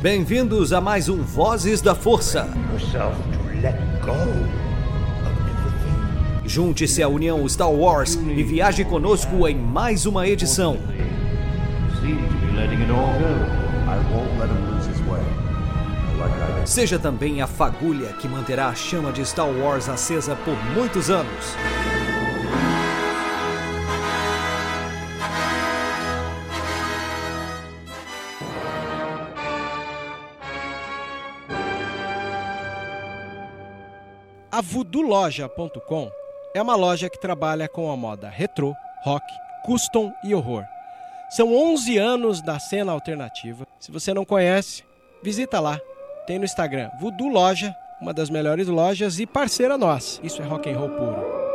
Bem-vindos a mais um Vozes da Força. Junte-se à União Star Wars e viaje conosco em mais uma edição. Seja também a fagulha que manterá a chama de Star Wars acesa por muitos anos. A VoodooLoja.com é uma loja que trabalha com a moda retrô, rock, custom e horror. São 11 anos da cena alternativa. Se você não conhece, visita lá. Tem no Instagram Voodoo Loja, uma das melhores lojas e parceira nossa. Isso é rock and roll puro.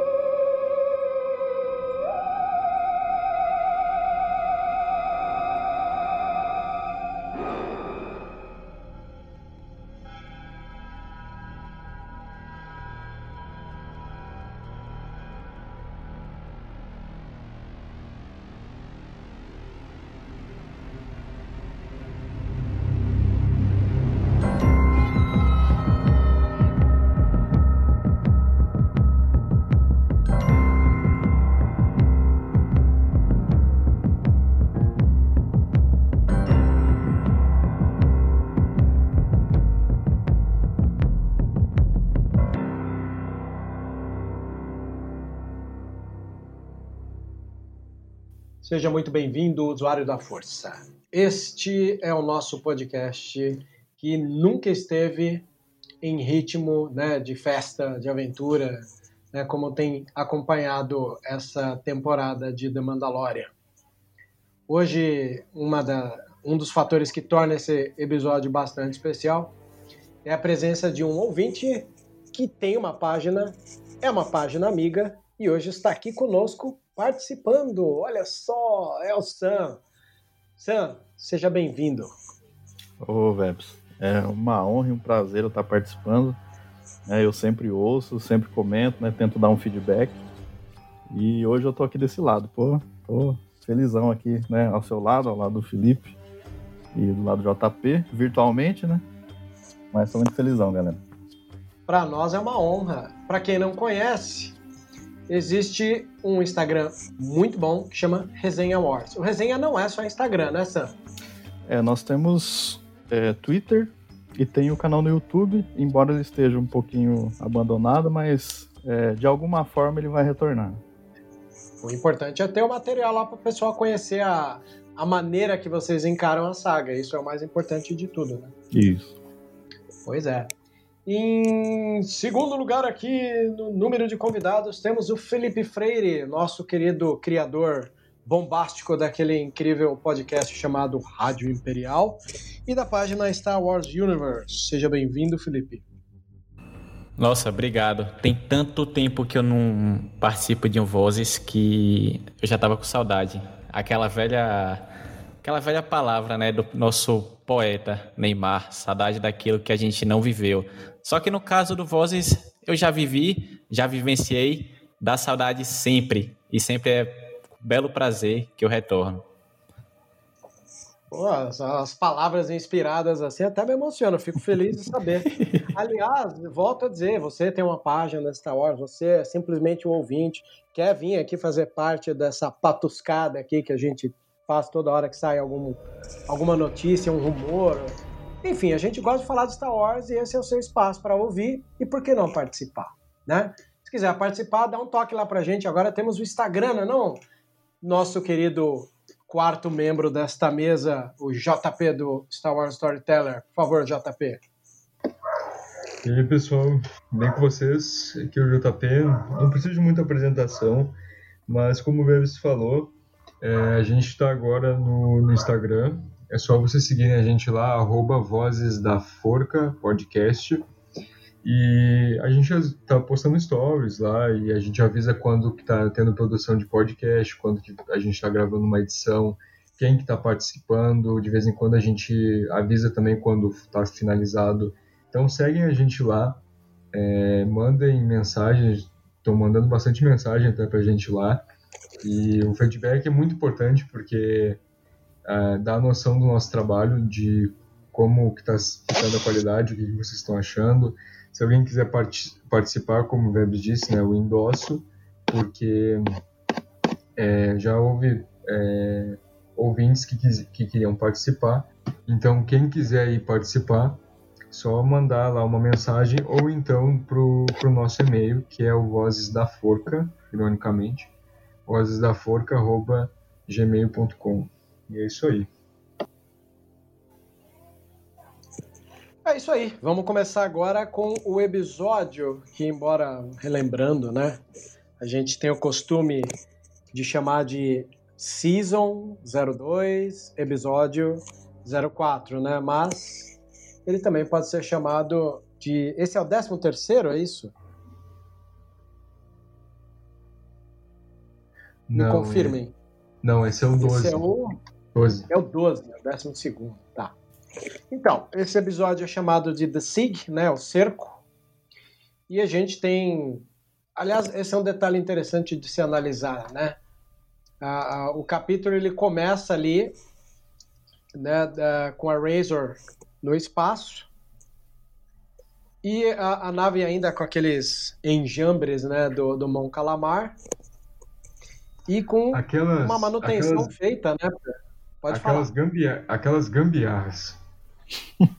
Seja muito bem-vindo, usuário da Força. Este é o nosso podcast que nunca esteve em ritmo né, de festa, de aventura, né, como tem acompanhado essa temporada de The Mandalorian. Hoje, da, um dos fatores que torna esse episódio bastante especial é a presença de um ouvinte que tem uma página, é uma página amiga, e hoje está aqui conosco participando. Olha só, é o Sam. Sam, seja bem-vindo. Ô, Vebs, é uma honra e um prazer eu estar participando. É, eu sempre ouço, sempre comento, né, tento dar um feedback. E hoje eu tô aqui desse lado, pô, tô felizão aqui, né, ao seu lado, ao lado do Felipe e do lado do JP, virtualmente, né? Mas tô muito felizão, galera. Para nós é uma honra. Para quem não conhece, existe um Instagram muito bom que chama Resenha Wars. O Resenha não é só Instagram, né, Sam? É, nós temos é, Twitter e tem o canal no YouTube, embora ele esteja um pouquinho abandonado, mas é, de alguma forma ele vai retornar. O importante é ter o material lá para o pessoal conhecer a, a maneira que vocês encaram a saga. Isso é o mais importante de tudo, né? Isso. Pois é. Em segundo lugar aqui no número de convidados temos o Felipe Freire, nosso querido criador bombástico daquele incrível podcast chamado Rádio Imperial e da página Star Wars Universe. Seja bem-vindo, Felipe. Nossa, obrigado. Tem tanto tempo que eu não participo de um Vozes que eu já tava com saudade. Aquela velha aquela velha palavra, né, do nosso poeta Neymar, saudade daquilo que a gente não viveu. Só que no caso do Vozes, eu já vivi, já vivenciei, dá saudade sempre. E sempre é um belo prazer que eu retorno. Pô, as palavras inspiradas assim até me emocionam, fico feliz de saber. Aliás, volto a dizer, você tem uma página da Star Wars, você é simplesmente um ouvinte, quer vir aqui fazer parte dessa patuscada aqui que a gente faz toda hora que sai algum, alguma notícia, um rumor, enfim, a gente gosta de falar de Star Wars e esse é o seu espaço para ouvir e por que não participar, né? Se quiser participar, dá um toque lá pra gente. Agora temos o Instagram, não é não? Nosso querido quarto membro desta mesa, o JP do Star Wars Storyteller. Por favor, JP. E aí, pessoal, bem com vocês? Aqui é o JP. Não preciso de muita apresentação, mas como o Veves falou, é, a gente está agora no, no Instagram, é só vocês seguirem a gente lá, arroba Vozes da Forca Podcast. E a gente está postando stories lá e a gente avisa quando que tá tendo produção de podcast, quando que a gente está gravando uma edição, quem que está participando. De vez em quando a gente avisa também quando está finalizado. Então seguem a gente lá, é, mandem mensagens, estão mandando bastante mensagem até para a gente lá. E o feedback é muito importante porque dá a noção do nosso trabalho, de como que está ficando a qualidade, o que, vocês estão achando. Se alguém quiser part participar, como o Web disse, né, eu endosso, porque é, já houve é, ouvintes que, que queriam participar. Então, quem quiser ir participar, só mandar lá uma mensagem ou então pro, pro nosso e-mail, que é o Vozes da Forca, ironicamente, vozesdaforca.gmail.com. E é isso aí. É isso aí. Vamos começar agora com o episódio que, embora relembrando, né, a gente tem o costume de chamar de Season 02, episódio 04, né? Mas ele também pode ser chamado de. Esse é o 13 terceiro, é isso? Me Não, confirmem. Não, esse é o 12. Esse é o, 12. é o 12, né? o 12 segundo. Tá. Então, esse episódio é chamado de The Sig, né? O cerco. E a gente tem. Aliás, esse é um detalhe interessante de se analisar, né? Ah, ah, o capítulo ele começa ali né, da, com a Razor no espaço e a, a, nave ainda com aqueles enjambres né, do, do Mon Calamar e com aquelas, uma manutenção aquelas, feita, né? Pode aquelas, falar. Gambia, aquelas gambiarras.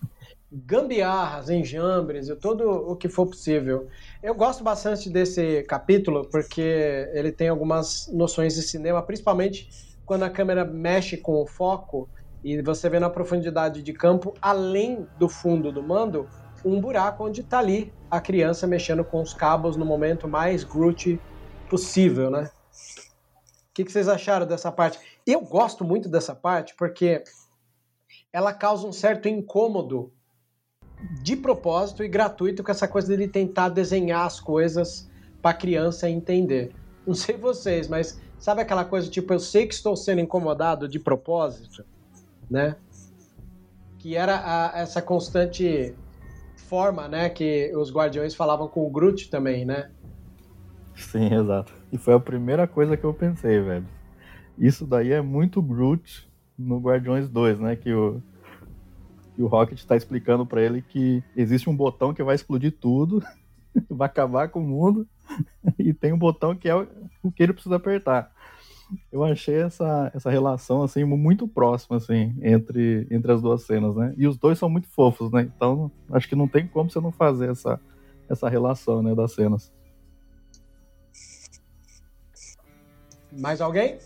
Gambiarras, enjambres e tudo o que for possível. Eu gosto bastante desse capítulo porque ele tem algumas noções de cinema, principalmente quando a câmera mexe com o foco e você vê na profundidade de campo, além do fundo do mando, um buraco onde está ali a criança mexendo com os cabos no momento mais Groot possível, né? O que, que vocês acharam dessa parte? Eu gosto muito dessa parte porque ela causa um certo incômodo de propósito e gratuito com essa coisa dele tentar desenhar as coisas para criança entender. Não sei vocês, mas sabe aquela coisa tipo, eu sei que estou sendo incomodado de propósito, né? Que era a, essa constante forma, né, que os guardiões falavam com o Groot também, né? Sim, exato. E foi a primeira coisa que eu pensei, velho. Isso daí é muito Groot no Guardiões 2, né, que o que o Rocket está explicando para ele que existe um botão que vai explodir tudo, vai acabar com o mundo, e tem um botão que é o que ele precisa apertar. Eu achei essa, essa relação assim muito próxima assim entre, entre as duas cenas, né? E os dois são muito fofos, né? Então acho que não tem como você não fazer essa, essa relação, né, das cenas. Mais alguém?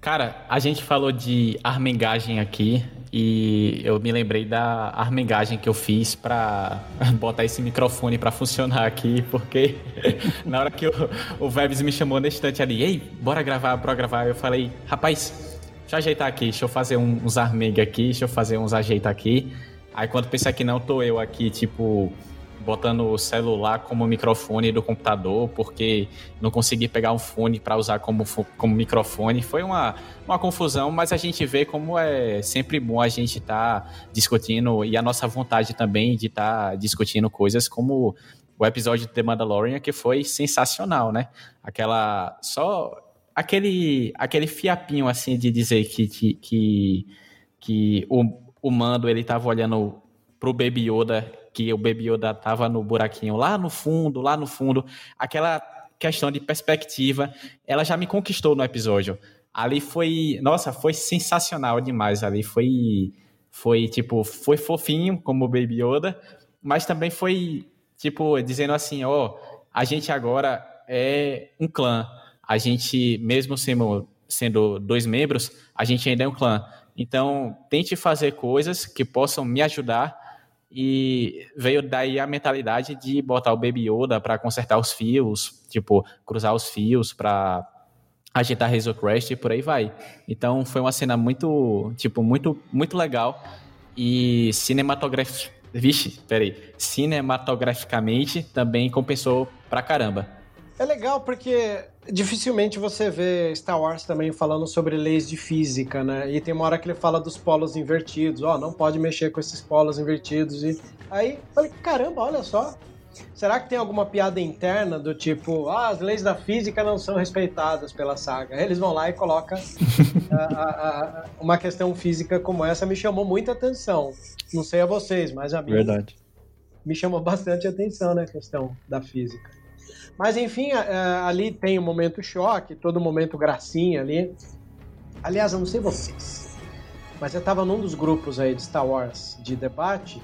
Cara, a gente falou de armengagem aqui e eu me lembrei da armengagem que eu fiz para botar esse microfone para funcionar aqui, porque na hora que o, o Vebs me chamou na instante ali, ei, bora gravar, bora gravar, eu falei, rapaz, deixa eu ajeitar aqui, deixa eu fazer uns armeg aqui, deixa eu fazer uns ajeitar aqui. Aí quando pensar que não, tô eu aqui, tipo, botando o celular como microfone do computador, porque não consegui pegar um fone para usar como, como microfone. Foi uma, uma confusão, mas a gente vê como é sempre bom a gente estar tá discutindo e a nossa vontade também de estar tá discutindo coisas como o episódio de The Mandalorian, que foi sensacional, né? Aquela. Só. Aquele, aquele fiapinho assim de dizer que, que, que, que o, o mando ele tava olhando pro Baby Yoda que o Baby Yoda tava no buraquinho lá no fundo, lá no fundo. Aquela questão de perspectiva, ela já me conquistou no episódio. Ali foi, nossa, foi sensacional demais. Ali foi, foi tipo, foi fofinho como o Baby Yoda, mas também foi tipo dizendo assim, ó, oh, a gente agora é um clã. A gente, mesmo sendo, sendo dois membros, a gente ainda é um clã. Então, tente fazer coisas que possam me ajudar e veio daí a mentalidade de botar o Baby Yoda para consertar os fios, tipo, cruzar os fios para agitar Razor Crest e por aí vai. Então foi uma cena muito, tipo, muito, muito legal e cinematográfica, vixe, peraí, cinematograficamente também compensou pra caramba. É legal porque dificilmente você vê Star Wars também falando sobre leis de física, né? E tem uma hora que ele fala dos polos invertidos, ó, oh, não pode mexer com esses polos invertidos. E aí, falei, caramba, olha só, Será que tem alguma piada interna do tipo, ah, as leis da física não são respeitadas pela saga? Aí eles vão lá e colocam a, a, a, uma questão física como essa, me chamou muita atenção. Não sei a vocês, mas a mim Verdade. me chamou bastante atenção na questão da física. Mas enfim, ali tem o um momento choque, todo momento gracinha ali. Aliás, eu não sei vocês, mas eu estava num dos grupos aí de Star Wars de debate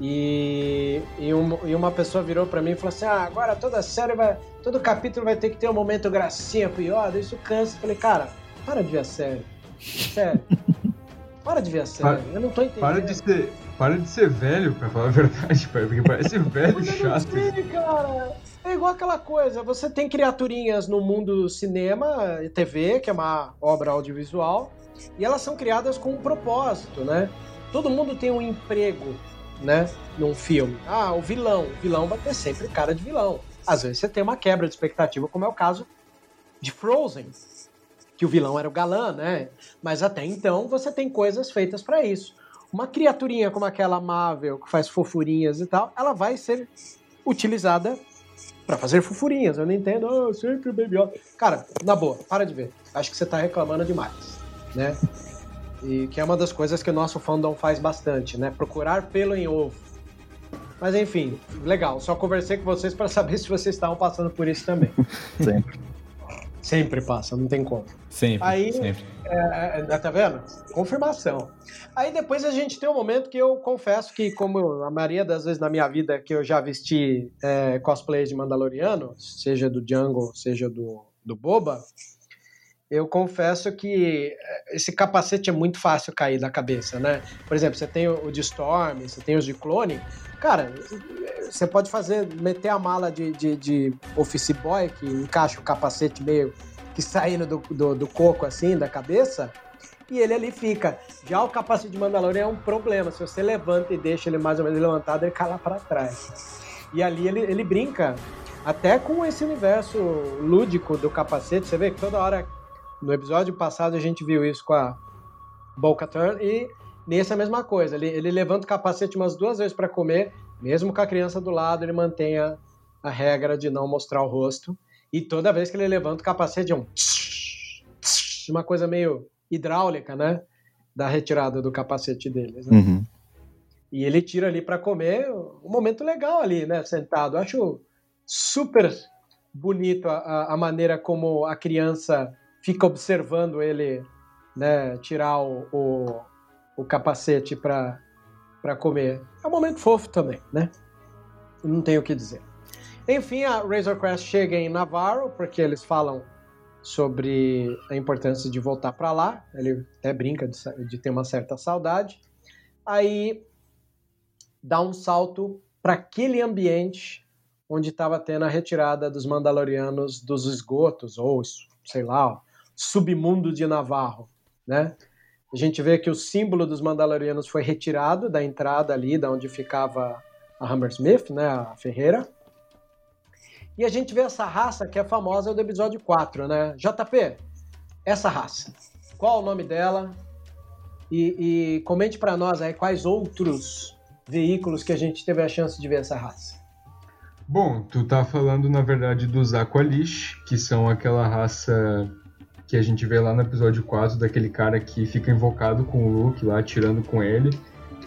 e, e, um, e uma pessoa virou para mim e falou assim: ah, agora toda série vai. Todo capítulo vai ter que ter um momento gracinha pro Yoda, isso cansa. Eu falei, cara, para de ver a série. Sério. para de ver a série. eu não tô entendendo. Para de ser, para de ser velho, pra falar a verdade, porque parece velho chato. Sei, cara. É igual aquela coisa, você tem criaturinhas no mundo cinema e TV, que é uma obra audiovisual, e elas são criadas com um propósito, né? Todo mundo tem um emprego né, num filme. Ah, o vilão. O vilão vai ter sempre cara de vilão. Às vezes você tem uma quebra de expectativa, como é o caso de Frozen, que o vilão era o galã, né? Mas até então você tem coisas feitas para isso. Uma criaturinha como aquela Marvel, que faz fofurinhas e tal, ela vai ser utilizada para fazer fofurinhas. Eu não entendo, oh, sempre o Baby Yoda. Cara, na boa, para de ver. Acho que você tá reclamando demais, né? E que é uma das coisas que o nosso fandom faz bastante, né? Procurar pelo em ovo. Mas enfim, legal. Só conversei com vocês para saber se vocês estavam passando por isso também. Sempre. Sempre passa, não tem como. Sempre. Aí, sempre. É, é, tá vendo? Confirmação. Aí depois a gente tem um momento que eu confesso que, como a maioria das vezes na minha vida que eu já vesti é, cosplays de Mandaloriano, seja do Jungle, seja do, do Boba, eu confesso que eh, esse capacete é muito fácil cair da cabeça, né? Por exemplo, você tem o de Storm, você tem os de clone. Cara, você pode fazer, meter a mala de, de, de Office Boy, que encaixa o capacete meio que saindo do, do, do, coco assim, da cabeça, e ele ali fica. Já o capacete de Mandalorian é um problema. Se você levanta e deixa ele mais ou menos levantado, ele cai lá para trás. E ali ele, ele brinca até com esse universo lúdico do capacete. Você vê que toda hora no episódio passado a gente viu isso com a Bo-Katan e nesse é a mesma coisa. Ele, ele levanta o capacete umas duas vezes para comer, mesmo com a criança do lado, ele mantém a, a regra de não mostrar o rosto. E toda vez que ele levanta o capacete é um uma coisa meio hidráulica, né? Da retirada do capacete deles. Né? Uhum. E ele tira ali para comer, um momento legal ali, né? Sentado. Acho super bonito a, a maneira como a criança fica observando ele né, tirar o, o, o capacete para comer. É um momento fofo também, né? Não tenho o que dizer. Enfim, a Razor Crest chega em Navarro, porque eles falam sobre a importância de voltar para lá. Ele até brinca de, de, ter uma certa saudade. Aí dá um salto para aquele ambiente onde estava tendo a retirada dos Mandalorianos dos esgotos, ou sei lá, submundo de Navarro, né? A gente vê que o símbolo dos Mandalorianos foi retirado da entrada ali, da onde ficava a Hammersmith, né, a ferreira. E a gente vê essa raça que é famosa do episódio 4, né? JP, essa raça, qual o nome dela? E, e comente para nós aí quais outros veículos que a gente teve a chance de ver essa raça. Bom, tu tá falando na verdade dos Aqualish, que são aquela raça que a gente vê lá no episódio 4 daquele cara que fica invocado com o Luke lá, tirando com ele,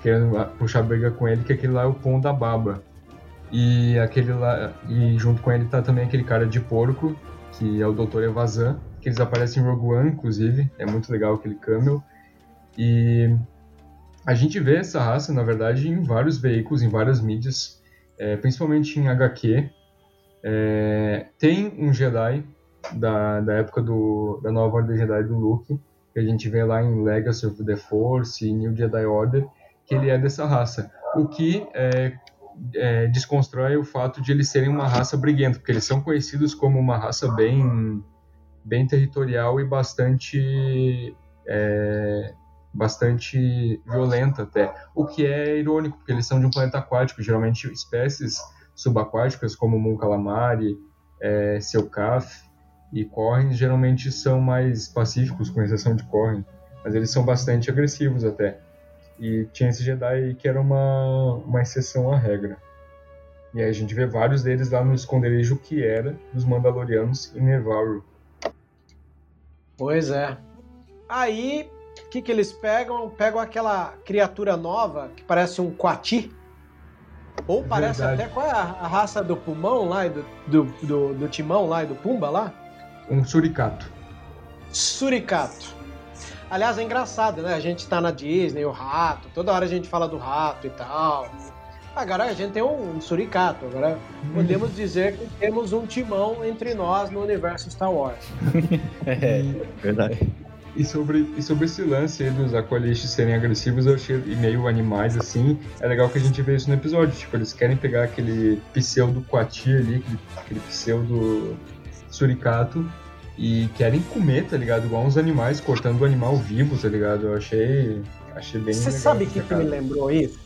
querendo puxar briga com ele, que aquele lá é o Pão da Baba. E aquele lá, e junto com ele tá também aquele cara de porco, que é o Dr. Evazan, que eles aparecem em Rogue One, inclusive, é muito legal aquele camel. E a gente vê essa raça, na verdade, em vários veículos, em várias mídias, é, principalmente em HQ. É, tem um Jedi da, da época do, da nova Ordem Jedi do Luke, que a gente vê lá em Legacy of the Force e New Jedi Order, que ele é dessa raça. O que é, é, desconstrói o fato de eles serem uma raça briguenta, porque eles são conhecidos como uma raça bem, bem territorial e bastante, é, bastante violenta até. O que é irônico, porque eles são de um planeta aquático, geralmente espécies subaquáticas como Mon Calamari, é, Selkaf, e Corrin geralmente são mais pacíficos, com exceção de Corrin, mas eles são bastante agressivos até. E tinha esse Jedi que era uma, uma exceção à regra. E aí a gente vê vários deles lá no esconderijo que era dos Mandalorianos em Nevarro. Pois é. Aí, o que, que eles pegam? Pegam aquela criatura nova que parece um Quati. Ou parece Verdade. até qual é a, a raça do pulmão lá e do, do, do, do timão lá e do pumba lá? Um suricato. Suricato. Aliás, é engraçado, né? A gente tá na Disney, o rato, toda hora a gente fala do rato e tal. Agora a gente tem um suricato. Agora podemos dizer que temos um timão entre nós no universo Star Wars. É, verdade. E sobre, e sobre esse lance aí dos aqualistes serem agressivos, eu achei e meio animais assim. É legal que a gente vê isso no episódio. Tipo, eles querem pegar aquele pseudo Quati ali, aquele, aquele pseudo suricato, e querem comer, tá ligado? Igual uns animais, cortando o animal vivo, tá ligado? Eu achei. Achei bem Você sabe que, que me lembrou isso?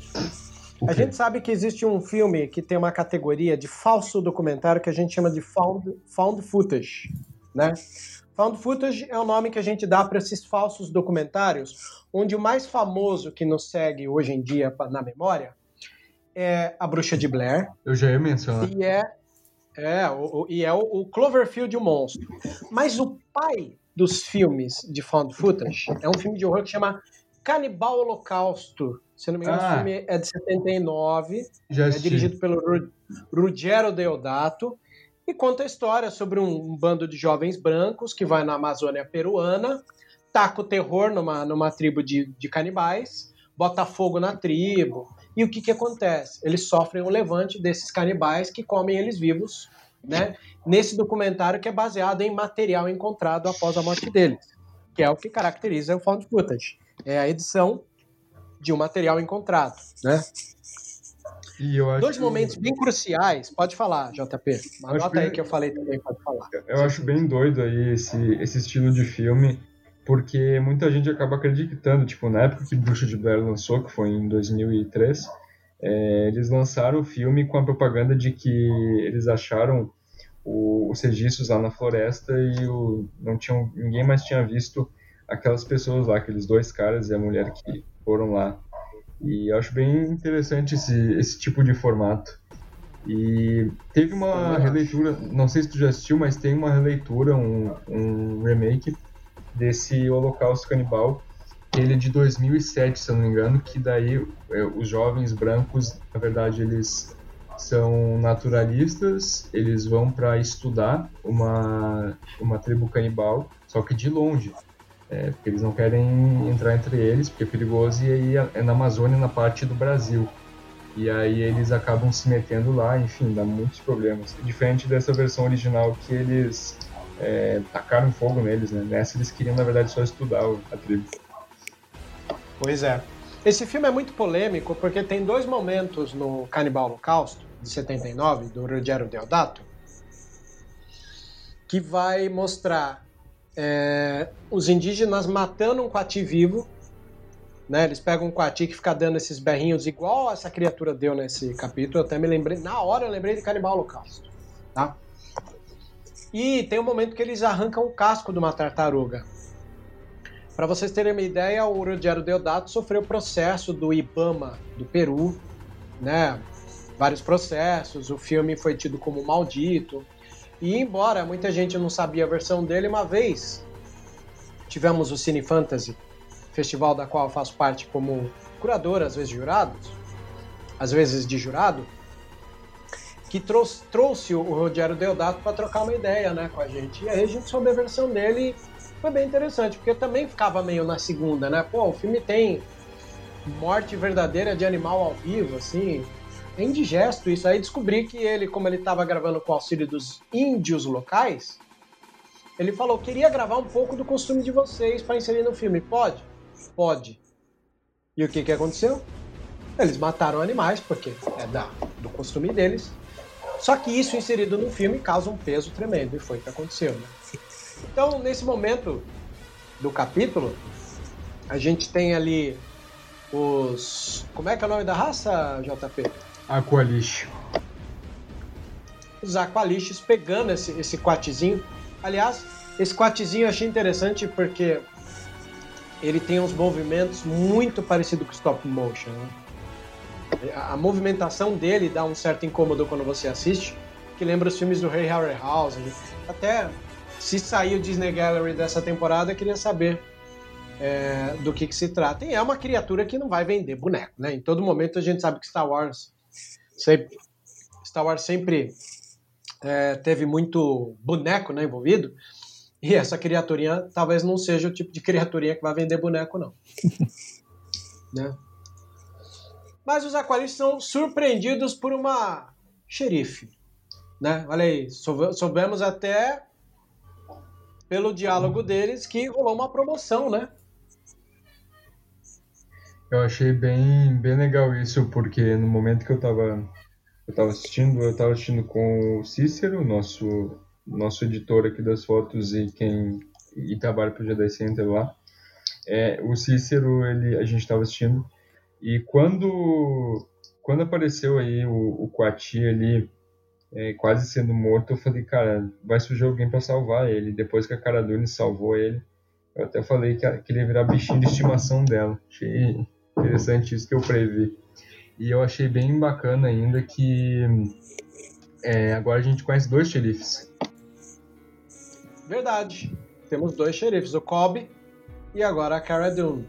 A gente sabe que existe um filme que tem uma categoria de falso documentário que a gente chama de found, found footage, né? Found footage é o nome que a gente dá para esses falsos documentários, onde o mais famoso que nos segue hoje em dia na memória é A Bruxa de Blair Eu já ia mencionar. e é, é, o, o- e é o, o Cloverfield o Monstro. Mas o pai dos filmes de found footage é um filme de horror que chama Canibal Holocausto. Se não me engano, Ah. o filme é de 79. Já É assisti. dirigido pelo Ru- Ruggero Deodato e conta a história sobre um, um bando de jovens brancos que vai na Amazônia peruana, taca o terror numa, numa tribo de, de canibais, bota fogo na tribo. E o que, que acontece? Eles sofrem o levante desses canibais que comem eles vivos, né? Nesse documentário que é baseado em material encontrado após a morte deles, que é o que caracteriza o found footage. É a edição de um material encontrado, né? E eu acho Dois que- momentos bem cruciais. Pode falar, JP. Anota que- aí que eu falei também, pode falar. Eu acho bem doido aí esse, esse estilo de filme, porque muita gente acaba acreditando, tipo, na época que Bruxa de Blair lançou, que foi em 2003, é, eles lançaram o filme com a propaganda de que eles acharam o- os registros lá na floresta e o, não tinham, ninguém mais tinha visto aquelas pessoas lá, aqueles dois caras e a mulher que foram lá. E eu acho bem interessante esse, esse tipo de formato. E teve uma releitura, não sei se tu já assistiu, mas tem uma releitura, um, um remake desse Holocausto Canibal, ele é de 2007, se eu não me engano, que daí é, os jovens brancos, na verdade, eles são naturalistas, eles vão para estudar uma, uma tribo canibal, só que de longe. É, porque eles não querem entrar entre eles, porque é perigoso, e aí é na Amazônia, na parte do Brasil. E aí eles acabam se metendo lá, enfim, dá muitos problemas. Diferente dessa versão original que eles é, tacaram fogo neles, né? Nessa eles queriam, na verdade, só estudar a tribo. Pois é. Esse filme é muito polêmico porque tem dois momentos no Canibal Holocausto, de 79, do Ruggero Deodato, que vai mostrar é, os indígenas matando um coati vivo. Né? Eles pegam um coati que fica dando esses berrinhos igual essa criatura deu nesse capítulo. Eu até me lembrei, na hora eu lembrei de Canibal Holocausto. Tá? E tem um momento que eles arrancam o casco de uma tartaruga. Para vocês terem uma ideia, o Ruggero Deodato sofreu processo do IBAMA do Peru, né? Vários processos, o filme foi tido como maldito. E embora muita gente não sabia a versão dele, uma vez tivemos o Cine Fantasy, festival da qual eu faço parte como curador, às vezes jurado, às vezes de jurado, que trouxe, trouxe o Rogério Deodato para trocar uma ideia né, com a gente. E aí a gente soube a versão dele foi bem interessante, porque também ficava meio na segunda, né? Pô, o filme tem morte verdadeira de animal ao vivo, assim. É indigesto isso. Aí descobri que ele, como ele estava gravando com o auxílio dos índios locais, ele falou: queria gravar um pouco do costume de vocês para inserir no filme. Pode? Pode. E o que, que aconteceu? Eles mataram animais, porque é da, do costume deles. Só que isso inserido no filme causa um peso tremendo, e foi o que aconteceu. Né? Então, nesse momento do capítulo, a gente tem ali os. Como é que é o nome da raça, JP? Aqualish. Os aqualiches pegando esse, esse quatizinho. Aliás, esse quatizinho eu achei interessante porque ele tem uns movimentos muito parecidos com stop motion. Né? A movimentação dele dá um certo incômodo quando você assiste, que lembra os filmes do Ray Harryhausen. Até se sair o Disney Gallery dessa temporada, eu queria saber é, do que, que, se trata. E é uma criatura que não vai vender boneco, né? Em todo momento a gente sabe que Star Wars sempre, Star Wars sempre é, teve muito boneco né, envolvido. E essa criaturinha talvez não seja o tipo de criaturinha que vai vender boneco, não. né? Mas os aquaristas são surpreendidos por uma xerife. Né? Olha aí, soubemos até pelo diálogo deles que rolou uma promoção, né? Eu achei bem, bem legal isso, porque no momento que eu tava, eu tava assistindo, eu tava assistindo com o Cícero, nosso, nosso editor aqui das fotos e quem e trabalha pro Jedi Center lá. É, o Cícero, ele, a gente tava assistindo, e quando, quando apareceu aí o, o Quati ali, é, quase sendo morto, eu falei, cara, vai surgir alguém para salvar ele. Depois que a Cara Dune salvou ele, eu até falei que, que ele ia virar bichinho de estimação dela. Achei Interessante isso que eu previ. E eu achei bem bacana ainda que é, agora a gente conhece dois xerifes. Verdade. Temos dois xerifes, o Cobb e agora a Cara Dune.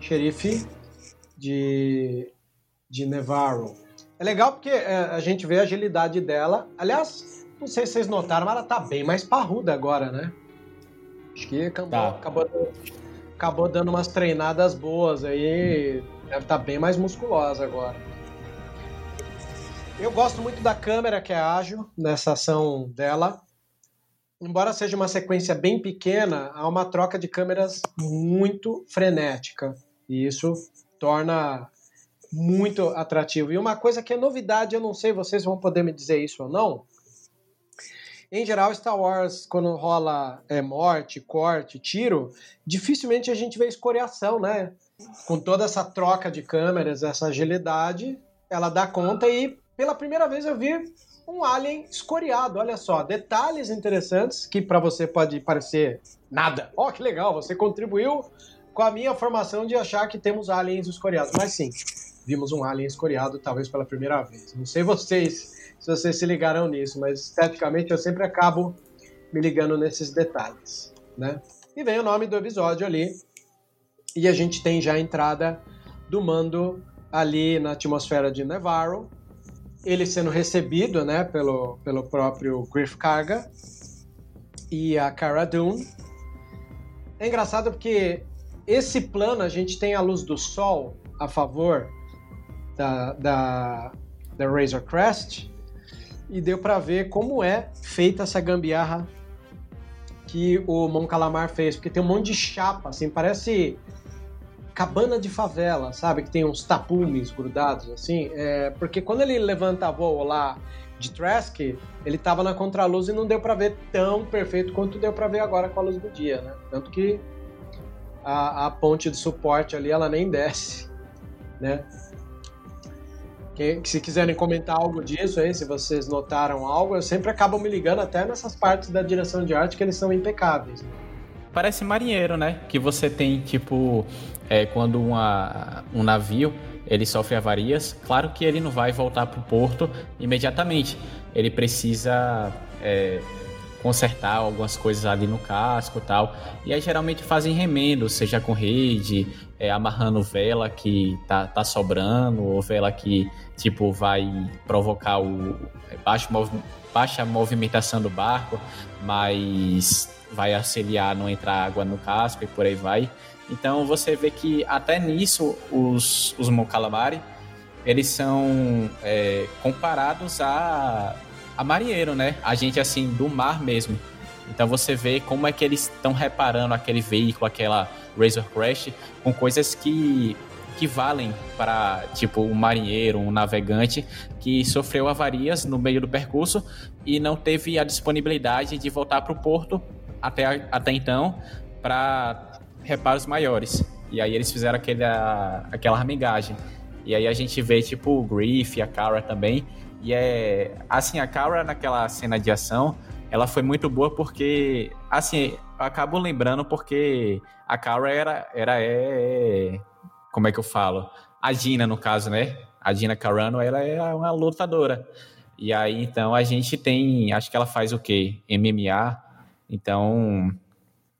Xerife de, de Nevarro. É legal porque é, a gente vê a agilidade dela. Aliás, não sei se vocês notaram, mas ela tá bem mais parruda agora, né? Acho que acabou, tá. acabou acabou dando umas treinadas boas aí, deve estar tá bem mais musculosa agora. Eu gosto muito da câmera que é ágil nessa ação dela. Embora seja uma sequência bem pequena, há uma troca de câmeras muito frenética. E isso torna muito atrativo. E uma coisa que é novidade, eu não sei, vocês vão poder me dizer isso ou não, em geral, Star Wars, quando rola é, morte, corte, tiro, dificilmente a gente vê escoriação, né? Com toda essa troca de câmeras, essa agilidade, ela dá conta e pela primeira vez eu vi um alien escoriado. Olha só, detalhes interessantes que para você pode parecer nada. Ó, oh, que legal, você contribuiu com a minha formação de achar que temos aliens escoriados. Mas sim, vimos um alien escoriado talvez pela primeira vez. Não sei vocês se vocês se ligaram nisso, mas esteticamente eu sempre acabo me ligando nesses detalhes, né? E vem o nome do episódio ali, e a gente tem já a entrada do Mando ali na atmosfera de Nevarro, ele sendo recebido, né, pelo, pelo próprio Griff Karga e a Cara Dune. É engraçado porque esse plano a gente tem a luz do sol a favor da, da, da Razor Crest e deu para ver como é feita essa gambiarra que o Mon Calamar fez, porque tem um monte de chapa, assim, parece cabana de favela, sabe? Que tem uns tapumes grudados, assim. É, porque quando ele levanta voo lá de Trask, ele tava na contraluz e não deu para ver tão perfeito quanto deu para ver agora com a luz do dia, né? Tanto que a, a ponte de suporte ali, ela nem desce, né? Que, se quiserem comentar algo disso aí, se vocês notaram algo, eu sempre acabo me ligando até nessas partes da direção de arte que eles são impecáveis. Parece marinheiro, né? Que você tem, tipo, é, quando uma, um navio ele sofre avarias, claro que ele não vai voltar para o porto imediatamente. Ele precisa é, consertar algumas coisas ali no casco tal. E aí geralmente fazem remendo, seja com rede, é, amarrando vela que tá, tá sobrando, ou vela que tipo vai provocar o baixo, baixa movimentação do barco, mas vai auxiliar não entrar água no casco e por aí vai. Então você vê que até nisso os, os Mon Calamari eles são é, comparados a a marinheiro, né? A gente assim do mar mesmo. Então você vê como é que eles estão reparando aquele veículo, aquela Razor Crash, com coisas que que valem para tipo um marinheiro, um navegante que sofreu avarias no meio do percurso e não teve a disponibilidade de voltar para o porto até, até então para reparos maiores. E aí eles fizeram aquele, aquela armigagem. E aí a gente vê tipo o Griff, a Kara também, e é. Assim, a Kara naquela cena de ação, ela foi muito boa porque. Assim, acabo lembrando porque a Kara era. era é, como é que eu falo? A Gina, no caso, né? a Gina Carano, ela é uma lutadora. E aí, então, a gente tem, acho que ela faz o quê? MMA. Então,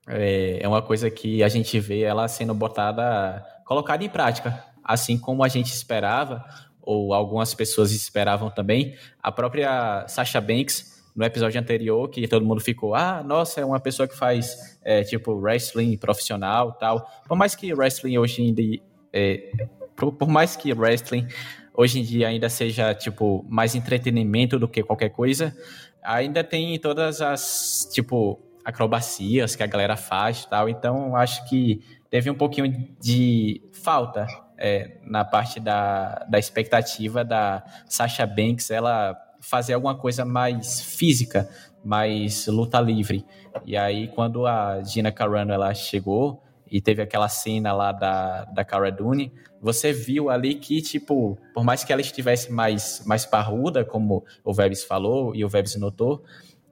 é, é uma coisa que a gente vê ela sendo botada, colocada em prática. Assim como a gente esperava, ou algumas pessoas esperavam também, a própria Sasha Banks no episódio anterior, que todo mundo ficou, ah, nossa, é uma pessoa que faz, é, tipo, wrestling profissional tal. Por mais que wrestling hoje em dia, é, por, por, mais que wrestling hoje em dia ainda seja, tipo, mais entretenimento do que qualquer coisa, ainda tem todas as, tipo, acrobacias que a galera faz tal. Então, acho que teve um pouquinho de falta é, na parte da, da expectativa da Sasha Banks, ela fazer alguma coisa mais física, mais luta livre. E aí, quando a Gina Carano ela chegou e teve aquela cena lá da, da Cara Dune, você viu ali que, tipo, por mais que ela estivesse mais, mais parruda, como o Vebs falou e o Vebs notou,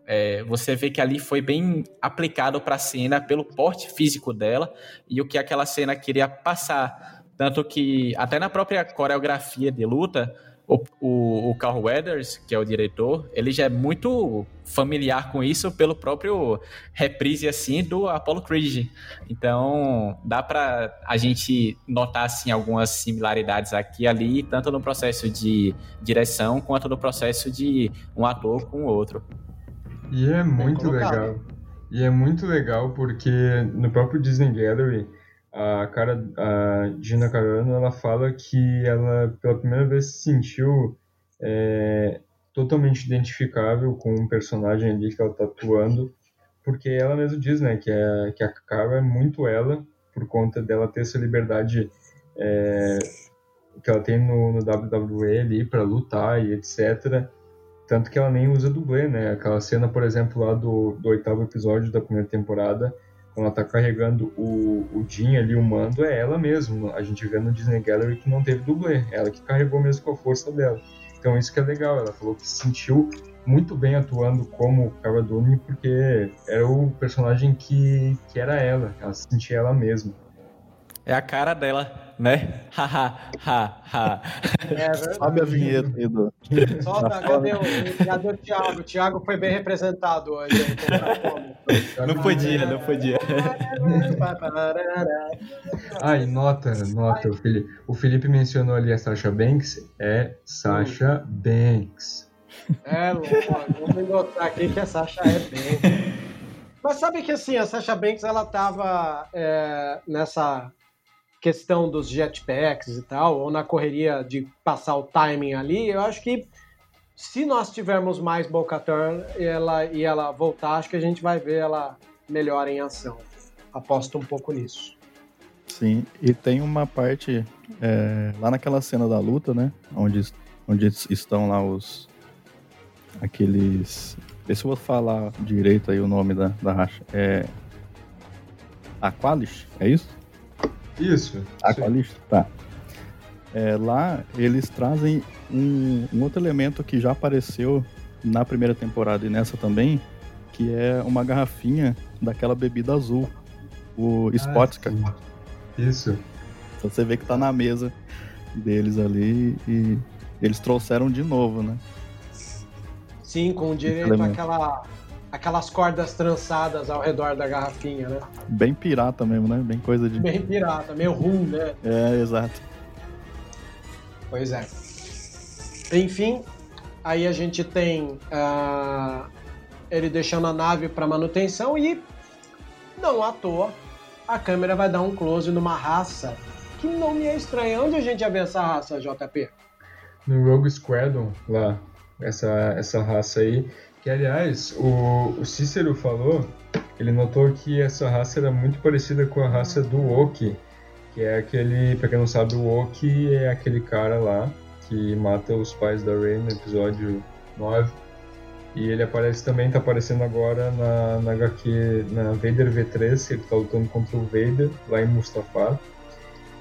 é, você vê que ali foi bem aplicado para a cena pelo porte físico dela e o que aquela cena queria passar. Tanto que, até na própria coreografia de luta, o, o, o Carl Weathers, que é o diretor, ele já é muito familiar com isso pelo próprio reprise assim do Apollo Creed. Então, dá para a gente notar assim algumas similaridades aqui e ali, tanto no processo de direção quanto no processo de um ator com o outro. E é muito legal. E é muito legal porque no próprio Disney Gallery a cara a Gina Carano ela fala que ela pela primeira vez se sentiu é, totalmente identificável com um personagem ali que ela está atuando porque ela mesma diz né que a, que a Cara é muito ela por conta dela ter essa liberdade é, que ela tem no, no WWE ali para lutar e etc tanto que ela nem usa dublê né? Aquela cena por exemplo lá do, do oitavo episódio da primeira temporada quando ela tá carregando o, o Jean ali, o mando, é ela mesmo. A gente vê no Disney Gallery que não teve dublê, ela que carregou mesmo com a força dela. Então isso que é legal, ela falou que se sentiu muito bem atuando como Cara Dune, porque era o personagem que, que era ela, ela sentia ela mesma. É a cara dela né? ha, ha, ha. É Sabe a vinheta do. Solta, cadê o, cadê o Thiago? O Thiago foi bem representado hoje. Não podia, não podia. E nota, nota, o Felipe, o Felipe mencionou ali a Sasha Banks, é Sasha Banks. É, vamos notar aqui que a Sasha é Banks. Mas sabe que assim, a Sasha Banks ela tava é, nessa questão dos jetpacks e tal, ou na correria de passar o timing ali, eu acho que se nós tivermos mais e ela, e ela voltar, acho que a gente vai ver ela melhor em ação. Aposto um pouco nisso. Sim, e tem uma parte é, lá naquela cena da luta, né? Onde, onde estão lá os. aqueles. Vê se eu vou falar direito aí o nome da, da racha. É. Aqualis? É isso? Isso. Aqualista, tá. É, lá eles trazem um, um, outro elemento que já apareceu na primeira temporada e nessa também, que é uma garrafinha daquela bebida azul, o ah, Spotka. Isso. Então você vê que tá na mesa deles ali e eles trouxeram de novo, né? Sim, com direito àquela aquelas cordas trançadas ao redor da garrafinha, né? Bem pirata mesmo, né? Bem coisa de. Bem pirata, meio rum, né? É, exato. Pois é. Enfim, aí a gente tem uh, ele deixando a nave para manutenção e, não à toa, a câmera vai dar um close numa raça que não me é estranha. Onde a gente já vê essa raça, JP? No Rogue Squadron, lá. Essa, essa raça aí. Que, aliás, o, o Cícero falou, ele notou que essa raça era muito parecida com a raça do Oki, que é aquele, pra quem não sabe, o Oki é aquele cara lá que mata os pais da Rey no episódio 9. E ele aparece também, tá aparecendo agora na, na HQ, na Vader V3, ele tá lutando contra o Vader lá em Mustafar.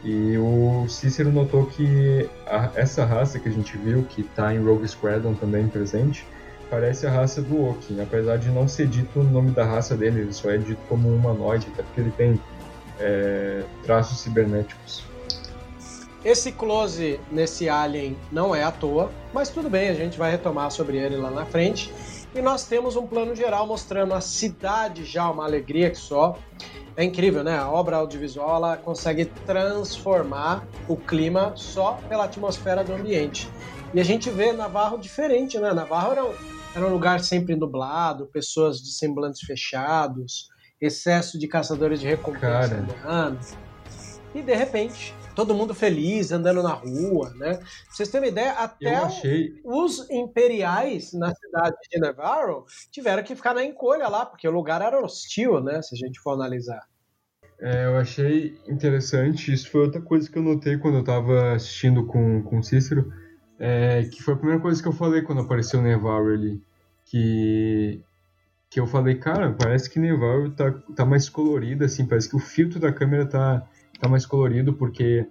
E o Cícero notou que a, essa raça que a gente viu, que tá em Rogue Squadron também presente, parece a raça do Oki, apesar de não ser dito o nome da raça dele, ele só é dito como um humanoide, até porque ele tem é, traços cibernéticos. Esse close nesse Alien não é à toa, mas tudo bem, a gente vai retomar sobre ele lá na frente. E nós temos um plano geral mostrando a cidade já, uma alegria que só. É incrível, né? A obra audiovisual ela consegue transformar o clima só pela atmosfera do ambiente. E a gente vê Navarro diferente, né? Navarro era um, era um lugar sempre nublado, pessoas de semblantes fechados, excesso de caçadores de recompensa. E de repente, todo mundo feliz, andando na rua, né? Pra vocês terem uma ideia, até achei. os imperiais na cidade de Navarro tiveram que ficar na encolha lá, porque o lugar era hostil, né? Se a gente for analisar. É, eu achei interessante, isso foi outra coisa que eu notei quando eu tava assistindo com, com o Cícero, é, que foi a primeira coisa que eu falei quando apareceu o Nevarro ali, que, que eu falei, cara, parece que Nevarro tá, tá mais colorido, assim, parece que o filtro da câmera tá, tá mais colorido, porque...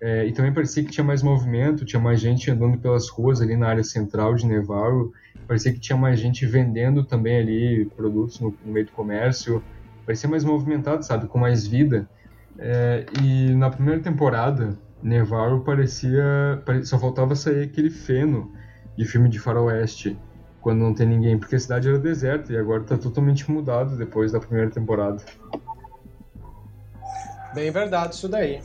é, e também parecia que tinha mais movimento, tinha mais gente andando pelas ruas ali na área central de Nevarro, parecia que tinha mais gente vendendo também ali produtos no, no meio do comércio, parecia mais movimentado, sabe, com mais vida. É, e na primeira temporada, Nevarro parecia, pare- só faltava sair aquele feno de filme de faroeste, quando não tem ninguém, porque a cidade era deserta e agora tá totalmente mudado depois da primeira temporada. Bem verdade isso daí.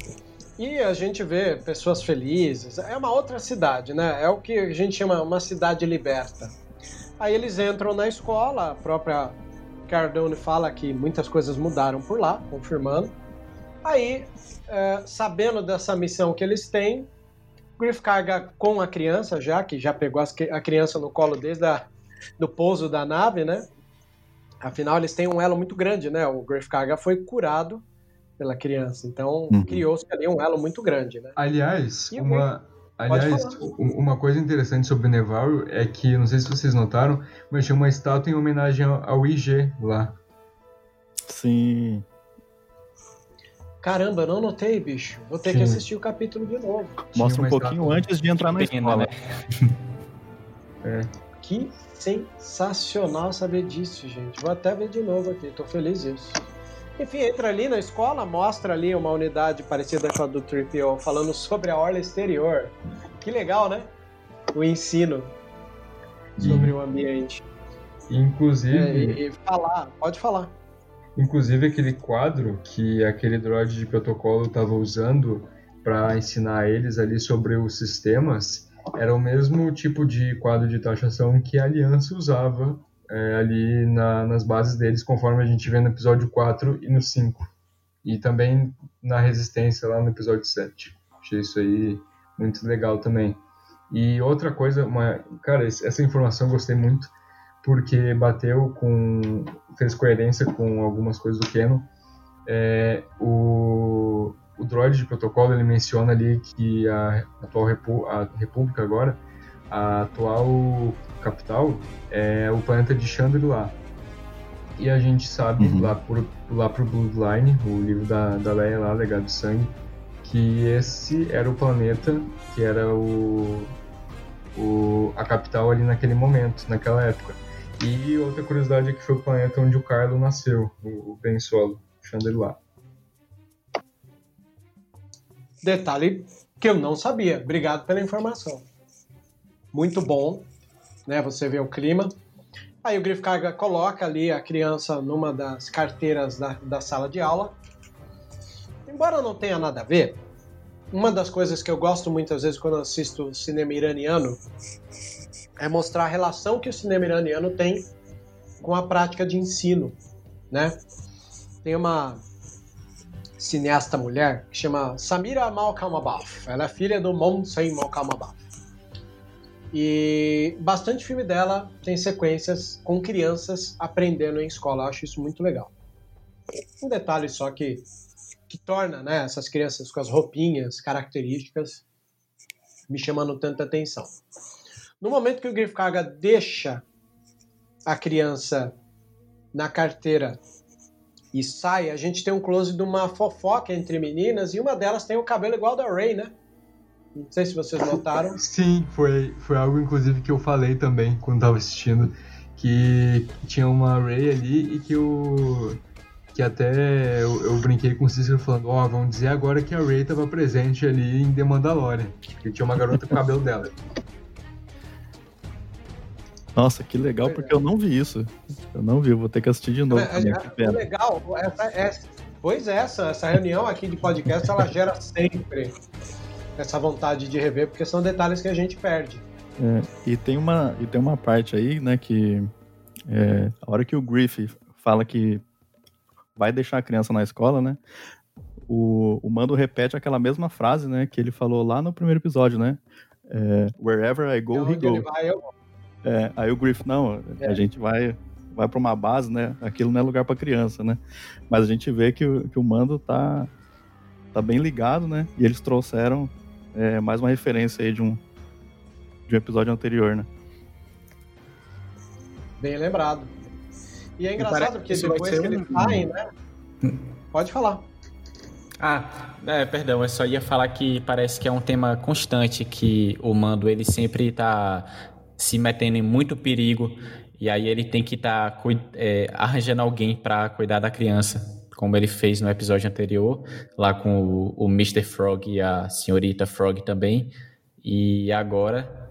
E a gente vê pessoas felizes. É uma outra cidade, né? É o que a gente chama uma cidade liberta. Aí eles entram na escola, a própria Cardone fala que muitas coisas mudaram por lá, confirmando. Aí, é, sabendo dessa missão que eles têm, Griff carga com a criança já, que já pegou as a criança no colo desde a, do pouso da nave, né? Afinal, eles têm um elo muito grande, né? O Griff Carga foi curado pela criança, então Uhum. criou-se ali um elo muito grande, né? Aliás, E uma, aliás, uma coisa interessante sobre Nevarro é que, não sei se vocês notaram, mas tinha uma estátua em homenagem ao IG lá. Sim. Caramba, eu não notei, bicho. Vou ter que Sim. assistir o capítulo de novo. Mostra um pouquinho estátua- antes de entrar na Pena, escola. né? Que sensacional saber disso, gente. Vou até ver de novo aqui, tô feliz disso. Enfim, entra ali na escola, mostra ali uma unidade parecida com a do 3PO, falando sobre a orla exterior. Que legal, né? O ensino sobre o ambiente. Inclusive, É, e, e falar, pode falar. Inclusive aquele quadro que aquele droid de protocolo estava usando para ensinar eles ali sobre os sistemas era o mesmo tipo de quadro de taxação que a Aliança usava é, ali na- nas bases deles, conforme a gente vê no episódio 4 e no 5. E também na Resistência lá no episódio 7. Achei isso aí muito legal também. E outra coisa, uma, cara, essa informação eu gostei muito porque bateu com fez coerência com algumas coisas do Canon. É, o, o droid de protocolo ele menciona ali que a atual repu, a República agora, a atual capital é o planeta de Chandrila. E a gente sabe Uhum. lá por lá pro Bloodline, o livro da, da Leia lá, Legado de Sangue, que esse era o planeta que era o, o a capital ali naquele momento, naquela época. E outra curiosidade é que foi o planeta onde o Kylo nasceu, o o Ben Solo, Chandrila. Detalhe que eu não sabia. Obrigado pela informação. Muito bom, né? Você vê o clima. Aí o Griff Carga coloca ali a criança numa das carteiras da, da sala de aula. Embora não tenha nada a ver, uma das coisas que eu gosto muitas vezes quando assisto cinema iraniano é mostrar a relação que o cinema iraniano tem com a prática de ensino, né? Tem uma cineasta mulher que chama Samira Malkamabaf. Ela é filha do Momsen Malkamabaf. E bastante filme dela tem sequências com crianças aprendendo em escola. Eu acho isso muito legal. Um detalhe só que, que torna né, essas crianças com as roupinhas características me chamando tanta atenção. No momento que o Griff Carga deixa a criança na carteira e sai, a gente tem um close de uma fofoca entre meninas e uma delas tem o cabelo igual da Ray, né? Não sei se vocês notaram. Sim, foi, foi algo inclusive que eu falei também quando tava assistindo. Que tinha uma Ray ali e que o. que até eu, eu brinquei com o Cícero falando, ó, oh, vamos dizer agora que a Ray tava presente ali em The Mandalorian, que tinha uma garota com o cabelo dela. Nossa, que legal, porque eu não vi isso. Eu não vi, vou ter que assistir de novo. É, é, é legal, essa, essa, pois é, essa, essa reunião aqui de podcast, ela gera sempre essa vontade de rever, porque são detalhes que a gente perde. É, e, tem uma, e tem uma parte aí, né, que é, a hora que o Griffith fala que vai deixar a criança na escola, né, o, o Mando repete aquela mesma frase, né, que ele falou lá no primeiro episódio, né, é, wherever I go, he go. Vai, eu... é, aí o Griffith, não, a é. gente vai vai para uma base, né, aquilo não é lugar para criança, né, mas a gente vê que, que o Mando tá, tá bem ligado, né, e eles trouxeram é, mais uma referência aí de um, de um episódio anterior, né? Bem lembrado. E é engraçado porque depois que eles saem, né? Pode falar. Ah, é, perdão, eu só ia falar que parece que é um tema constante que o Mando ele sempre está se metendo em muito perigo e aí ele tem que estar tá, é, arranjando alguém para cuidar da criança, como ele fez no episódio anterior, lá com o, o Mr. Frog e a senhorita Frog também. E agora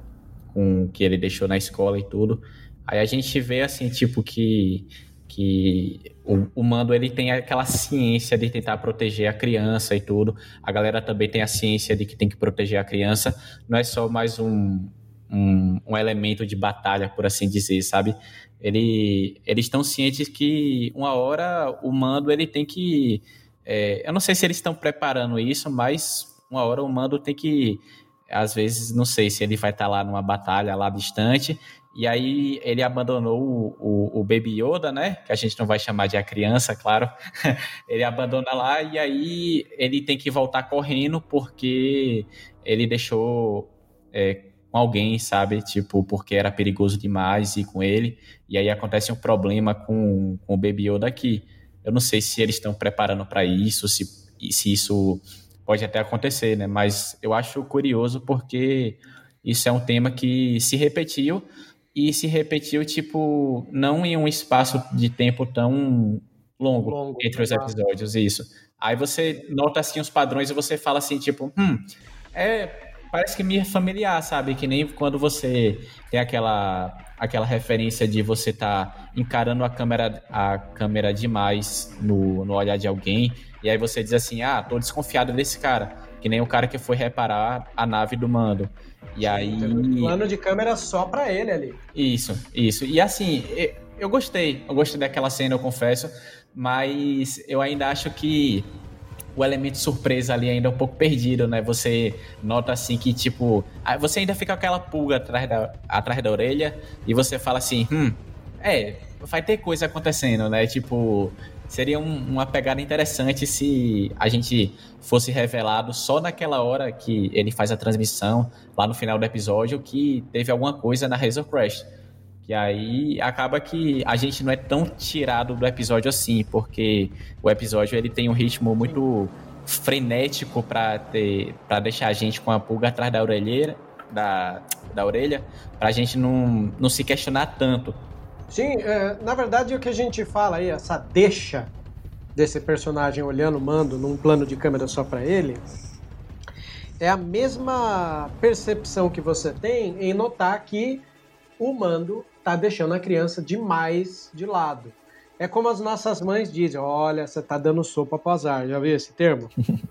com que ele deixou na escola e tudo. Aí a gente vê assim, tipo, que, que o, o Mando ele tem aquela ciência de tentar proteger a criança e tudo. A galera também tem a ciência de que tem que proteger a criança. Não é só mais um, um, um elemento de batalha, por assim dizer, sabe? Ele, eles estão cientes que uma hora o Mando ele tem que. É, eu não sei se eles estão preparando isso, mas uma hora o Mando tem que às vezes, não sei se ele vai estar tá lá numa batalha lá distante, e aí ele abandonou o, o, o, Baby Yoda, né? Que a gente não vai chamar de a criança, claro. ele abandona lá e aí ele tem que voltar correndo porque ele deixou é, com alguém, sabe? Tipo, porque era perigoso demais ir com ele. E aí acontece um problema com, com o Baby Yoda aqui. Eu não sei se eles estão preparando para isso, se, se isso pode até acontecer, né? Mas eu acho curioso porque isso é um tema que se repetiu e se repetiu, tipo, não em um espaço de tempo tão longo, longo entre os episódios, isso. Aí você nota, assim, os padrões e você fala assim, tipo, hum, é, parece que me é familiar, sabe? Que nem quando você tem aquela aquela referência de você estar tá encarando a câmera, a câmera demais no, no olhar de alguém e aí você diz assim: ah, tô desconfiado desse cara. Que nem o cara que foi reparar a nave do mando. E aí. Um plano de câmera só pra ele ali. Isso, isso. E assim, eu gostei. Eu gostei daquela cena, eu confesso. Mas eu ainda acho que o elemento surpresa ali ainda é um pouco perdido, né? Você nota assim que, tipo, você ainda fica com aquela pulga atrás da, atrás da orelha e você fala assim, hum, é, vai ter coisa acontecendo, né? Tipo, seria um, uma pegada interessante se a gente fosse revelado só naquela hora que ele faz a transmissão, lá no final do episódio, que teve alguma coisa na Razor Crash. Que aí acaba que a gente não é tão tirado do episódio assim, porque o episódio ele tem um ritmo muito frenético para ter para deixar a gente com a pulga atrás da orelheira, da, da orelha, pra gente não, não se questionar tanto. Sim, é, na verdade o que a gente fala aí, essa deixa desse personagem olhando o mando num plano de câmera só para ele, é a mesma percepção que você tem em notar que o mando tá deixando a criança demais de lado. É como as nossas mães dizem: olha, você tá dando sopa pro azar. Já viu esse termo?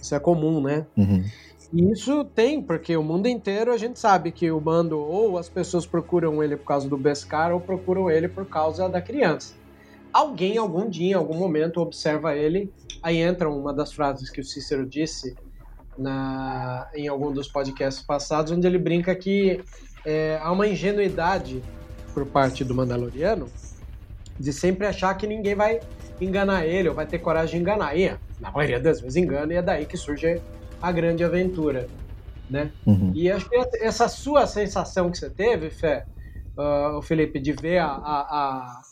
Isso é comum, né? Uhum. E isso tem, porque o mundo inteiro a gente sabe que o mando ou as pessoas procuram ele por causa do Beskar ou procuram ele por causa da criança. Alguém, algum dia, em algum momento, observa ele. Aí entra uma das frases que o Cícero disse na, em algum dos podcasts passados, onde ele brinca que é, há uma ingenuidade por parte do Mandaloriano de sempre achar que ninguém vai enganar ele ou vai ter coragem de enganar. E, na maioria das vezes engana e é daí que surge a grande aventura, né? Uhum. E acho que essa sua sensação que você teve, Fé, uh, o Felipe, de ver a, a, a,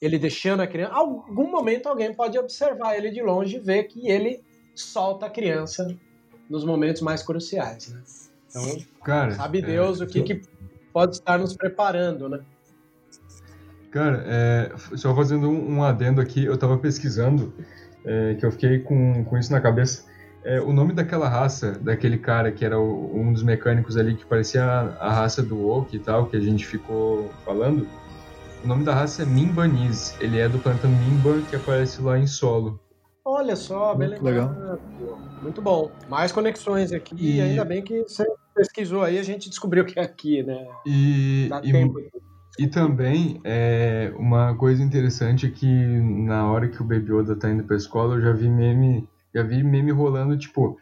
ele deixando a criança, algum momento alguém pode observar ele de longe e ver que ele solta a criança nos momentos mais cruciais, né? Então, Cara, sabe Deus é, o que, que pode estar nos preparando, né? Cara, é, só fazendo um, um, adendo aqui, eu tava pesquisando, é, que eu fiquei com, com isso na cabeça. É, o nome daquela raça, daquele cara que era o, um dos mecânicos ali, que parecia a, a raça do Oak e tal, que a gente ficou falando, o nome da raça é Mimbanese. Ele é do planeta Mimban, que aparece lá em solo. Olha só, bem Muito legal. Muito bom. Mais conexões aqui. E... ainda bem que você pesquisou aí, a gente descobriu que é aqui, né? E, Dá e, tempo. e também, é, uma coisa interessante é que na hora que o Baby Yoda tá indo pra escola, eu já vi meme, já vi meme rolando, tipo,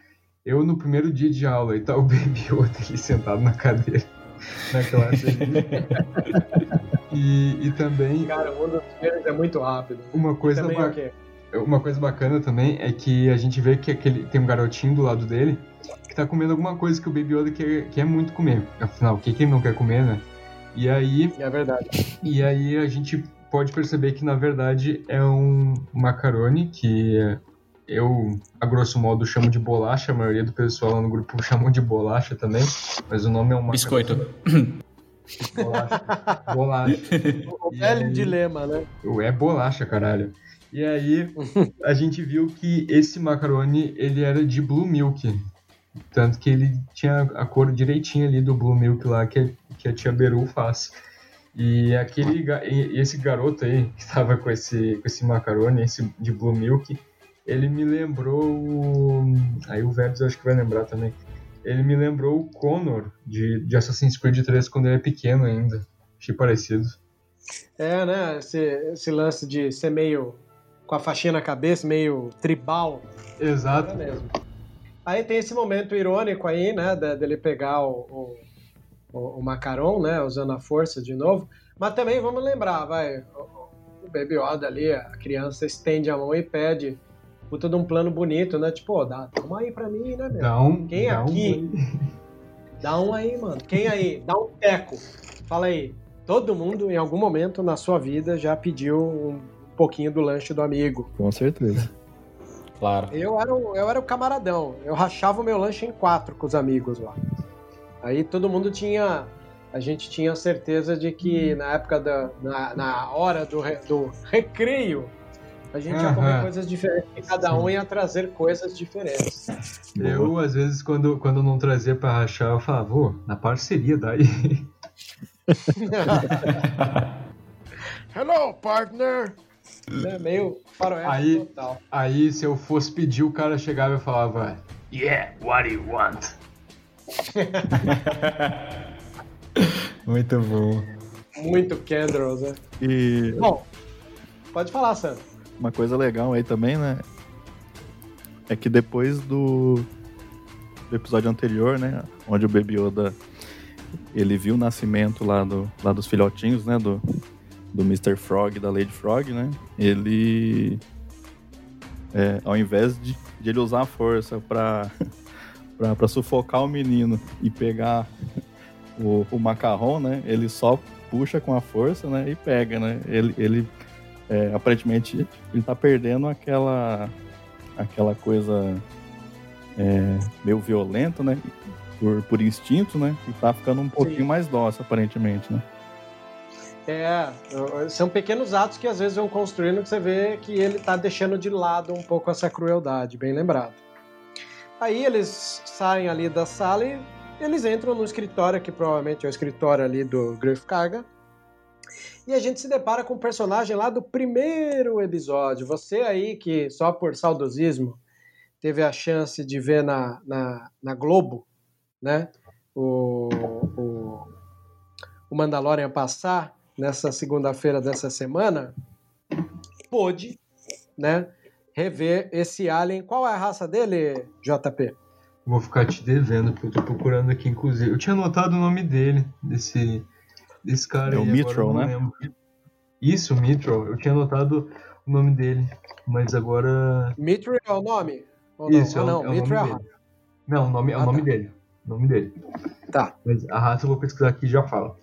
eu no primeiro dia de aula e tá o Baby Yoda ali sentado na cadeira, na classe. e, e também, Cara, o mundo dos memes é muito rápido. uma coisa Também ba- o quê? Uma coisa bacana também é que a gente vê que aquele, tem um garotinho do lado dele que tá comendo alguma coisa que o Baby Yoda quer, quer muito comer. Afinal, o que, que ele não quer comer, né? E aí, É verdade. e aí a gente pode perceber que na verdade é um macarone que eu, a grosso modo, chamo de bolacha. A maioria do pessoal lá no grupo chamou de bolacha também, mas o nome é um macarone. Biscoito. Bolacha. bolacha. O velho aí- dilema, né? É bolacha, caralho. E aí, a gente viu que esse macarone, ele era de Blue Milk. Tanto que ele tinha a cor direitinha ali do Blue Milk lá, que, que a tia Beru faz. E aquele, e esse garoto aí, que tava com esse, com esse macarone, esse de Blue Milk, ele me lembrou. Aí o Vebs eu acho que vai lembrar também. Ele me lembrou o Connor de, de Assassin's Creed 3 quando ele é pequeno ainda. Achei parecido. É, né? Esse, esse lance de ser meio com a faixinha na cabeça, meio tribal. Exato. É mesmo. Aí tem esse momento irônico aí, né? Dele pegar o, o, o, macaron, né? Usando a força de novo. Mas também vamos lembrar, vai. O, Baby Yoda ali, a criança estende a mão e pede puta de um plano bonito, né? Tipo, ó, dá, dá uma aí pra mim, né, meu? Dá um, Quem dá um- aqui? Dá um aí, mano. Quem aí? Dá um teco. Fala aí. Todo mundo, em algum momento na sua vida, já pediu um pouquinho do lanche do amigo. Com certeza. Claro. Eu era, o, eu era o camaradão. Eu rachava o meu lanche em quatro com os amigos lá. Aí todo mundo tinha. A gente tinha certeza de que na época da. Na, na hora do, re- do recreio, a gente ia comer Aham. coisas diferentes e cada um ia trazer coisas diferentes. Eu, às vezes, quando, quando não trazia pra rachar, eu falava, vô, na parceria daí. Hello, partner! É meio faroeste Aí- total. Aí, se eu fosse pedir, o cara chegava e falava, Yeah, what do you want? Muito bom. Muito Kendros, né? E Bom, pode falar, Sam. uma coisa legal aí também, né? É que depois do, do episódio anterior, né? Onde o Baby Yoda ele viu o nascimento lá, do, lá dos filhotinhos, né? Do, do Mr. Frog da Lady Frog, né? Ele. é, ao invés de, de ele usar a força pra, pra, pra sufocar o menino e pegar o, o macarrão, né? Ele só puxa com a força, né? E pega, né? Ele, ele é, aparentemente ele tá perdendo aquela aquela coisa é, meio violenta, né? Por, por instinto, né? E tá ficando um pouquinho Sim. mais dócil, aparentemente, né? É, são pequenos atos que às vezes vão construindo que você vê que ele tá deixando de lado um pouco essa crueldade, bem lembrado. Aí eles saem ali da sala e eles entram no escritório, que provavelmente é o escritório ali do Griff Karga. E a gente se depara com um personagem lá do primeiro episódio. Você aí que só por saudosismo teve a chance de ver na, na, na Globo, né? O, o, o Mandalorian passar nessa segunda-feira dessa semana, pôde, né? Rever esse alien. Qual é a raça dele, JP? Vou ficar te devendo, porque eu tô procurando aqui, inclusive. Eu tinha anotado o nome dele, desse, desse cara É o não né? lembro. Isso, Mithril. Eu tinha anotado o nome dele, mas agora... Mithril é o nome? Ou Isso, não? é, Ah, o- não, é o Mithril é a nome raça. dele. Não, o nome, é o Ah, nome tá. dele. O nome dele. Tá. Mas a raça eu vou pesquisar aqui e já falo.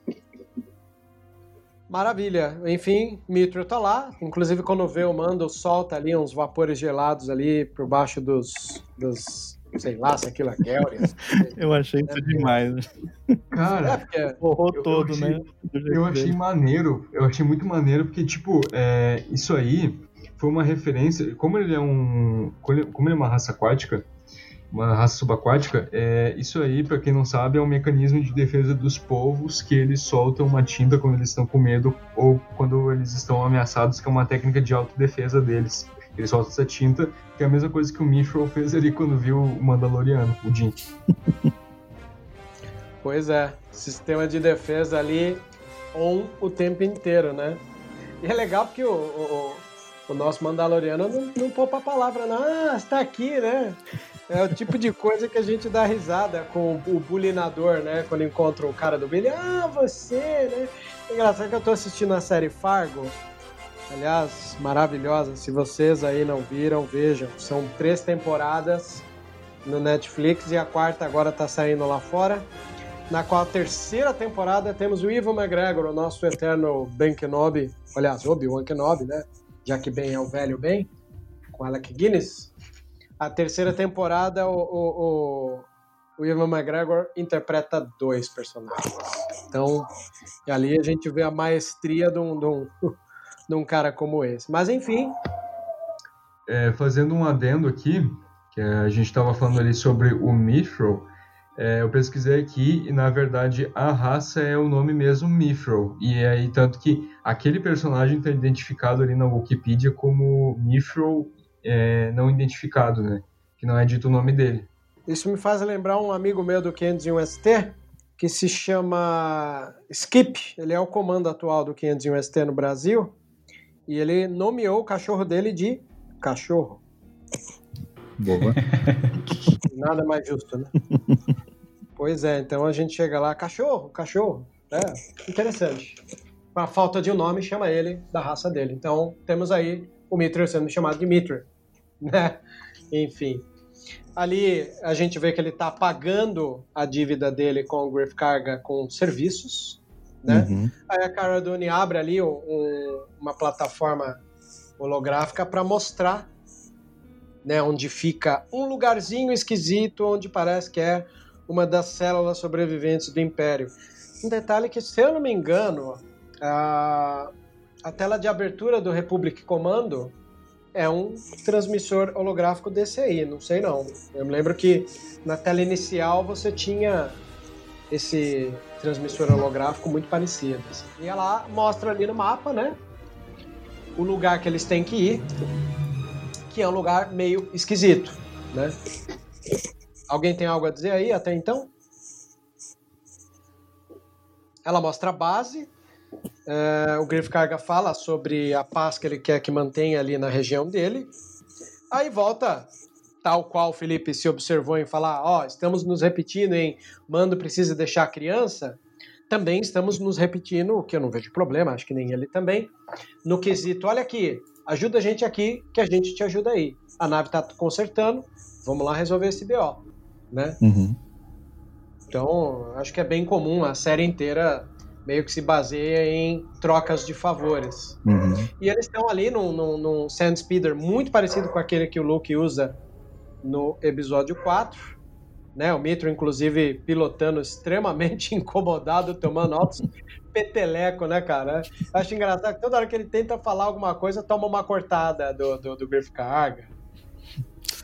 Maravilha. Enfim, Mithril tá lá. Inclusive, quando vê o Mando, solta ali uns vapores gelados ali por baixo dos, dos sei lá se aquilo é Gelrias. Eu achei isso demais. né? Cara, É, eu todo, achei- né? Eu achei dele. maneiro, eu achei muito maneiro, porque, tipo, é, isso aí foi uma referência. Como ele é um. Como ele é uma raça aquática, uma raça subaquática, é, isso aí, pra quem não sabe, é um mecanismo de defesa dos povos que eles soltam uma tinta quando eles estão com medo ou quando eles estão ameaçados, que é uma técnica de autodefesa deles. Eles soltam essa tinta, que é a mesma coisa que o Mithril fez ali quando viu o Mandaloriano, o Jin. Pois é, sistema de defesa ali on o tempo inteiro, né? E é legal porque o, o, o nosso Mandaloriano não, não poupa a palavra, não. Ah, está aqui, né? É o tipo de coisa que a gente dá risada com o bulinador, né? Quando encontra o cara do Billy. Ah, você, né? Engraçado que eu tô assistindo a série Fargo. Aliás, maravilhosa. Se vocês aí não viram, vejam. São três temporadas no Netflix e a quarta agora tá saindo lá fora. Na qual a terceira temporada temos o Ivan McGregor, o nosso eterno Ben Kenobi. Aliás, Obi-Wan Kenobi, né? Já que Ben é o velho Ben, com Alec Guinness. A terceira temporada, o, o, o, o Ivan McGregor interpreta dois personagens. Então, ali a gente vê a maestria de um, de um, de um cara como esse. Mas, enfim, É, fazendo um adendo aqui, que a gente estava falando ali sobre o Mithril, é, eu pesquisei aqui e na verdade a raça é o nome mesmo Mithril. E aí, tanto que aquele personagem está identificado ali na Wikipedia como Mithril é, não identificado, né? Que não é dito o nome dele. Isso me faz lembrar um amigo meu do 501 ST que se chama Skip. Ele é o comando atual do 501 ST no Brasil e ele nomeou o cachorro dele de cachorro. Boa. Nada mais justo, né? pois é, então a gente chega lá, cachorro, cachorro. É, interessante. A falta de um nome, chama ele da raça dele. Então temos aí o Mithril sendo chamado de Mithril, né? Enfim. Ali a gente vê que ele está pagando a dívida dele com o Griff Carga com serviços, né? Uhum. Aí a Cara Dune abre ali um- um- uma plataforma holográfica para mostrar né, onde fica um lugarzinho esquisito, onde parece que é uma das células sobreviventes do Império. Um detalhe que, se eu não me engano, a, a tela de abertura do Republic Commando é um transmissor holográfico desse aí, não sei não. Eu me lembro que na tela inicial você tinha esse transmissor holográfico muito parecido. E ela mostra ali no mapa, né? O lugar que eles têm que ir, que é um lugar meio esquisito, né? Alguém tem algo a dizer aí até então? Ela mostra a base. é, o Griff Carga fala sobre a paz que ele quer que mantenha ali na região dele. Aí volta, tal qual o Felipe se observou em falar: ó, estamos nos repetindo em mando precisa deixar a criança. Também estamos nos repetindo, o que eu não vejo problema, acho que nem ele também, no quesito: olha aqui, ajuda a gente aqui, que a gente te ajuda aí. A nave tá consertando, vamos lá resolver esse BO, né? Uhum. Então, acho que é bem comum, a série inteira meio que se baseia em trocas de favores. Uhum. E eles estão ali num, num, num Sand Speeder muito parecido com aquele que o Luke usa no episódio 4. Né? O Mitro, inclusive, pilotando extremamente incomodado, tomando altos peteleco, né, cara? Acho engraçado que toda hora que ele tenta falar alguma coisa, toma uma cortada do, do, do Griff Carga.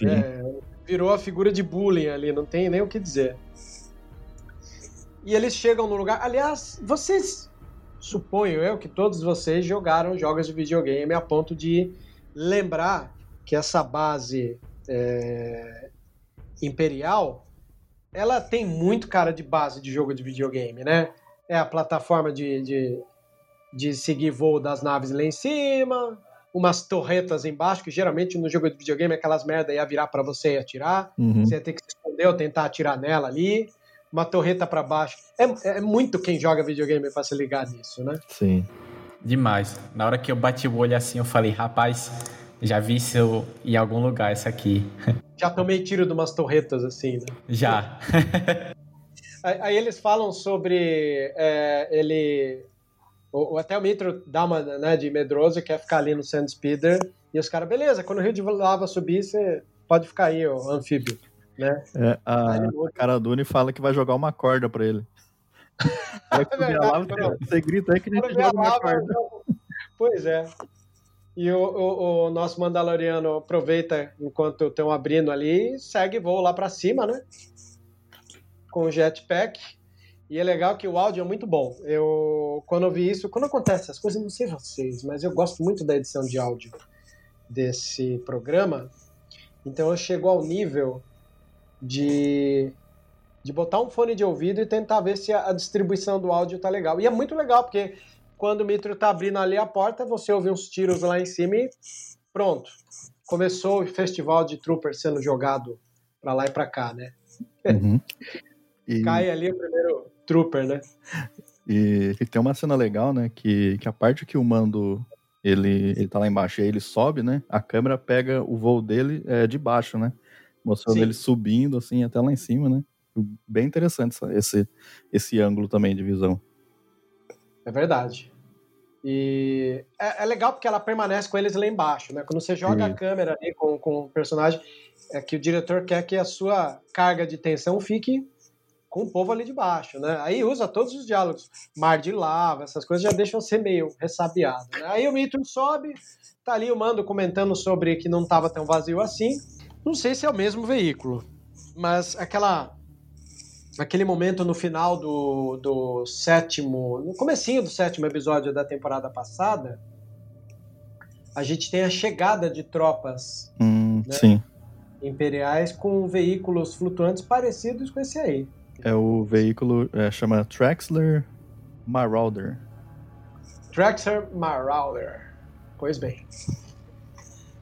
É, virou a figura de bullying ali, não tem nem o que dizer. E eles chegam no lugar. Aliás, vocês. Suponho eu que todos vocês jogaram jogos de videogame a ponto de lembrar que essa base é, imperial ela tem muito cara de base de jogo de videogame, né? É a plataforma de, de, de seguir voo das naves lá em cima, umas torretas embaixo, que geralmente no jogo de videogame aquelas merda ia virar para você e atirar. Uhum. Você ia ter que se esconder ou tentar atirar nela ali. Uma torreta para baixo. É, é muito quem joga videogame para se ligar nisso, né? Sim. Demais. Na hora que eu bati o olho assim, eu falei, rapaz, já vi isso em algum lugar, isso aqui. Já tomei tiro de umas torretas assim, né? Já. Aí, aí eles falam sobre é, ele. O, o- até o Mitro dá uma né, de medroso e quer ficar ali no Sand Speeder. E os caras, beleza, quando o Rio de Lava subir, você pode ficar aí, o anfíbio. Né? É, a, a cara Dune fala que vai jogar uma corda pra ele. É verdade, lava, não. você grita aí que a joga uma lava, corda. Pois é. E o, o- o nosso Mandaloriano aproveita enquanto estão abrindo ali e segue voo lá pra cima, né? Com o jetpack. E é legal que o áudio é muito bom. Eu, quando eu vi isso, quando acontece essas coisas, não sei vocês, mas eu gosto muito da edição de áudio desse programa. Então eu chego ao nível de, de botar um fone de ouvido e tentar ver se a, a distribuição do áudio tá legal. E é muito legal, porque quando o Mitro tá abrindo ali a porta, você ouve uns tiros lá em cima e pronto. Começou o festival de troopers sendo jogado pra lá e pra cá, né? Uhum. E, Cai ali o primeiro trooper, né? e- e tem uma cena legal, né? Que, que a parte que o mando ele, ele tá lá embaixo e aí ele sobe, né? A câmera pega o voo dele é, de baixo, né? Mostrando Sim. ele subindo, assim, até lá em cima, né? Bem interessante essa- esse, esse ângulo também de visão. É verdade. E é, é legal porque ela permanece com eles lá embaixo, né? Quando você joga a Isso. câmera ali com, com o personagem, é que o diretor quer que a sua carga de tensão fique com o povo ali de baixo, né? Aí usa todos os diálogos, mar de lava, essas coisas já deixam você meio ressabiado. Né? Aí o Mitro sobe, tá ali o Mando comentando sobre que não tava tão vazio assim. Não sei se é o mesmo veículo, mas aquela aquele momento no final do, do sétimo, no comecinho do sétimo episódio da temporada passada, a gente tem a chegada de tropas Hum, Né? Imperiais com veículos flutuantes parecidos com esse aí. É o veículo, é, chama Traxler Marauder. Traxxer Marauder. Pois bem.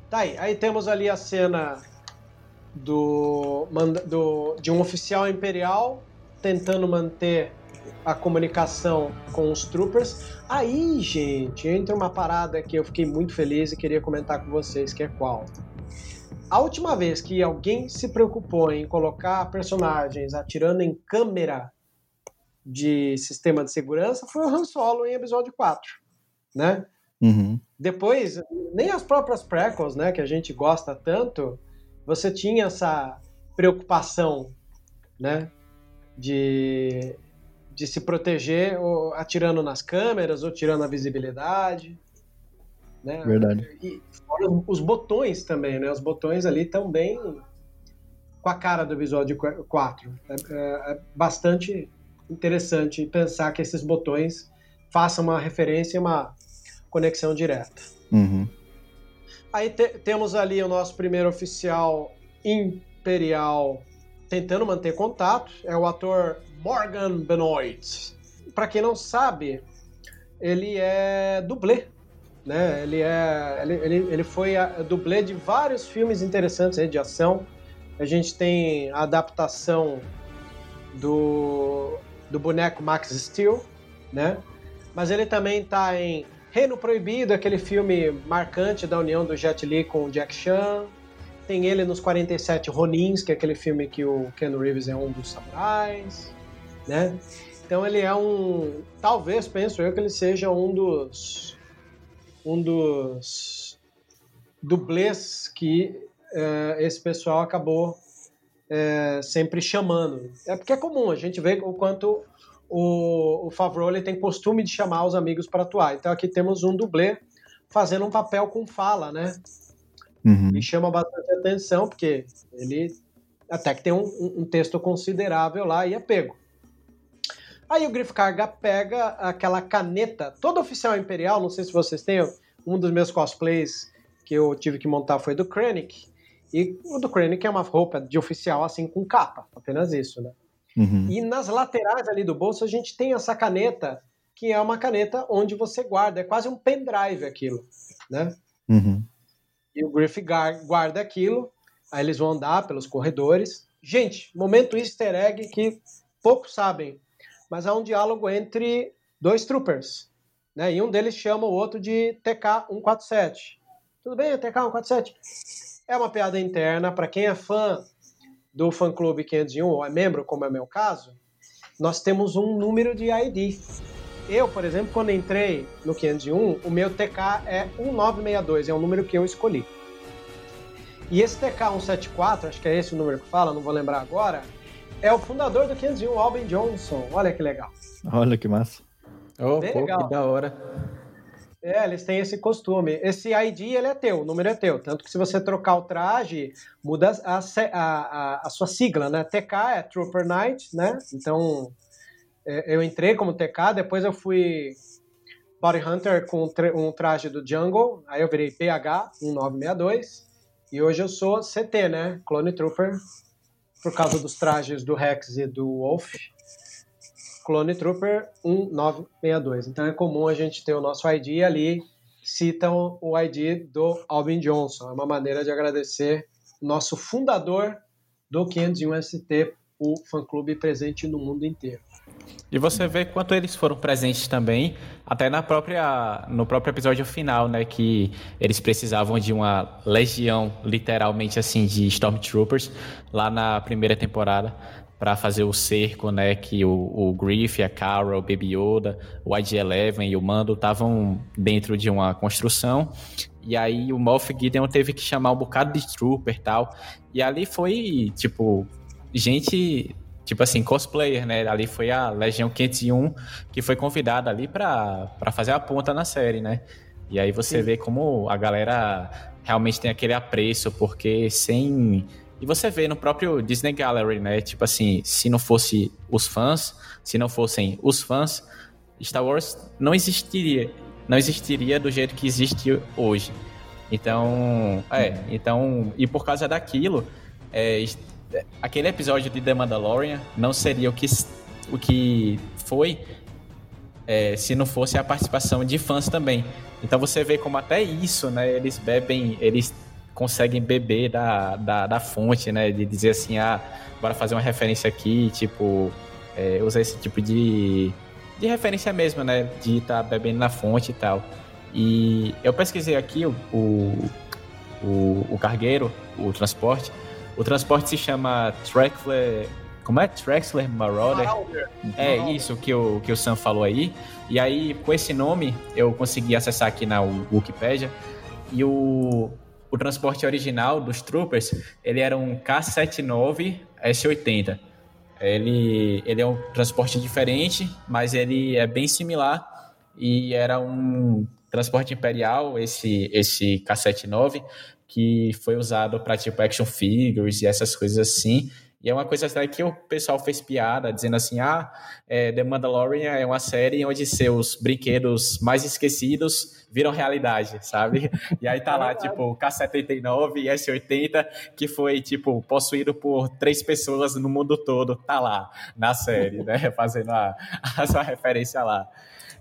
Tá aí. Aí temos ali a cena do, do- de um oficial imperial tentando manter a comunicação com os troopers. Aí, gente, entra uma parada que eu fiquei muito feliz e queria comentar com vocês, que é qual? A última vez que alguém se preocupou em colocar personagens atirando em câmera de sistema de segurança foi o Han Solo em episódio 4, né? Uhum. Depois, nem as próprias prequels, né, que a gente gosta tanto, você tinha essa preocupação, né, de, de se proteger ou atirando nas câmeras ou tirando a visibilidade, né? Verdade. E fora os botões também, né? Os botões ali estão bem com a cara do episódio 4. É, é- é bastante interessante pensar que esses botões façam uma referência e uma conexão direta. Uhum. Aí te- temos ali o nosso primeiro oficial imperial tentando manter contato, é o ator Morgan Benoit. Para quem não sabe, ele é dublê, né? Ele é ele, ele, ele foi a, dublê de vários filmes interessantes aí de ação. A gente tem a adaptação do do boneco Max Steel, né? Mas ele também tá em Reino Proibido, aquele filme marcante da união do Jet Li com o Jack Chan. Tem ele nos 47 Ronins, que é aquele filme que o Ken Reeves é um dos samurais, né? Então ele é um, talvez penso eu que ele seja um dos um dos dublês que eh, esse pessoal acabou eh, sempre chamando. É porque é comum, a gente vê o quanto o, o Favreau ele tem costume de chamar os amigos para atuar. Então aqui temos um dublê fazendo um papel com fala, né? Uhum. E chama bastante atenção, porque ele até que tem um, um- um texto considerável lá e é pego. Aí o Griff Carga pega aquela caneta, todo oficial imperial, não sei se vocês têm, um dos meus cosplays que eu tive que montar foi do Krennic. E o do Krennic é uma roupa de oficial assim com capa, apenas isso, né? Uhum. E nas laterais ali do bolso a gente tem essa caneta, que é uma caneta onde você guarda, é quase um pendrive aquilo, né? Uhum. E o Griff gar- guarda aquilo, aí eles vão andar pelos corredores. Gente, momento easter egg que poucos sabem, mas há um diálogo entre dois troopers, né? E um deles chama o outro de TK-147. Tudo bem, TK-147? É uma piada interna, para quem é fã do fã-clube 501, ou é membro, como é meu caso, nós temos um número de ID. Eu, por exemplo, quando entrei no 501, o meu TK é 1962, é o número que eu escolhi. E esse TK-174, acho que é esse o número que fala, não vou lembrar agora, é o fundador do 501, Alvin Johnson. Olha que legal. Olha que massa. Oh, pô, que da hora. É, eles têm esse costume. Esse ID ele é teu, o número é teu. Tanto que se você trocar o traje, muda a, a, a, sua sigla, né? TK é Trooper Knight, né? Então é, eu entrei como TK, depois eu fui Body Hunter com um traje do Jungle, aí eu virei PH 1962 e hoje eu sou CT, né? Clone Trooper, por causa dos trajes do Rex e do Wolf. Clone Trooper 1962. Então é comum a gente ter o nosso ID ali, citam o ID do Alvin Johnson. É uma maneira de agradecer o nosso fundador do 501 ST, o fã-clube presente no mundo inteiro. E você vê quanto eles foram presentes também, até na própria, no próprio episódio final, né? Que eles precisavam de uma legião, literalmente assim, de Stormtroopers, lá na primeira temporada para fazer o cerco, né? Que o, o Griff, a Carol, o Baby Yoda, o IG-11 e o Mando estavam dentro de uma construção. E aí o Moff Gideon teve que chamar um bocado de trooper e tal. E ali foi, tipo, gente, tipo assim, cosplayer, né? Ali foi a Legião 501 que foi convidada ali para fazer a ponta na série, né? E aí você Sim. vê como a galera realmente tem aquele apreço, porque sem e você vê no próprio Disney Gallery, né? Tipo assim, se não fosse os fãs, se não fossem os fãs, Star Wars não existiria. Não existiria do jeito que existe hoje. Então, é, então, e por causa daquilo, é, aquele episódio de The Mandalorian não seria o que, o que foi é, se não fosse a participação de fãs também. Então você vê como até isso, né? Eles bebem, eles conseguem beber da, da, da, fonte, né? De dizer assim, ah, bora fazer uma referência aqui, tipo, é, usar esse tipo de, de referência mesmo, né? De estar tá bebendo na fonte e tal. E eu pesquisei aqui o, o, o, o cargueiro, o transporte. O transporte se chama Trackler. Como é? Traxler Marauder? É isso que o, que o Sam falou aí. E aí, com esse nome, eu consegui acessar aqui na Wikipedia. E o, o transporte original dos Troopers, ele era um K-79 S-80. Ele, ele é um transporte diferente, mas ele é bem similar e era um transporte imperial, esse, esse K-79, que foi usado para tipo action figures e essas coisas assim. E é uma coisa até que o pessoal fez piada, dizendo assim: ah, é, The Mandalorian é uma série onde seus brinquedos mais esquecidos viram realidade, sabe? E aí tá lá, tipo, K-79 e S-80, que foi, tipo, possuído por três pessoas no mundo todo, tá lá na série, né? Fazendo a, a sua referência lá.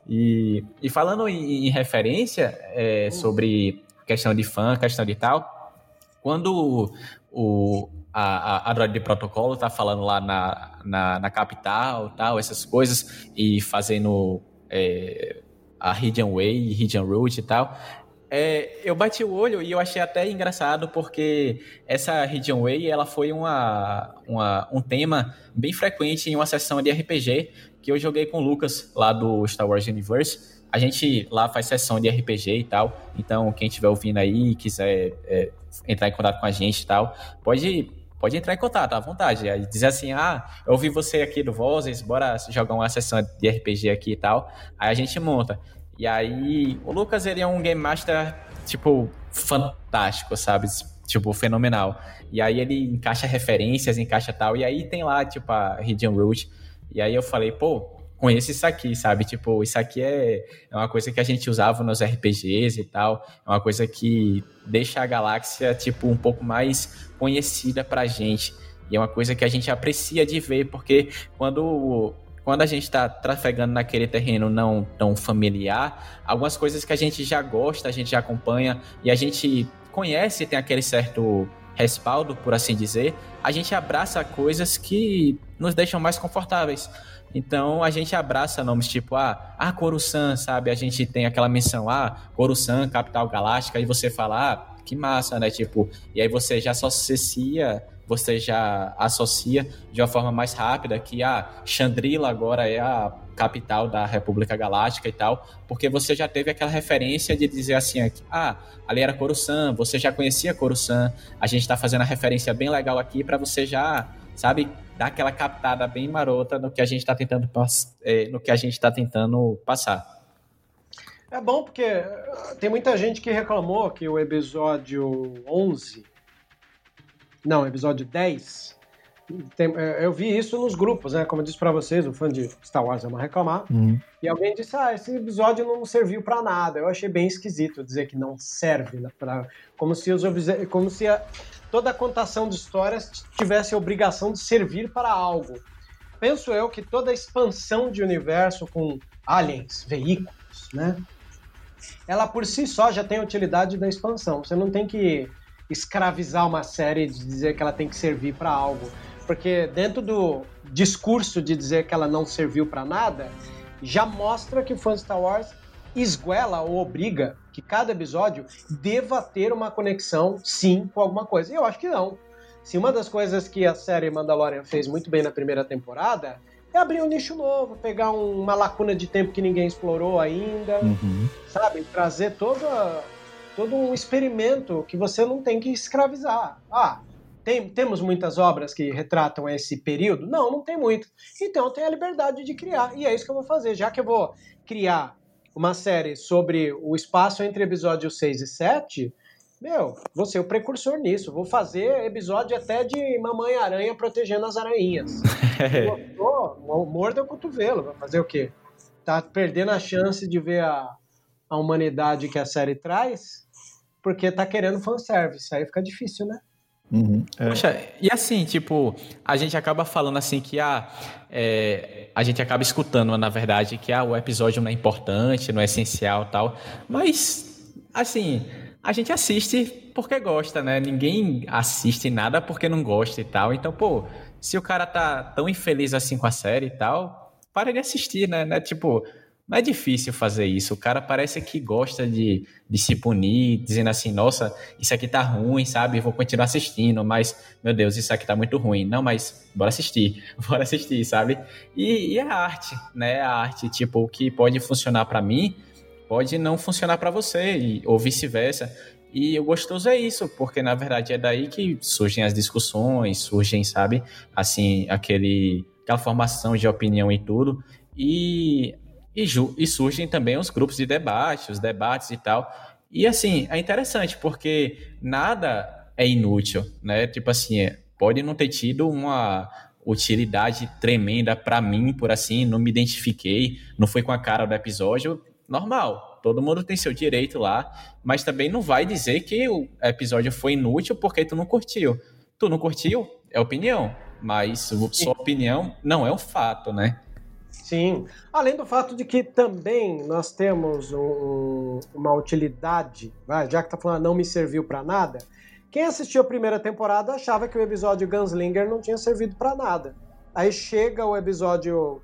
E, e falando em, em referência é, sobre questão de fã, questão de tal, quando o, a, a Android de protocolo tá falando lá na, na, na, capital, tal, essas coisas, e fazendo é, a Region Way, Region Route e tal. É, eu bati o olho e eu achei até engraçado porque essa Region Way ela foi uma, uma, um tema bem frequente em uma sessão de RPG que eu joguei com o Lucas lá do Star Wars Universe. A gente lá faz sessão de RPG e tal, então quem estiver ouvindo aí quiser é, entrar em contato com a gente e tal, pode pode entrar em contato à vontade. Aí dizer assim, ah, eu ouvi você aqui do Vozes, bora jogar uma sessão de RPG aqui e tal. Aí a gente monta. E aí, o Lucas, ele é um Game Master, tipo, fantástico, sabe? Tipo, fenomenal. E aí ele encaixa referências, encaixa tal. E aí tem lá, tipo, a Region Root. E aí eu falei, pô, conheço isso aqui, sabe? Tipo, isso aqui é, é uma coisa que a gente usava nos RPGs e tal. É uma coisa que deixa a galáxia, tipo, um pouco mais conhecida pra gente. E é uma coisa que a gente aprecia de ver, porque quando, quando a gente está trafegando naquele terreno não tão familiar, algumas coisas que a gente já gosta, a gente já acompanha e a gente conhece, tem aquele certo respaldo, por assim dizer, a gente abraça coisas que nos deixam mais confortáveis. Então a gente abraça nomes tipo ah, ah Coruscant, sabe? A gente tem aquela menção ah, Coruscant, capital galáctica, e você fala ah, que massa, né? Tipo, e aí você já associa, você já associa de uma forma mais rápida que a ah, Chandrila agora é a capital da República Galáctica e tal, porque você já teve aquela referência de dizer assim, ah, ali era Coruscant, você já conhecia Coruscant, a gente está fazendo a referência bem legal aqui para você já, sabe, dar aquela captada bem marota no que a gente está tentando, é, no que a gente está tentando passar. É bom porque tem muita gente que reclamou que o episódio 11, não, episódio 10, tem, é, eu vi isso nos grupos, né? Como eu disse para vocês, o fã de Star Wars ama reclamar. Uhum. E alguém disse: Ah, esse episódio não serviu para nada. Eu achei bem esquisito dizer que não serve, né, pra, como se, os, como se a, toda a contação de histórias tivesse a obrigação de servir para algo. Penso eu que toda a expansão de universo com aliens, veículos, né? ela por si só já tem utilidade da expansão. Você não tem que escravizar uma série de dizer que ela tem que servir para algo, porque dentro do discurso de dizer que ela não serviu para nada, já mostra que o fã Star Wars esguela ou obriga que cada episódio deva ter uma conexão, sim, com alguma coisa. E eu acho que não. Se uma das coisas que a série Mandalorian fez muito bem na primeira temporada é abrir um nicho novo, pegar um, uma lacuna de tempo que ninguém explorou ainda, uhum. sabe? Trazer toda, todo um experimento que você não tem que escravizar. Ah, tem, temos muitas obras que retratam esse período? Não, não tem muito. Então eu tenho a liberdade de criar. E é isso que eu vou fazer. Já que eu vou criar uma série sobre o espaço entre episódios 6 e 7, meu, vou ser o precursor nisso. Vou fazer episódio até de Mamãe Aranha protegendo as aranhas. Gostou? Morda o cotovelo. Vai fazer o quê? Tá perdendo a chance de ver a, a humanidade que a série traz porque tá querendo fanservice. Aí fica difícil, né? Uhum, é. Poxa, e assim, tipo, a gente acaba falando assim que ah, é, a gente acaba escutando, na verdade, que ah, o episódio não é importante, não é essencial tal. Mas, assim, a gente assiste porque gosta, né? Ninguém assiste nada porque não gosta e tal. Então, pô, se o cara tá tão infeliz assim com a série e tal, para de assistir, né? né? Tipo, não é difícil fazer isso. O cara parece que gosta de, de se punir, dizendo assim, nossa, isso aqui tá ruim, sabe? Vou continuar assistindo, mas, meu Deus, isso aqui tá muito ruim. Não, mas bora assistir, bora assistir, sabe? E, e a arte, né? A arte, tipo, o que pode funcionar para mim pode não funcionar para você, e, ou vice-versa. E o gostoso é isso, porque na verdade é daí que surgem as discussões, surgem, sabe, assim, aquele, aquela formação de opinião e tudo. E, e, e surgem também os grupos de debate, os debates e tal. E assim, é interessante, porque nada é inútil, né? Tipo assim, pode não ter tido uma utilidade tremenda para mim, por assim, não me identifiquei, não foi com a cara do episódio, normal. Todo mundo tem seu direito lá, mas também não vai dizer que o episódio foi inútil porque tu não curtiu. Tu não curtiu? É opinião, mas sua opinião não é o fato, né? Sim. Além do fato de que também nós temos um, uma utilidade, já que tá falando não me serviu para nada, quem assistiu a primeira temporada achava que o episódio Gunslinger não tinha servido para nada. Aí chega o episódio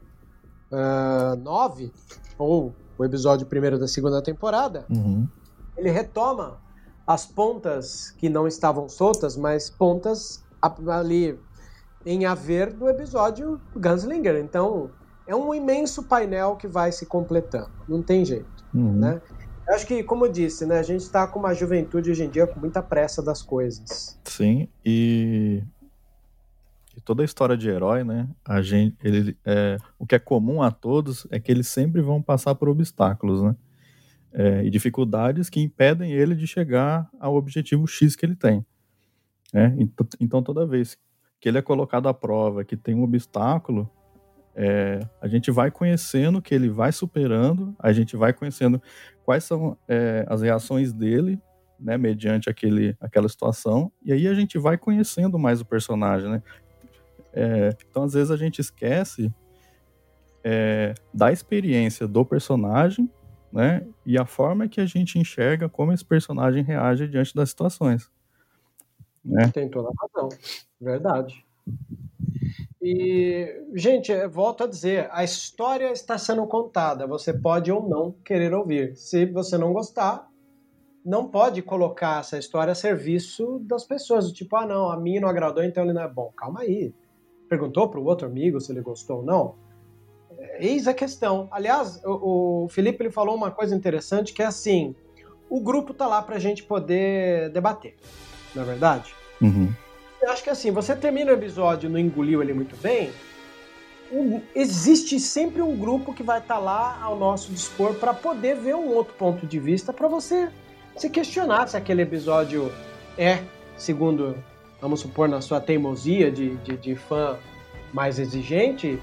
9, uh, ou o episódio primeiro da segunda temporada, uhum. ele retoma as pontas que não estavam soltas, mas pontas ali em haver do episódio Gunslinger. Então, é um imenso painel que vai se completando. Não tem jeito, uhum. né? Eu acho que, como eu disse, né, a gente está com uma juventude hoje em dia com muita pressa das coisas. Sim, e e toda a história de herói, né? A gente, ele, é, o que é comum a todos é que eles sempre vão passar por obstáculos, né? É, e dificuldades que impedem ele de chegar ao objetivo X que ele tem. Né? Então, então, toda vez que ele é colocado à prova, que tem um obstáculo, é, a gente vai conhecendo que ele vai superando, a gente vai conhecendo quais são é, as reações dele, né, mediante aquele, aquela situação, e aí a gente vai conhecendo mais o personagem, né? É, então, às vezes, a gente esquece é, da experiência do personagem, né? E a forma que a gente enxerga como esse personagem reage diante das situações. Né? Tem toda a razão. Verdade. E, gente, volto a dizer, a história está sendo contada. Você pode ou não querer ouvir. Se você não gostar, não pode colocar essa história a serviço das pessoas. Tipo, ah, não, a mim não agradou, então ele não é bom. Calma aí. Perguntou para o outro amigo se ele gostou ou não? É, eis a questão. Aliás, o, o Felipe ele falou uma coisa interessante que é assim: o grupo tá lá para a gente poder debater, não é verdade? Uhum. Acho que assim, você termina o episódio não engoliu ele muito bem, um, existe sempre um grupo que vai estar tá lá ao nosso dispor para poder ver um outro ponto de vista para você se questionar se aquele episódio é, segundo, vamos supor, na sua teimosia de, de, de fã mais exigente,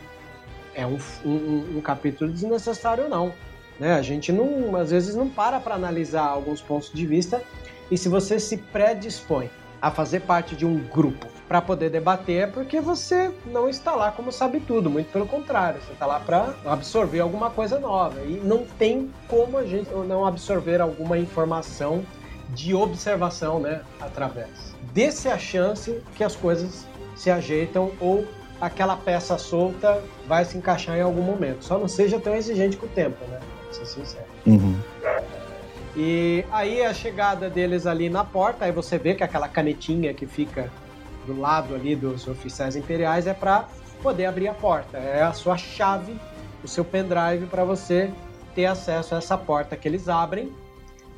é um, um, um capítulo desnecessário ou não. Né? A gente não, às vezes não para para analisar alguns pontos de vista e se você se predispõe a fazer parte de um grupo para poder debater é porque você não está lá como sabe tudo, muito pelo contrário, você está lá para absorver alguma coisa nova e não tem como a gente não absorver alguma informação de observação, né, através. Desse a chance que as coisas se ajeitam ou aquela peça solta vai se encaixar em algum momento. Só não seja tão exigente com o tempo, né? Pra ser sincero. Uhum. E aí a chegada deles ali na porta, aí você vê que aquela canetinha que fica do lado ali dos oficiais imperiais é para poder abrir a porta. É a sua chave, o seu pendrive para você ter acesso a essa porta que eles abrem.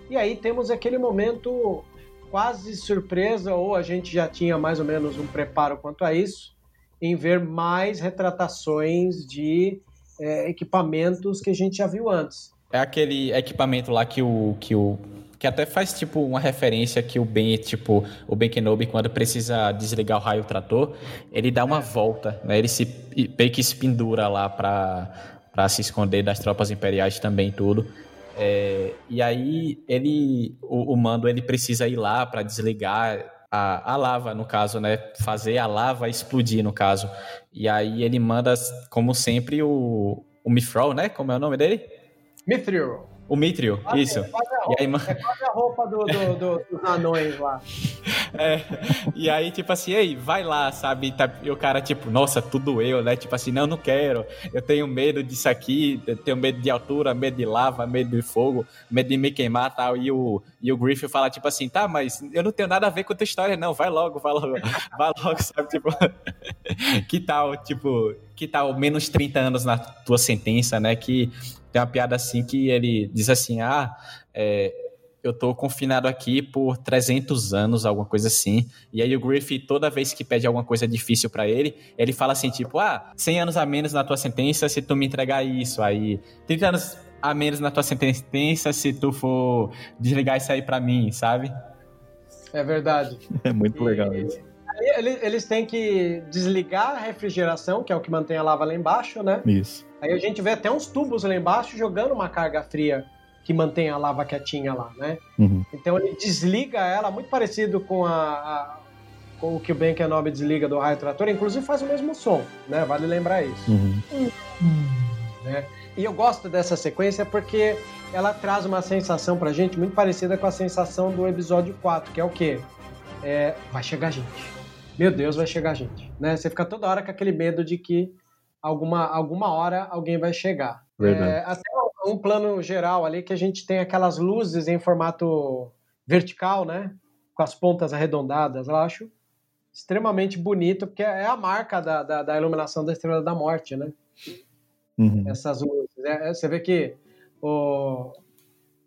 E aí temos aquele momento quase surpresa, ou a gente já tinha mais ou menos um preparo quanto a isso, em ver mais retratações de é, equipamentos que a gente já viu antes. É aquele equipamento lá que o, que o que até faz tipo uma referência que o Ben, tipo, o Ben Kenobi quando precisa desligar o raio trator, ele dá uma volta, né? Ele se meio que se pendura lá para para se esconder das tropas imperiais também tudo. É, e aí ele o, o, mando ele precisa ir lá para desligar a, a lava no caso, né? Fazer a lava explodir no caso. E aí ele manda como sempre o o Mithril, né? Como é o nome dele? Mithril. O Mithril, ah, isso. É, e aí, é quase a roupa do, do, do, dos anões lá. É, e aí, tipo assim, ei, vai lá, sabe? Tá, e o cara, tipo, nossa, tudo eu, né? Tipo assim, não, não quero. Eu tenho medo disso aqui, eu tenho medo de altura, medo de lava, medo de fogo, medo de me queimar tal. E o, e o Griffith fala, tipo assim, tá, mas eu não tenho nada a ver com a tua história, não. Vai logo, vai logo, vai logo, sabe? Tipo, que tal, tipo, que tal menos 30 anos na tua sentença, né? Que tem uma piada assim que ele diz assim: ah, é, eu tô confinado aqui por 300 anos, alguma coisa assim. E aí o Griffith, toda vez que pede alguma coisa difícil para ele, ele fala assim, tipo, ah, 100 anos a menos na tua sentença se tu me entregar isso. Aí, 30 anos a menos na tua sentença se tu for desligar isso aí para mim, sabe? É verdade. É muito legal isso. Eles têm que desligar a refrigeração, que é o que mantém a lava lá embaixo, né? Isso. Aí a gente vê até uns tubos lá embaixo jogando uma carga fria que mantém a lava quietinha lá, né? Uhum. Então ele desliga ela, muito parecido com, a, a com o que o Ben Kenobi desliga do raio trator, inclusive faz o mesmo som, né? Vale lembrar isso. Uhum. Né? E eu gosto dessa sequência porque ela traz uma sensação pra gente muito parecida com a sensação do episódio 4, que é o quê? É, vai chegar gente. Meu Deus, vai chegar gente. Né? Você fica toda hora com aquele medo de que alguma, alguma hora alguém vai chegar. É, até um plano geral ali que a gente tem aquelas luzes em formato vertical, né? Com as pontas arredondadas, eu acho extremamente bonito, porque é a marca da, da, da iluminação da Estrela da Morte, né? Uhum. Essas luzes. Né? Você vê que o,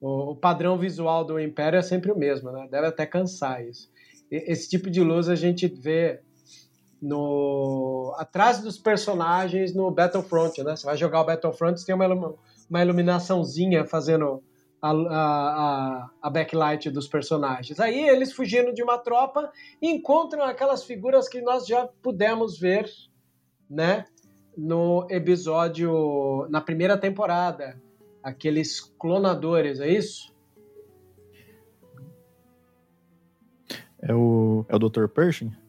o, padrão visual do Império é sempre o mesmo, né? Deve até cansar isso. Esse tipo de luz a gente vê no atrás dos personagens no Battlefront, né? Você vai jogar o Battlefront, tem uma, uma iluminaçãozinha fazendo a, a, a, backlight dos personagens. Aí eles fugindo de uma tropa encontram aquelas figuras que nós já pudemos ver, né? No episódio, na primeira temporada, aqueles clonadores, é isso? É o, é o Dr. Pershing?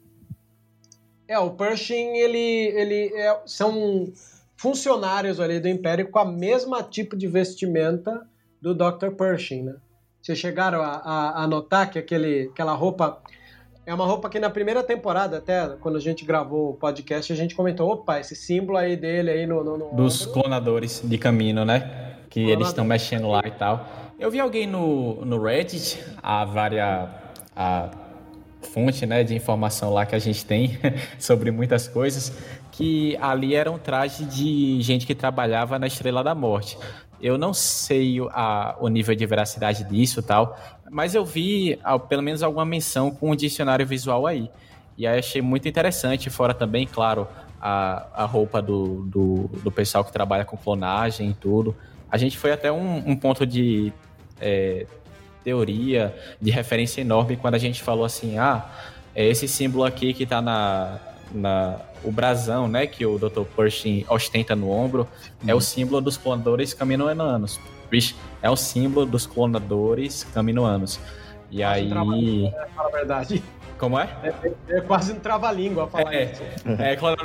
É, o Pershing, ele, ele é, são funcionários ali do Império com a mesma tipo de vestimenta do Dr. Pershing, né? Vocês chegaram a, a, a notar que aquele, aquela roupa é uma roupa que na primeira temporada, até quando a gente gravou o podcast, a gente comentou, opa, esse símbolo aí dele aí no... no, no Dos clonadores de caminho, né? Que Clonador. eles estão mexendo lá e tal. Eu vi alguém no, no Reddit, a várias fonte né, de informação lá que a gente tem sobre muitas coisas, que ali era um traje de gente que trabalhava na Estrela da Morte. Eu não sei a, o nível de veracidade disso tal, mas eu vi pelo menos alguma menção com um dicionário visual aí. E aí achei muito interessante, fora também, claro, a, a roupa do, do, do pessoal que trabalha com clonagem e tudo. A gente foi até um, um ponto de é, teoria, de referência enorme quando a gente falou assim, ah, é esse símbolo aqui que está na, na o brasão, né, que o Dr. Pershing ostenta no ombro, uhum. é o uhum. símbolo dos clonadores caminoanos. É o símbolo dos clonadores caminoanos. E Acho aí. Trabalho, né, a verdade. Como é? É, é quase um trava-língua falar é, isso. É, claro,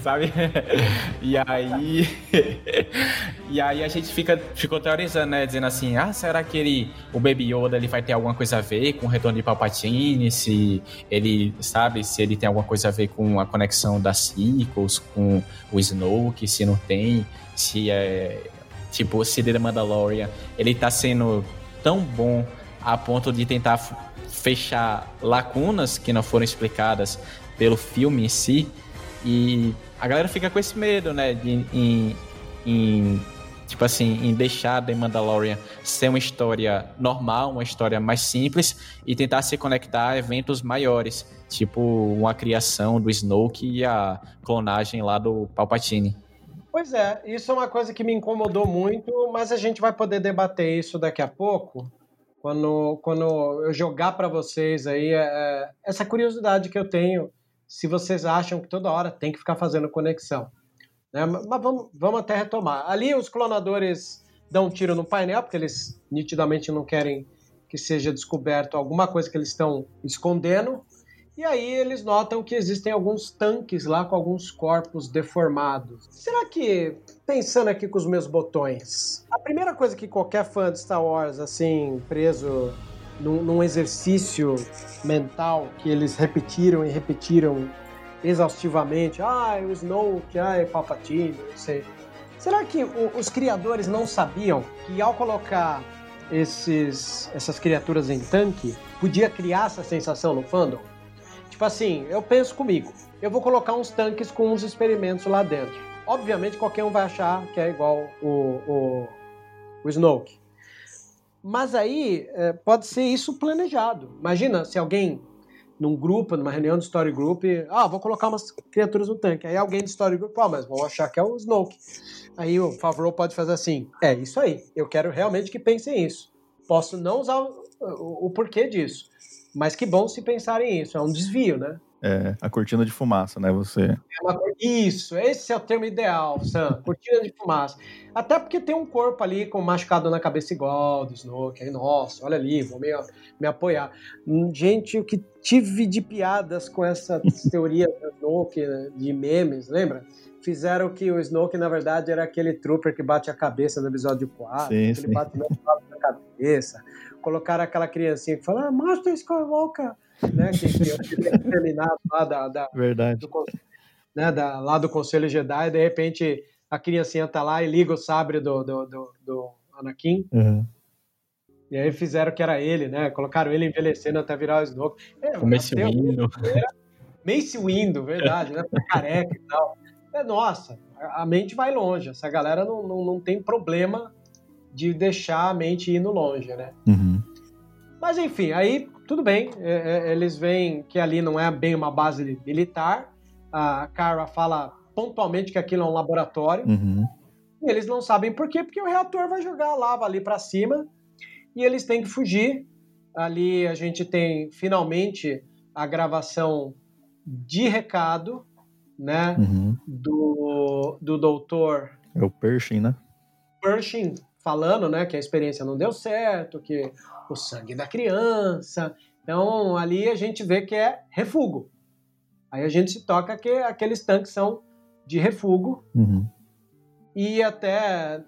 sabe? E aí. e aí a gente fica, ficou teorizando, né? Dizendo assim: ah, será que ele, o Baby Yoda ele vai ter alguma coisa a ver com o retorno de Palpatine? Se ele, sabe, se ele tem alguma coisa a ver com a conexão das sequels, com o Snoke, se não tem, se é. Tipo, se The Mandalorian ele tá sendo tão bom a ponto de tentar fechar lacunas que não foram explicadas pelo filme em si. E a galera fica com esse medo, né? De, em, em, tipo assim, em deixar The Mandalorian ser uma história normal, uma história mais simples e tentar se conectar a eventos maiores, tipo uma criação do Snoke e a clonagem lá do Palpatine. Pois é, isso é uma coisa que me incomodou muito, mas a gente vai poder debater isso daqui a pouco quando, quando eu jogar para vocês aí é, é, essa curiosidade que eu tenho, se vocês acham que toda hora tem que ficar fazendo conexão. Né? Mas vamos, vamos até retomar. Ali os clonadores dão um tiro no painel, porque eles nitidamente não querem que seja descoberto alguma coisa que eles estão escondendo. E aí eles notam que existem alguns tanques lá com alguns corpos deformados. Será que, pensando aqui com os meus botões, a primeira coisa que qualquer fã de Star Wars, assim, preso num, num exercício mental que eles repetiram e repetiram exaustivamente, ah, o Snoke, ah, Palpatine, não sei. Será que o, os criadores não sabiam que ao colocar esses, essas criaturas em tanque, podia criar essa sensação no fandom? Tipo assim, eu penso comigo, eu vou colocar uns tanques com uns experimentos lá dentro. Obviamente qualquer um vai achar que é igual o, o, o Snoke. Mas aí é, pode ser isso planejado. Imagina se alguém num grupo, numa reunião de Story Group, ah, vou colocar umas criaturas no tanque. Aí alguém de Story Group, ah, mas vão achar que é o Snoke. Aí o Favreau pode fazer assim, é isso aí, eu quero realmente que pensem isso. Posso não usar o, o, o porquê disso, mas que bom se pensarem isso, é um desvio, né? É, a cortina de fumaça, né? Você. É uma... Isso, esse é o termo ideal, Sam. Cortina de fumaça. Até porque tem um corpo ali com machucado na cabeça igual do Snoke. Aí, nossa, olha ali, vou me, me apoiar. Gente, o que tive de piadas com essa teoria do Snoke, né, de memes, lembra? Fizeram que o Snoke, na verdade, era aquele trooper que bate a cabeça no episódio 4. Sim, sim. Ele bate na cabeça colocaram aquela criancinha que fala, ah, Master Skywalker, né? Que, que é terminado lá da, da, Verdade. Do, né, da, lá do Conselho Jedi, e de repente a criancinha tá lá e liga o sabre do, do, do, do Anakin. Uhum. E aí fizeram que era ele, né? Colocaram ele envelhecendo até virar o Snoke. É, o Mace Windu. Mace Windu, verdade, né? Careca e tal. É, nossa, a mente vai longe. Essa galera não, não, não tem problema de deixar a mente indo longe, né? Uhum. Mas enfim, aí tudo bem, é, é, eles veem que ali não é bem uma base militar. A Kara fala pontualmente que aquilo é um laboratório. Uhum. E eles não sabem por quê, porque o reator vai jogar a lava ali para cima e eles têm que fugir. Ali a gente tem finalmente a gravação de recado, né? Uhum. Do, do doutor. É o Pershing, né? Pershing, falando, né, que a experiência não deu certo, que o sangue da criança. Então, ali a gente vê que é refugo. Aí a gente se toca que aqueles tanques são de refugo. Uhum. E até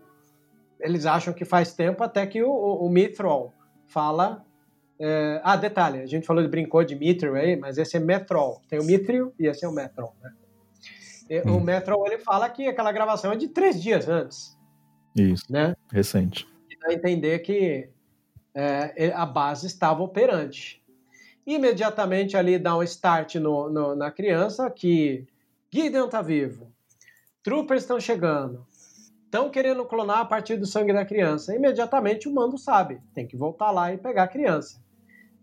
eles acham que faz tempo até que o, o, Mithril fala. É, ah, detalhe, a gente falou de brincou de Mithril aí, mas esse é Methrol. Tem o Mithril e esse é o Methrol, né? Uhum. O Methrol ele fala que aquela gravação é de três dias antes. Isso. Né? Recente. a entender que é, a base estava operante. Imediatamente ali dá um start no, no, na criança que Gideon está vivo, troopers estão chegando, estão querendo clonar a partir do sangue da criança. Imediatamente o mando sabe, tem que voltar lá e pegar a criança.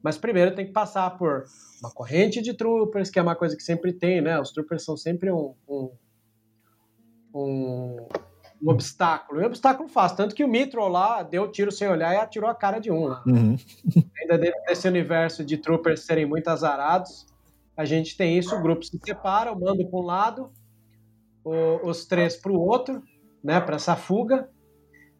Mas primeiro tem que passar por uma corrente de troopers, que é uma coisa que sempre tem, né? Os troopers são sempre um, um, um, um obstáculo. Um obstáculo fácil. Tanto que o Mitro lá deu tiro sem olhar e atirou a cara de um. Né? Uhum. Ainda dentro desse universo de troopers serem muito azarados, a gente tem isso, o grupo se separa, o mando para um lado, o, os três para o outro, né, para essa fuga.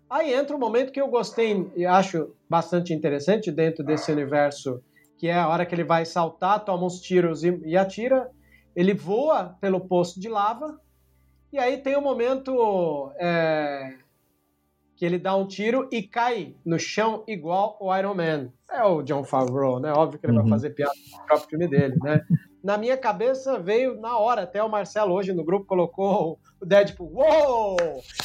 Aí entra um momento que eu gostei e acho bastante interessante dentro desse universo, que é a hora que ele vai saltar, toma uns tiros e, e atira. Ele voa pelo poço de lava, e aí tem um momento é, que ele dá um tiro e cai no chão igual o Iron Man. É o John Favreau, né? Óbvio que ele uhum. vai fazer piada no próprio filme dele, né? Na minha cabeça veio na hora, até o Marcelo hoje no grupo colocou o Deadpool, Uou!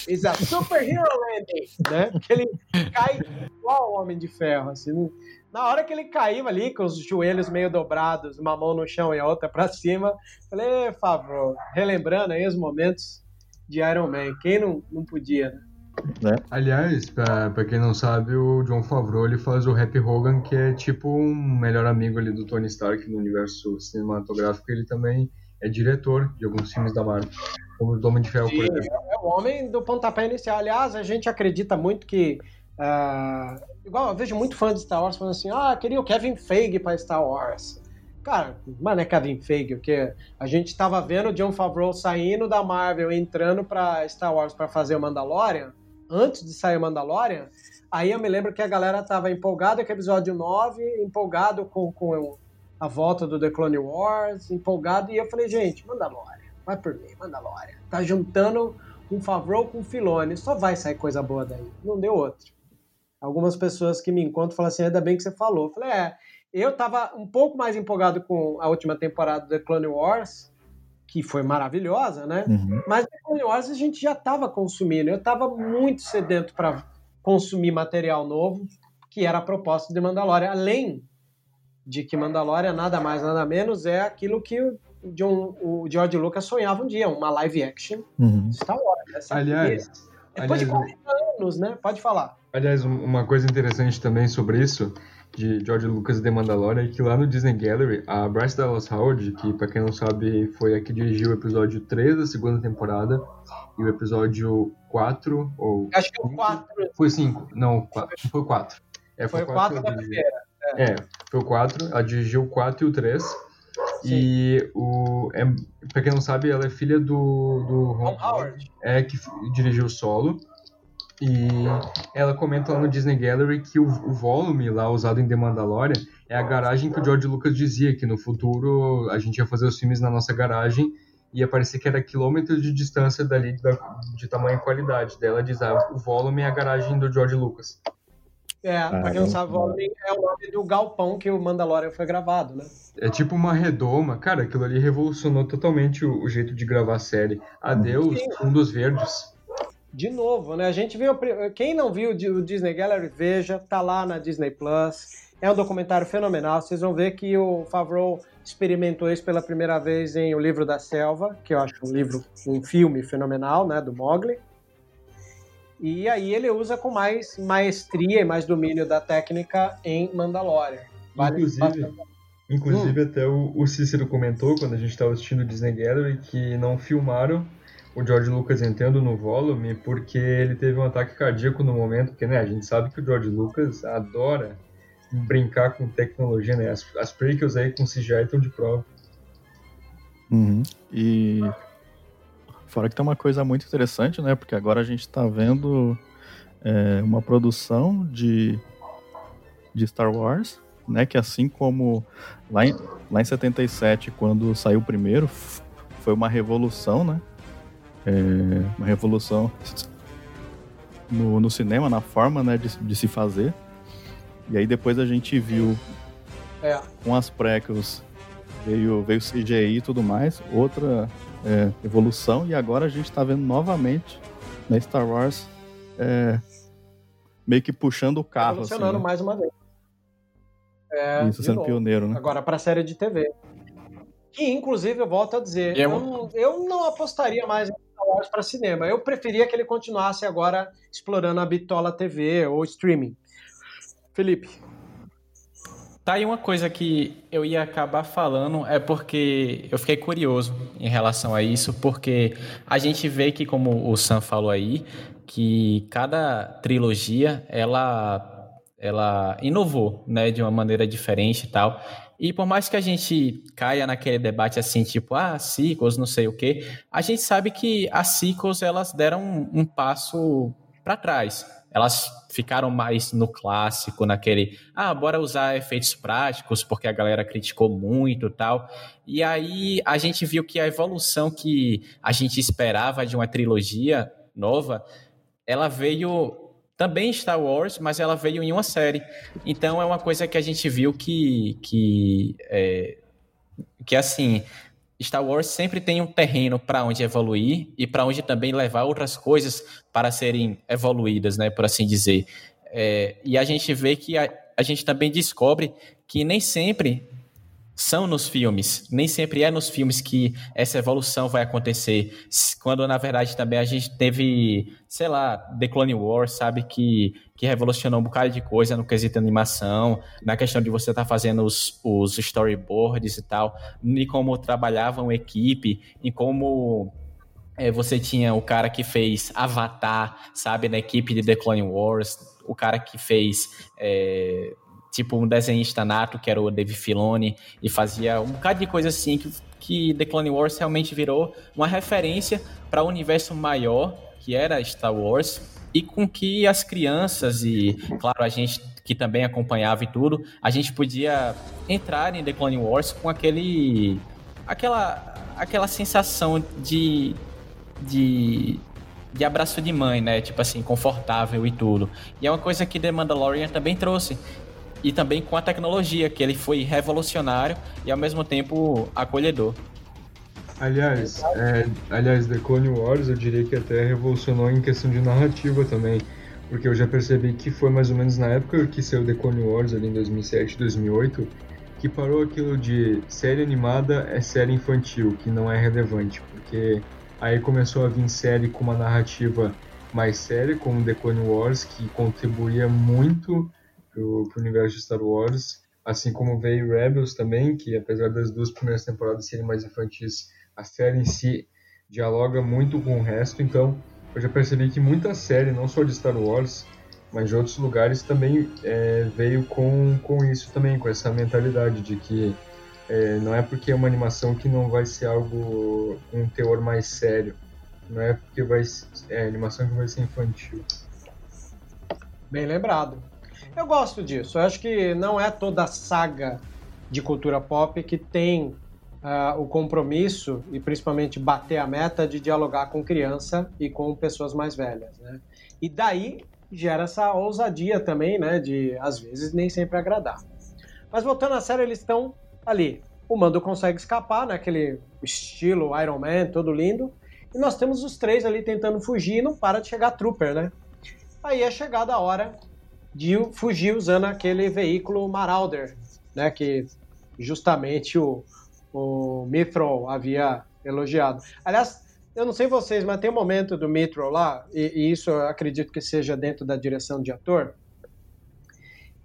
Is a superhero landing, né? Porque ele cai igual o Homem de Ferro, assim. Na hora que ele caiu ali, com os joelhos meio dobrados, uma mão no chão e a outra para cima, falei, Favreau, relembrando aí os momentos de Iron Man, quem não, não podia, né? Né? Aliás, pra, pra quem não sabe, o John Favreau ele faz o Happy Hogan, que é tipo um melhor amigo ali do Tony Stark no universo cinematográfico. Ele também é diretor de alguns filmes da Marvel, como o Homem de Ferro, por exemplo. É o homem do pontapé inicial. Aliás, a gente acredita muito que. Uh, igual eu vejo muito fã de Star Wars falando assim: ah, queria o Kevin Feige para Star Wars. Cara, mas não é Kevin Feige, porque a gente estava vendo o John Favreau saindo da Marvel, entrando para Star Wars para fazer o Mandalorian antes de sair Mandalorian, aí eu me lembro que a galera tava empolgada com o episódio 9, empolgado com, com a volta do The Clone Wars, empolgado, e eu falei, gente, Mandalorian, vai por mim, Mandalorian. Tá juntando um Favreau com um Filone, só vai sair coisa boa daí. Não deu outro. Algumas pessoas que me encontram falam assim, ainda bem que você falou. Eu falei, é, eu tava um pouco mais empolgado com a última temporada do The Clone Wars, que foi maravilhosa, né? Uhum. Mas Wars a gente já estava consumindo. Eu estava muito sedento para consumir material novo, que era a proposta de Mandalorian. Além de que Mandalorian nada mais nada menos é aquilo que o, John, o George Lucas sonhava um dia, uma live action uhum. Star Wars. Aliás, depois aliás, de 40 anos, né? Pode falar. Aliás, uma coisa interessante também sobre isso de George Lucas e The Mandalorian, que lá no Disney Gallery, a Bryce Dallas Howard, que para quem não sabe foi a que dirigiu o episódio 3 da segunda temporada e o episódio 4 ou Acho que é o 4. Foi 5, não, 4, foi 4. É, foi, foi o 4 da primeira. É. é, foi o 4, ela dirigiu o 4 e o 3. Sim. E o, é, pra quem não sabe, ela é filha do, do Ron Howard. É, que dirigiu o solo. E ela comenta lá no Disney Gallery que o, o volume lá usado em The Mandalorian é a garagem que o George Lucas dizia que no futuro a gente ia fazer os filmes na nossa garagem e ia parecer que era quilômetros de distância dali de, de tamanho e qualidade. Daí ela diz, ah, o volume é a garagem do George Lucas. É, pra quem não sabe, o volume é o nome do galpão que o Mandalorian foi gravado, né? É tipo uma redoma. Cara, aquilo ali revolucionou totalmente o, o jeito de gravar a série. Adeus, Sim. Fundos Verdes de novo, né? A gente viu. Quem não viu o Disney Gallery, veja, tá lá na Disney Plus. É um documentário fenomenal. Vocês vão ver que o Favreau experimentou isso pela primeira vez em O Livro da Selva, que eu acho um livro, um filme fenomenal, né? Do Mogli. E aí ele usa com mais maestria e mais domínio da técnica em Mandalorian. Vale inclusive, inclusive hum. até o, o Cícero comentou quando a gente estava assistindo o Disney Gallery que não filmaram o George Lucas entrando no volume porque ele teve um ataque cardíaco no momento, porque né, a gente sabe que o George Lucas adora brincar com tecnologia, né? As, as prequels aí com CGI estão de prova. Uhum. E fora que tem uma coisa muito interessante, né? Porque agora a gente está vendo é, uma produção de, de Star Wars, né? Que assim como lá em, lá em 77, quando saiu o primeiro, foi uma revolução, né? É, uma revolução no, no, cinema, na forma né, de, de, se fazer. E aí depois a gente viu é. com as prequels veio, veio CGI e tudo mais, outra é, evolução, e agora a gente está vendo novamente na Star Wars é, meio que puxando o carro. Funcionando assim, né? mais uma vez. É, Isso, sendo novo. pioneiro, né? Agora para série de TV. Que, inclusive, eu volto a dizer, Eu- eu, não- eu não apostaria mais em Para cinema. Eu preferia que ele continuasse agora explorando a Bitola TV ou streaming. Felipe, Tá aí uma coisa que eu ia acabar falando, é porque eu fiquei curioso em relação a isso, porque a gente vê que, como o Sam falou aí, que cada trilogia, ela, ela inovou, né, de uma maneira diferente e tal. E por mais que a gente caia naquele debate assim, tipo, ah, sequels, não sei o quê, a gente sabe que as sequels, elas deram um, um passo para trás. Elas ficaram mais no clássico, naquele, ah, bora usar efeitos práticos, porque a galera criticou muito tal. E aí a gente viu que a evolução que a gente esperava de uma trilogia nova, ela veio também Star Wars, mas ela veio em uma série. Então é uma coisa que a gente viu que, que, é, que assim, Star Wars sempre tem um terreno para onde evoluir e para onde também levar outras coisas para serem evoluídas, né, por assim dizer. É, e a gente vê que a, a gente também descobre que nem sempre são nos filmes, nem sempre é nos filmes que essa evolução vai acontecer. Quando na verdade também a gente teve, sei lá, The Clone Wars, sabe, que, que revolucionou um bocado de coisa no quesito animação, na questão de você estar tá fazendo os, os storyboards e tal, e como trabalhavam equipe, e como é, você tinha o cara que fez Avatar, sabe, na equipe de The Clone Wars, o cara que fez. É, tipo um desenhista nato, que era o Dave Filoni, e fazia um bocado de coisa assim que, que The Clone Wars realmente virou uma referência para o universo maior, que era Star Wars, e com que as crianças e, claro, a gente que também acompanhava e tudo, a gente podia entrar em The Clone Wars com aquele aquela aquela sensação de de de abraço de mãe, né? Tipo assim, confortável e tudo. E é uma coisa que The Mandalorian também trouxe e também com a tecnologia, que ele foi revolucionário e ao mesmo tempo acolhedor. Aliás, é, aliás, The Clone Wars eu diria que até revolucionou em questão de narrativa também, porque eu já percebi que foi mais ou menos na época que saiu The Clone Wars, ali em 2007, 2008, que parou aquilo de série animada é série infantil, que não é relevante, porque aí começou a vir série com uma narrativa mais séria, como The Clone Wars, que contribuía muito pro, pro universo de Star Wars, assim como veio Rebels também, que apesar das duas primeiras temporadas serem mais infantis, a série em si dialoga muito com o resto, então eu já percebi que muita série, não só de Star Wars, mas de outros lugares também é, veio com, com isso também, com essa mentalidade de que é, não é porque é uma animação que não vai ser algo, um teor mais sério, não é porque vai é animação que vai ser infantil. Bem lembrado. Eu gosto disso. Eu acho que não é toda saga de cultura pop que tem uh, o compromisso e principalmente bater a meta de dialogar com criança e com pessoas mais velhas, né? E daí gera essa ousadia também, né? De às vezes nem sempre agradar. Mas voltando à série, eles estão ali. O Mando consegue escapar, naquele né? estilo Iron Man, todo lindo. E nós temos os três ali tentando fugir e não para de chegar Trooper, né? Aí é chegada a hora de fugir usando aquele veículo Marauder, né? Que justamente o, o Mithril havia elogiado. Aliás, eu não sei vocês, mas tem um momento do Mithril lá, e, e isso eu acredito que seja dentro da direção de ator,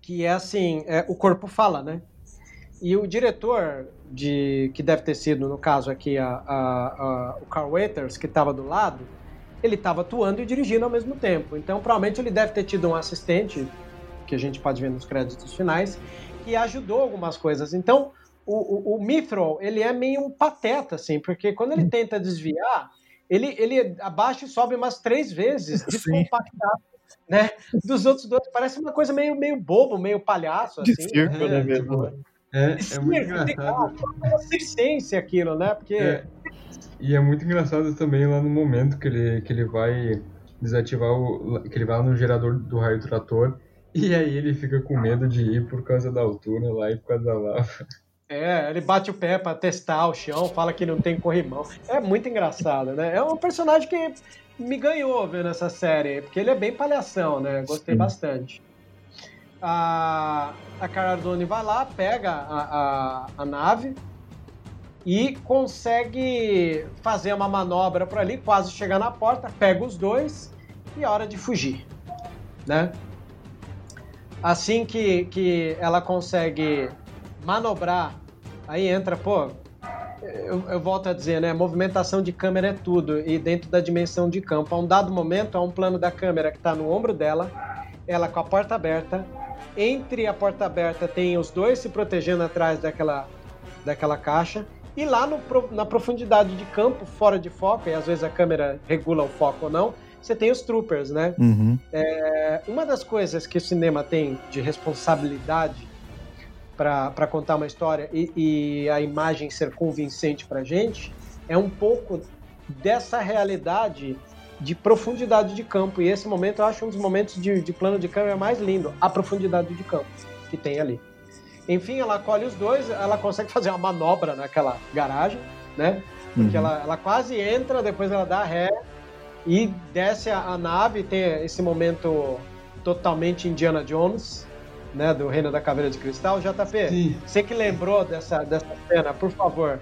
que é assim, é, o corpo fala, né? E o diretor de que deve ter sido, no caso aqui, a, a, a, o Carl Waiters, que estava do lado, ele estava atuando e dirigindo ao mesmo tempo. Então, provavelmente ele deve ter tido um assistente, que a gente pode ver nos créditos finais, que ajudou algumas coisas. Então, o, o, o Mithril, ele é meio um pateta, assim, porque quando ele tenta desviar, ele, ele abaixa e sobe umas três vezes, descompactado, né? Dos outros dois. Parece uma coisa meio, meio bobo, meio palhaço, assim. De circo, né, É, mesmo? tipo, é, é muito engraçado. É circense aquilo, né? Porque... É, e é muito engraçado também lá no momento que ele, que ele vai desativar o. que ele vai lá no gerador do raio trator e aí ele fica com medo de ir por causa da altura lá e por causa da lava. É, ele bate o pé pra testar o chão, fala que não tem corrimão. É muito engraçado, né? É um personagem que me ganhou vendo essa série, porque ele é bem palhação, né? Gostei Sim. bastante. A, a Cara vai lá, pega a, a, a nave e consegue fazer uma manobra por ali, quase chegar na porta, pega os dois e é hora de fugir, né? Assim que, que ela consegue manobrar, aí entra, pô, eu, eu, volto a dizer, né? Movimentação de câmera é tudo, e dentro da dimensão de campo. A um dado momento, há um plano da câmera que está no ombro dela, ela com a porta aberta. Entre a porta aberta tem os dois se protegendo atrás daquela, daquela caixa. E lá no, na profundidade de campo, fora de foco, e às vezes a câmera regula o foco ou não, você tem os troopers, né? Uhum. É, uma das coisas que o cinema tem de responsabilidade para contar uma história e, e, a imagem ser convincente para gente é um pouco dessa realidade de profundidade de campo. E esse momento eu acho um dos momentos de, de plano de câmera mais lindo, a profundidade de campo que tem ali. Enfim, ela colhe os dois, ela consegue fazer uma manobra naquela garagem, né? Porque uhum. ela, ela quase entra, depois ela dá ré e desce a, a nave, tem esse momento totalmente Indiana Jones, né, do Reino da Caveira de Cristal. JP, Sim. você que lembrou dessa, dessa cena, por favor.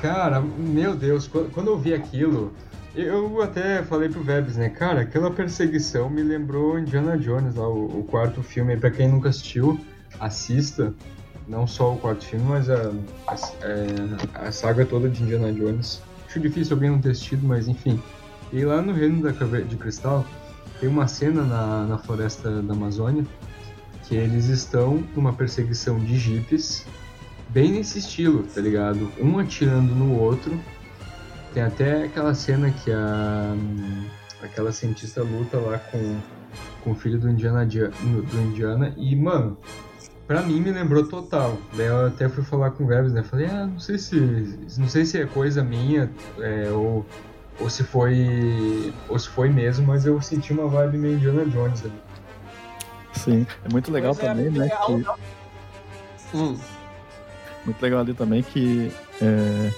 Cara, meu Deus, quando eu vi aquilo, eu até falei pro Vebs, né, cara, aquela perseguição me lembrou Indiana Jones, lá, o, o quarto filme, para quem nunca assistiu, assista, não só o quarto filme, mas a, a, é, a saga toda de Indiana Jones. Acho difícil alguém não ter assistido, mas enfim. E lá no Reino da Caveira de Cristal, tem uma cena na, na floresta da Amazônia que eles estão numa perseguição de jipes, bem nesse estilo, tá ligado? Um atirando no outro. Tem até aquela cena que a aquela cientista luta lá com, com o filho do Indiana, do Indiana e, mano, pra mim me lembrou total. Daí eu até fui falar com o Vebs, né? Falei, ah, não sei se não sei se é coisa minha é, ou, ou se foi ou se foi mesmo, mas eu senti uma vibe meio Indiana Jones ali. Sim, é muito legal pois é, também, é, né? Que... Hum. Muito legal ali também que é...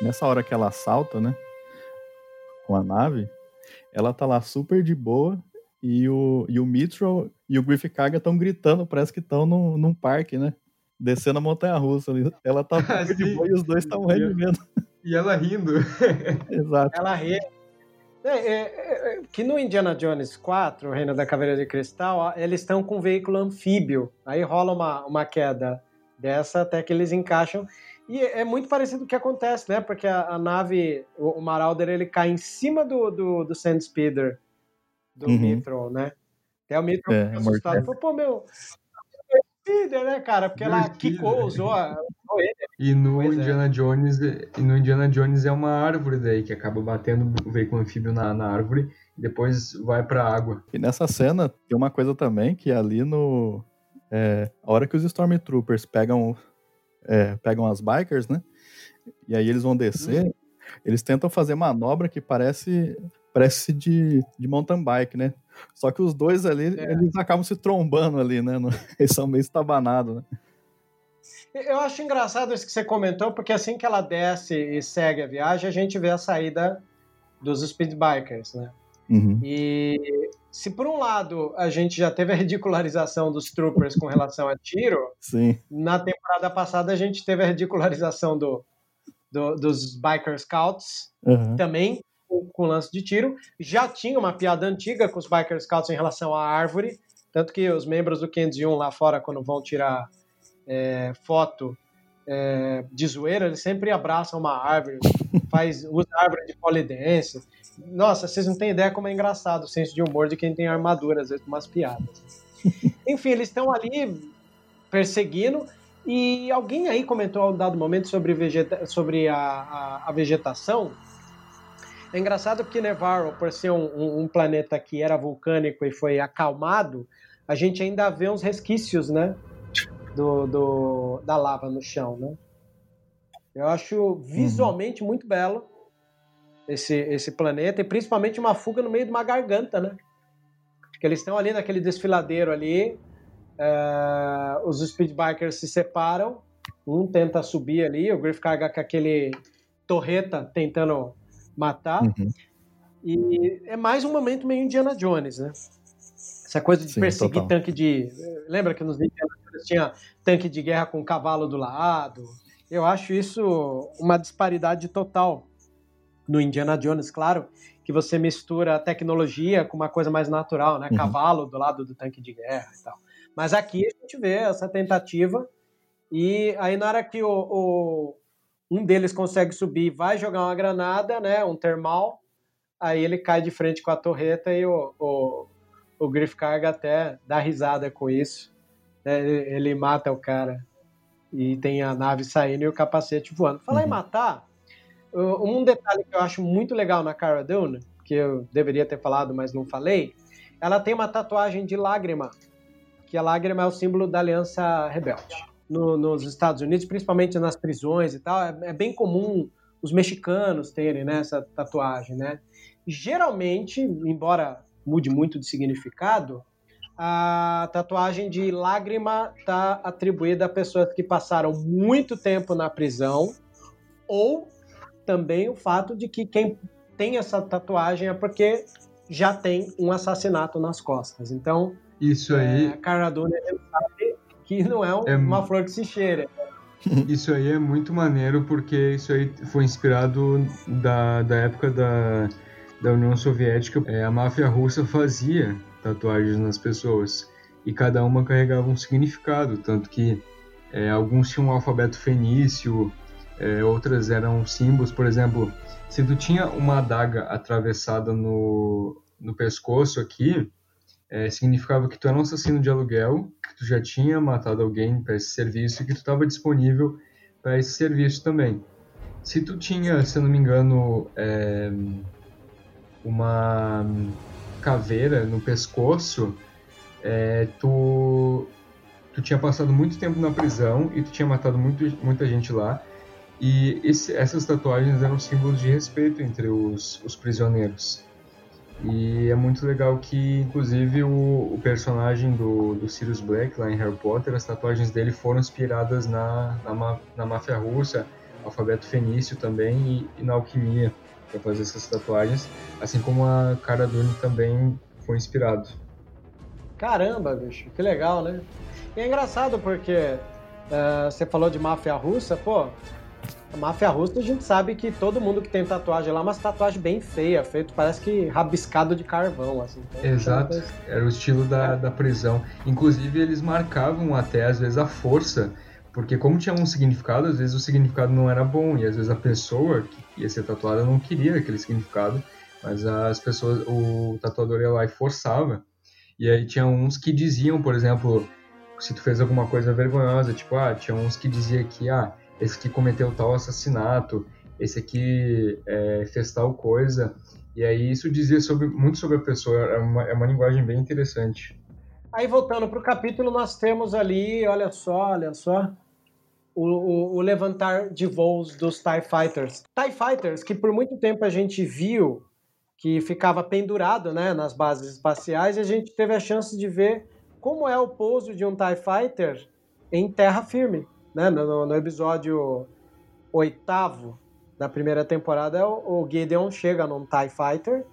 nessa hora que ela salta, né? Com a nave, ela tá lá super de boa e o, e o Mitchell e o Griff Kaga estão gritando, parece que estão num, num parque, né? Descendo a montanha russa ali. Ela tá de boa e os dois estão rendendo. E ela rindo. Exato. Ela ri, é, é, é, que no Indiana Jones 4, o Reino da Caveira de Cristal, eles estão com um veículo anfíbio. Aí rola uma, uma queda dessa até que eles encaixam. E é muito parecido com o que acontece, né? Porque a, a nave, o, o, Marauder, ele cai em cima do, do, do Sand Speeder, do uhum. Mithril, né? Até o Mithril é, fica assustado. Falou, pô, meu, Speeder, né, cara? Porque ela quicou, usou, usou ele. E no pois Indiana é. Jones, e no Indiana Jones é uma árvore daí que acaba batendo o veículo anfíbio na, na árvore e depois vai pra água. E nessa cena tem uma coisa também que ali no. É, a hora que os Stormtroopers pegam, é, pegam as bikers, né? E aí eles vão descer, hum. eles tentam fazer manobra que parece parece de, de mountain bike, né? Só que os dois ali, é. eles acabam se trombando ali, né? Eles são meio estabanados, né? Eu acho engraçado isso que você comentou, porque assim que ela desce e segue a viagem, a gente vê a saída dos speedbikers, né? Uhum. E se por um lado a gente já teve a ridicularização dos troopers com relação a tiro, Sim. na temporada passada a gente teve a ridicularização do, do dos biker scouts uhum. também com, lance de tiro. Já tinha uma piada antiga com os Biker Scouts em relação à árvore, tanto que os membros do 501 lá fora, quando vão tirar é, foto é, de zoeira, eles sempre abraçam uma árvore, faz, usa árvore de polidense. Nossa, vocês não têm ideia como é engraçado o senso de humor de quem tem armadura, às vezes, umas piadas. Enfim, eles estão ali perseguindo. E alguém aí comentou a um dado momento sobre, vegeta sobre a, a, a vegetação. É engraçado porque Nevarro, por ser um, um, um, planeta que era vulcânico e foi acalmado, a gente ainda vê uns resquícios, né? Do, do da lava no chão, né? Eu acho visualmente uhum. muito belo esse, esse planeta e principalmente uma fuga no meio de uma garganta, né? Porque eles estão ali naquele desfiladeiro ali, uh, os speedbikers se separam Um tenta subir ali, o Griff carga com aquele torreta tentando matar. Uhum. E é mais um momento meio Indiana Jones, né? Essa coisa de Sim, perseguir total. tanque de. Lembra que nos Indiana Jones tinha tanque de guerra com cavalo do lado? Eu acho isso uma disparidade total no Indiana Jones, claro, que você mistura a tecnologia com uma coisa mais natural, né? Uhum. Cavalo do lado do tanque de guerra e tal. Mas aqui a gente vê essa tentativa e aí na hora que o, o- um deles consegue subir, vai jogar uma granada, né? Um termal, aí ele cai de frente com a torreta e o, o, o Griff Carga até dá risada com isso. né, Ele, mata o cara e tem a nave saindo e o capacete voando. Falar em Uhum. matar, uh, um detalhe que eu acho muito legal na Cara Dune, que eu deveria ter falado, mas não falei, ela tem uma tatuagem de lágrima, que a lágrima é o símbolo da Aliança Rebelde. No- nos Estados Unidos, principalmente nas prisões e tal, é, é bem comum os mexicanos terem né, essa tatuagem, né? Geralmente, embora mude muito de significado, a tatuagem de lágrima está atribuída a pessoas que passaram muito tempo na prisão ou também o fato de que quem tem essa tatuagem é porque já tem um assassinato nas costas. Então, Isso é, aí, a Cara Dune a sabe que não é, um- É- uma flor que se cheira. isso aí é muito maneiro porque isso aí foi inspirado da, da época da, da União Soviética. É, a máfia russa fazia tatuagens nas pessoas e cada uma carregava um significado, tanto que é, alguns tinham um alfabeto fenício, é, outras eram símbolos, por exemplo, se tu tinha uma adaga atravessada no, no pescoço aqui, é, significava que tu era um assassino de aluguel, que tu já tinha matado alguém para esse serviço e que tu estava disponível para esse serviço também. Se tu tinha, se eu não me engano, é, uma caveira no pescoço, é, tu, tu tinha passado muito tempo na prisão e tu tinha matado muito, muita gente lá. E esse- essas tatuagens eram símbolos de respeito entre os, os prisioneiros. E é muito legal que, inclusive, o, o personagem do, do Sirius Black lá em Harry Potter, as tatuagens dele foram inspiradas na, na, na máfia russa, alfabeto fenício também e, e na alquimia para fazer essas tatuagens, assim como a Cara Dune também foi inspirado. Caramba, bicho, que legal, né? E é engraçado porque é, você falou de máfia russa, pô. A máfia russa a gente sabe que todo mundo que tem tatuagem lá é uma tatuagem bem feia, feito parece que rabiscado de carvão, assim. Então, Exato, era o estilo da, da prisão. Inclusive, eles marcavam até, às vezes, a força, porque como tinha um significado, às vezes o significado não era bom, e às vezes a pessoa que ia ser tatuada não queria aquele significado, mas as pessoas, o tatuador ia lá e forçava. E aí tinha uns que diziam, por exemplo, se tu fez alguma coisa vergonhosa, tipo, ah, tinha uns que dizia que, ah, esse aqui cometeu tal assassinato, esse aqui é, fez tal coisa, e aí isso dizia sobre, muito sobre a pessoa, é uma, é uma linguagem bem interessante. Aí voltando pro capítulo, nós temos ali, olha só, olha só, o, o- o levantar de voos dos TIE Fighters. TIE Fighters, que por muito tempo a gente viu que ficava pendurado né, nas bases espaciais, e a gente teve a chance de ver como é o pouso de um TIE Fighter em terra firme. Né? No, no episódio oitavo da primeira temporada, o, o Gideon chega num TIE Fighter,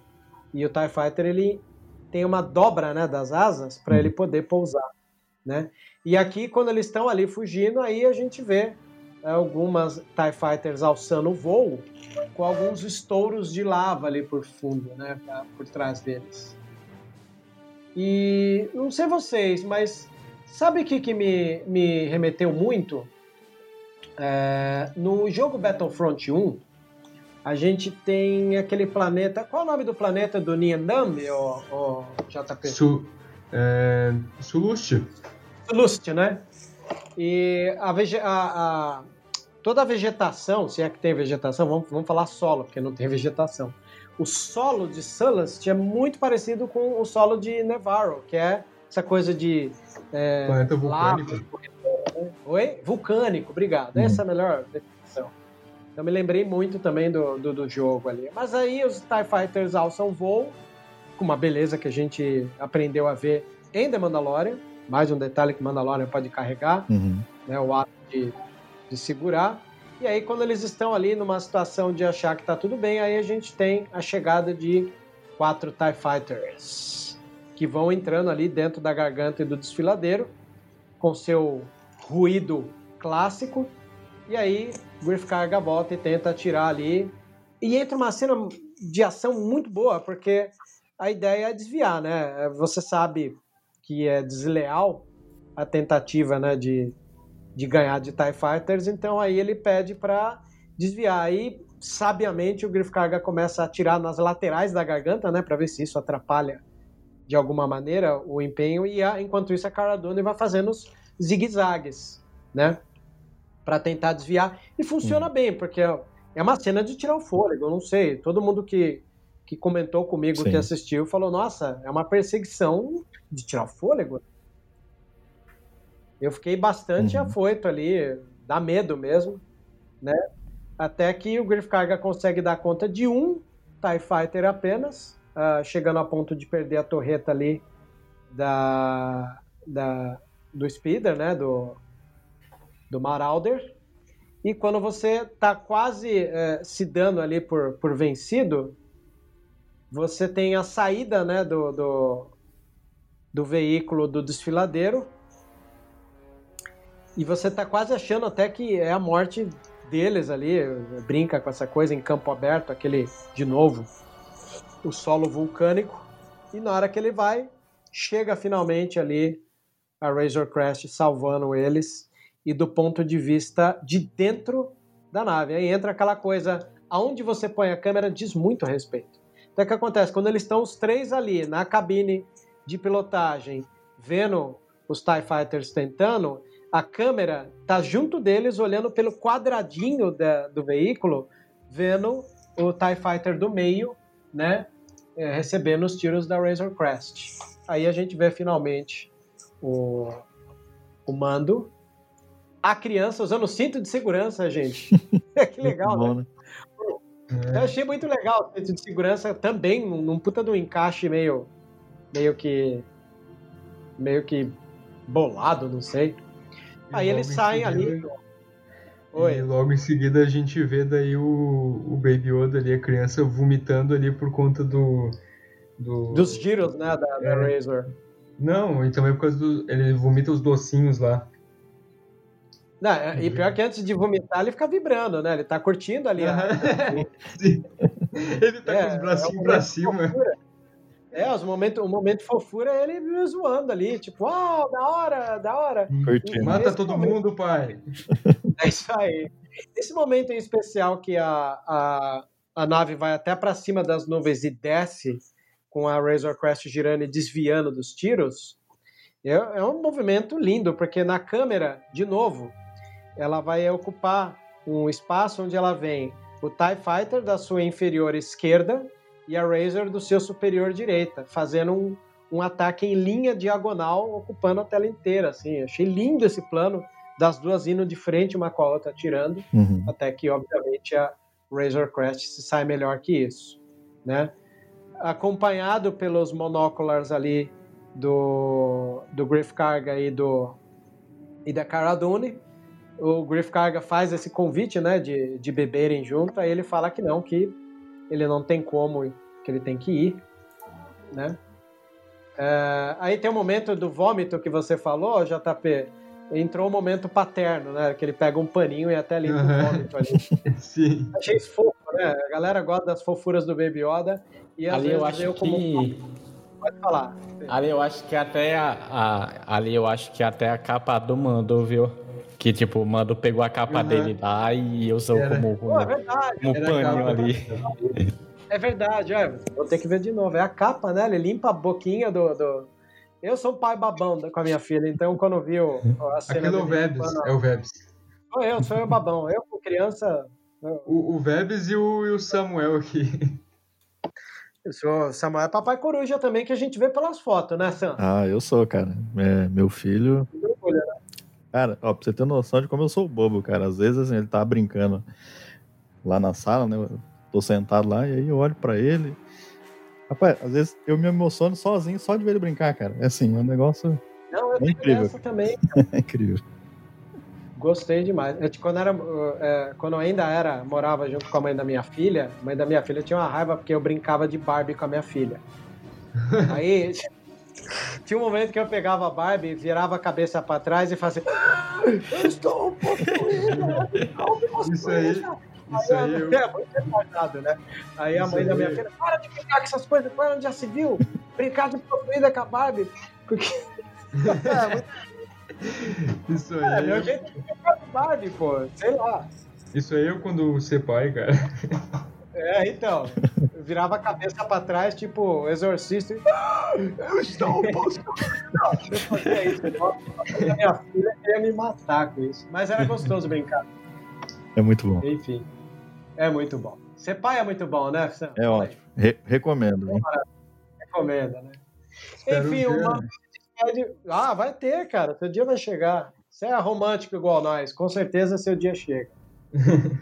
e o TIE Fighter ele tem uma dobra né, das asas para ele poder pousar. Né? E aqui, quando eles estão ali fugindo, aí a gente vê é, algumas TIE Fighters alçando o voo com alguns estouros de lava ali por fundo, né, por trás deles. E não sei vocês, mas sabe o que, que me, me remeteu muito? É, no jogo Battlefront 1, a gente tem aquele planeta. Qual é o nome do planeta do Niandam, ô, ô, JP? Su, é, Sulust, né? E a, vege- a- a- toda a vegetação, se é que tem vegetação, vamos, vamos falar solo, porque não tem vegetação. O solo de Sullust é muito parecido com o solo de Nevarro, que é essa coisa de. é, planeta lava, vulcânico. Oi? Vulcânico, obrigado. Essa é a melhor definição. Eu me lembrei muito também do, do, do jogo ali. Mas aí os TIE Fighters alçam voo, com uma beleza que a gente aprendeu a ver em The Mandalorian. Mais um detalhe que Mandalorian pode carregar, Uhum. né? O ato de de segurar. E aí, quando eles estão ali numa situação de achar que tá tudo bem, aí a gente tem a chegada de quatro TIE Fighters que vão entrando ali dentro da garganta e do desfiladeiro com seu ruído clássico. E aí, Griff carga volta e tenta atirar ali. E entra uma cena de ação muito boa, porque a ideia é desviar, né? Você sabe que é desleal a tentativa né, de, de ganhar de TIE Fighters, então aí ele pede para desviar. Aí, sabiamente, o Griff Carga começa a atirar nas laterais da garganta, né, para ver se isso atrapalha de alguma maneira o empenho, e a, enquanto isso a Cara Dune vai fazendo os zigue-zagues, né, para tentar desviar. E funciona hum. bem, porque é uma cena de tirar o fôlego, eu não sei, todo mundo que, que comentou comigo, Sim. que assistiu, falou, nossa, é uma perseguição de tirar o fôlego. Eu fiquei bastante uhum. afoito ali, dá medo mesmo, né? Até que o Griff Carga consegue dar conta de um TIE Fighter apenas, uh, chegando a ponto de perder a torreta ali da, da, do Speeder, né? Do, do Marauder. E quando você está quase uh, se dando ali por, por vencido, você tem a saída né, do, do, do veículo do desfiladeiro e você tá quase achando até que é a morte deles ali, brinca com essa coisa em campo aberto, aquele, de novo, o solo vulcânico. E na hora que ele vai, chega finalmente ali a Razor Crest salvando eles. E do ponto de vista de dentro da nave. Aí entra aquela coisa, aonde você põe a câmera diz muito a respeito. Então o que acontece? Quando eles estão os três ali na cabine de pilotagem, vendo os TIE Fighters tentando, a câmera tá junto deles, olhando pelo quadradinho da, do veículo, vendo o TIE Fighter do meio, né? É, recebendo os tiros da Razor Crest. Aí a gente vê finalmente o, o mando. A criança usando o cinto de segurança, gente. que legal, bom, né? né? Eu achei muito legal o cinto de segurança também, num puta do encaixe meio. meio que. meio que bolado, não sei. Aí eles saem ali. Oi. E logo em seguida a gente vê daí o, o Baby Yoda ali, a criança vomitando ali por conta do. do... Dos giros, né, da, é. da Razor. Não, e também por causa do. Ele vomita os docinhos lá. Não, é, e pior que antes de vomitar, ele fica vibrando, né? Ele tá curtindo ali. Sim. Ele tá é, com os bracinhos é pra cima. É, os momentos, o momento fofura é ele zoando ali, tipo, ah, oh, da hora, da hora. Curtindo. Mata todo momento... mundo, pai. É isso aí. Esse momento em especial que a, a, a nave vai até para cima das nuvens e desce com a Razor Crest girando e desviando dos tiros, é, é um movimento lindo, porque na câmera, de novo, ela vai ocupar um espaço onde ela vem o TIE Fighter da sua inferior esquerda e a Razer do seu superior direita, fazendo um, um ataque em linha diagonal, ocupando a tela inteira. Assim, achei lindo esse plano das duas indo de frente uma com a outra atirando, uhum. até que obviamente a Razor Crest se sai melhor que isso, né? Acompanhado pelos monoculars ali do, do Griff Carga e do e da Cara Dune, o Griff Carga faz esse convite, né, de, de beberem junto, aí ele fala que não, que ele não tem como, que ele tem que ir, né? É, aí tem o momento do vômito que você falou, JP. Entrou o momento paterno, né? Que ele pega um paninho e até limpa uhum. o vômito ali. Sim. Achei fofo, né? A galera gosta das fofuras do Baby Yoda. E ali eu acho eu como... que... Pode falar. Ali eu acho que até a, a, ali eu acho que até a capa do Mando, viu? Que tipo, o Mando pegou a capa uhum. dele lá e usou Era. como, como, Pô, é verdade. como paninho ali. É verdade, é. Vou ter que ver de novo. É a capa, né? Ele limpa a boquinha do. do... Eu sou um pai babão com a minha filha, então quando viu a cena. Aquilo é o Vebs, é o Vebs. Sou eu, sou eu babão. Eu, com criança. O, o Vebs e o, e o Samuel aqui. Sou Samuel é papai coruja também, que a gente vê pelas fotos, né, Sam? Ah, eu sou, cara. É, meu filho. Cara, ó, pra você ter noção de como eu sou bobo, cara. Às vezes assim, ele tá brincando lá na sala, né? Eu tô sentado lá e aí eu olho para ele. Rapaz, às vezes eu me emociono sozinho só de ver ele brincar, cara. É assim, é um negócio. Não, eu é incrível. também. é incrível. Gostei demais. Eu, quando, era, é, quando eu ainda era, morava junto com a mãe da minha filha, a mãe da minha filha tinha uma raiva porque eu brincava de Barbie com a minha filha. Aí tinha um momento que eu pegava a Barbie, virava a cabeça para trás e fazia. Ah, eu estou possuída! Isso aí. Isso aí, eu... É muito retardado, né? Aí a mãe da minha filha, para de brincar com essas coisas, quando já se viu? Brincar de possuída com a Barbie. Porque. é, muito isso aí. É, meu jeito de ficar Barbie, pô. Sei lá. Isso aí eu quando ser pai, cara. É, então. Eu virava a cabeça pra trás, tipo, exorcista. E... Ah, eu estou possuído. Eu fazia isso. A minha filha queria me matar com isso. Mas era gostoso brincar. É muito bom. Enfim. É muito bom. Ser pai é muito bom, né, Sam? É ótimo. Re recomendo, hein? Recomenda, né? Enfim, uma, ah, vai ter, cara. Seu dia vai chegar. Você é romântico igual nós. Com certeza seu dia chega.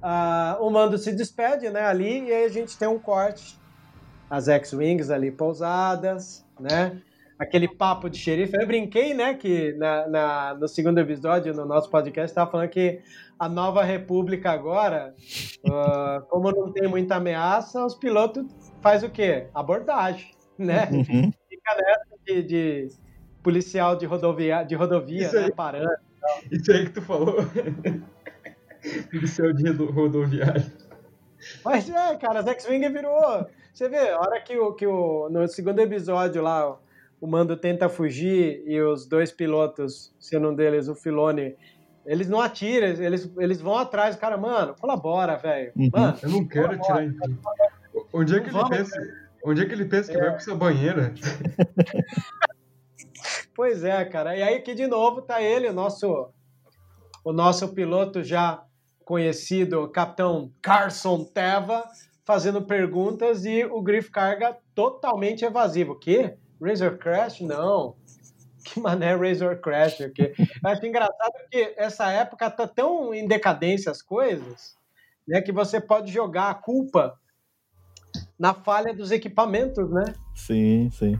ah, o mando se despede, né, ali, e aí a gente tem um corte. As X-Wings ali pousadas, né? Aquele papo de xerife. Eu brinquei, né, que na, na no segundo episódio, no nosso podcast, estava falando que a nova república agora, uh, como não tem muita ameaça, os pilotos faz o quê? Abordagem, né? Uhum. Fica nessa de, de policial de rodovia, de rodovia né, parando. Isso aí que tu falou. policial de rodoviário. Mas é, cara, as X-Wing virou. Você vê, a hora que o, que o. No segundo episódio lá, o Mando tenta fugir e os dois pilotos, sendo um deles o Filone, eles não atiram, eles, eles vão atrás. O cara, mano, colabora, velho. Uhum. Mano, eu não quero colabora, atirar em Onde é que ele pensa? Onde é que ele pensa que é. vai pra essa banheira? pois é, cara. E aí aqui de novo tá ele, o nosso, o nosso piloto já conhecido, Capitão Carson Teva, fazendo perguntas e o Griff Carga totalmente evasivo. O quê? Razor Crash? Não. Que mané Razor Crash aqui? Eu acho engraçado que essa época tá tão em decadência as coisas, né, que você pode jogar a culpa na falha dos equipamentos, né? Sim, sim.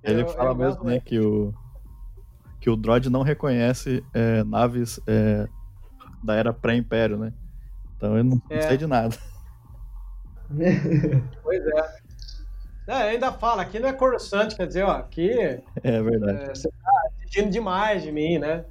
Ele eu, fala eu mesmo, né, que o que o droid não reconhece é, naves é, da era pré-império, né? Então eu não, é. não sei de nada. pois é. é. ainda fala, aqui não é Coruscant, quer dizer, ó, aqui. É verdade. É, você tá exigindo demais de mim, né?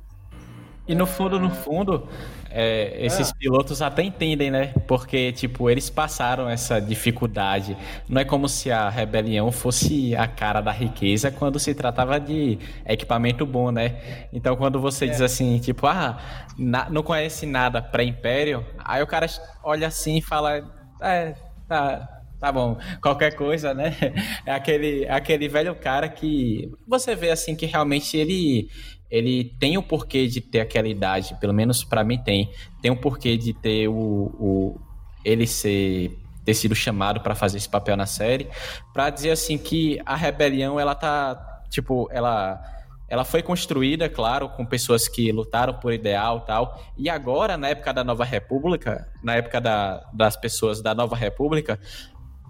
E no fundo, no fundo, é, esses é. pilotos até entendem, né? Porque, tipo, eles passaram essa dificuldade. Não é como se a rebelião fosse a cara da riqueza quando se tratava de equipamento bom, né? Então, quando você é. diz assim, tipo, ah, na, não conhece nada pré-império, aí o cara olha assim e fala, é, tá, tá bom, qualquer coisa, né? É aquele, aquele velho cara que você vê assim que realmente ele ele tem o porquê de ter aquela idade, pelo menos para mim tem. Tem o porquê de ter o, o ele ser ter sido chamado para fazer esse papel na série, para dizer assim que a rebelião ela tá tipo, ela ela foi construída, claro, com pessoas que lutaram por ideal tal. E agora, na época da Nova República, na época da, das pessoas da Nova República,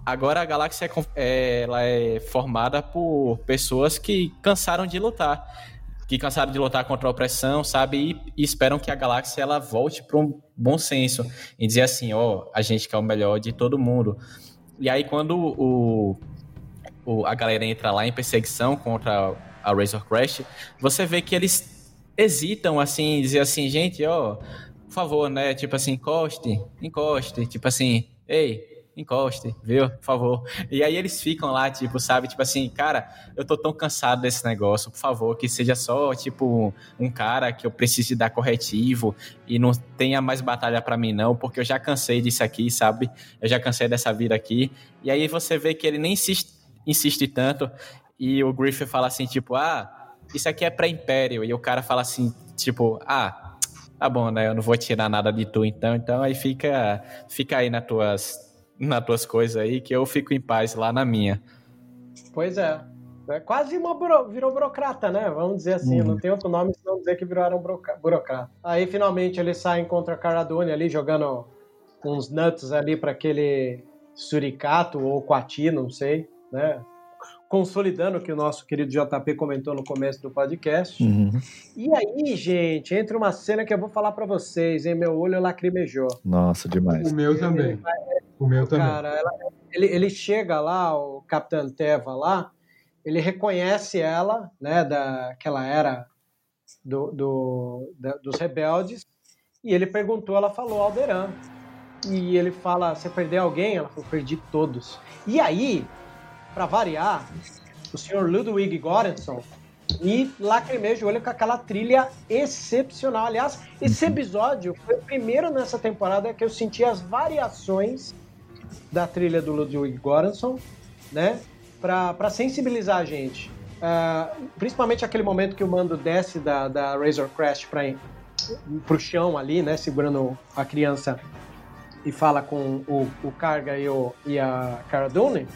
agora a galáxia é, é ela é formada por pessoas que cansaram de lutar que cansaram de lutar contra a opressão, sabe? E, e esperam que a galáxia ela volte para um bom senso e dizer assim, ó, oh, a gente quer o melhor de todo mundo. E aí quando o, o, a galera entra lá em perseguição contra a Razor Crash, você vê que eles hesitam assim, dizer assim, gente, ó, por favor, né? Tipo assim, encoste, encoste, tipo assim, ei, encoste, viu? Por favor. E aí eles ficam lá, tipo, sabe? Tipo assim, cara, eu tô tão cansado desse negócio, por favor, que seja só, tipo, um cara que eu precise dar corretivo e não tenha mais batalha para mim, não, porque eu já cansei disso aqui, sabe? Eu já cansei dessa vida aqui. E aí você vê que ele nem insiste, insiste tanto e o Griffith fala assim, tipo, ah, isso aqui é pra Império. E o cara fala assim, tipo, ah, tá bom, né? Eu não vou tirar nada de tu, então. Então aí fica, fica aí nas tuas nas tuas coisas aí, que eu fico em paz lá na minha. Pois é. É quase uma buro... virou burocrata, né? Vamos dizer assim, hum. não tem outro nome senão dizer que viraram burocrata. Aí finalmente eles saem contra a Cara Dune ali, jogando uns nuts ali para aquele suricato ou quati, não sei, né? Consolidando o que o nosso querido JP comentou no começo do podcast. Uhum. E aí, gente, entra uma cena que eu vou falar para vocês, hein? Meu olho lacrimejou. Nossa, demais. O meu também. O meu também. Cara, ela- ele, ele chega lá, o Capitão Teva lá, ele reconhece ela, né, da, que ela era do, do- da- dos rebeldes, e ele perguntou, ela falou Alderan. E ele fala, você perdeu alguém? Ela falou, perdi todos. E aí, para variar, o senhor Ludwig Göransson me lacrimeja o olho com aquela trilha excepcional. Aliás, esse episódio foi o primeiro nessa temporada que eu senti as variações da trilha do Ludwig Göransson, né? Para sensibilizar a gente. Ah, principalmente aquele momento que o mando desce da, da Razor Crest para pro chão ali, né? Segurando a criança e fala com o, o Karga e, o, e a Cara Dune.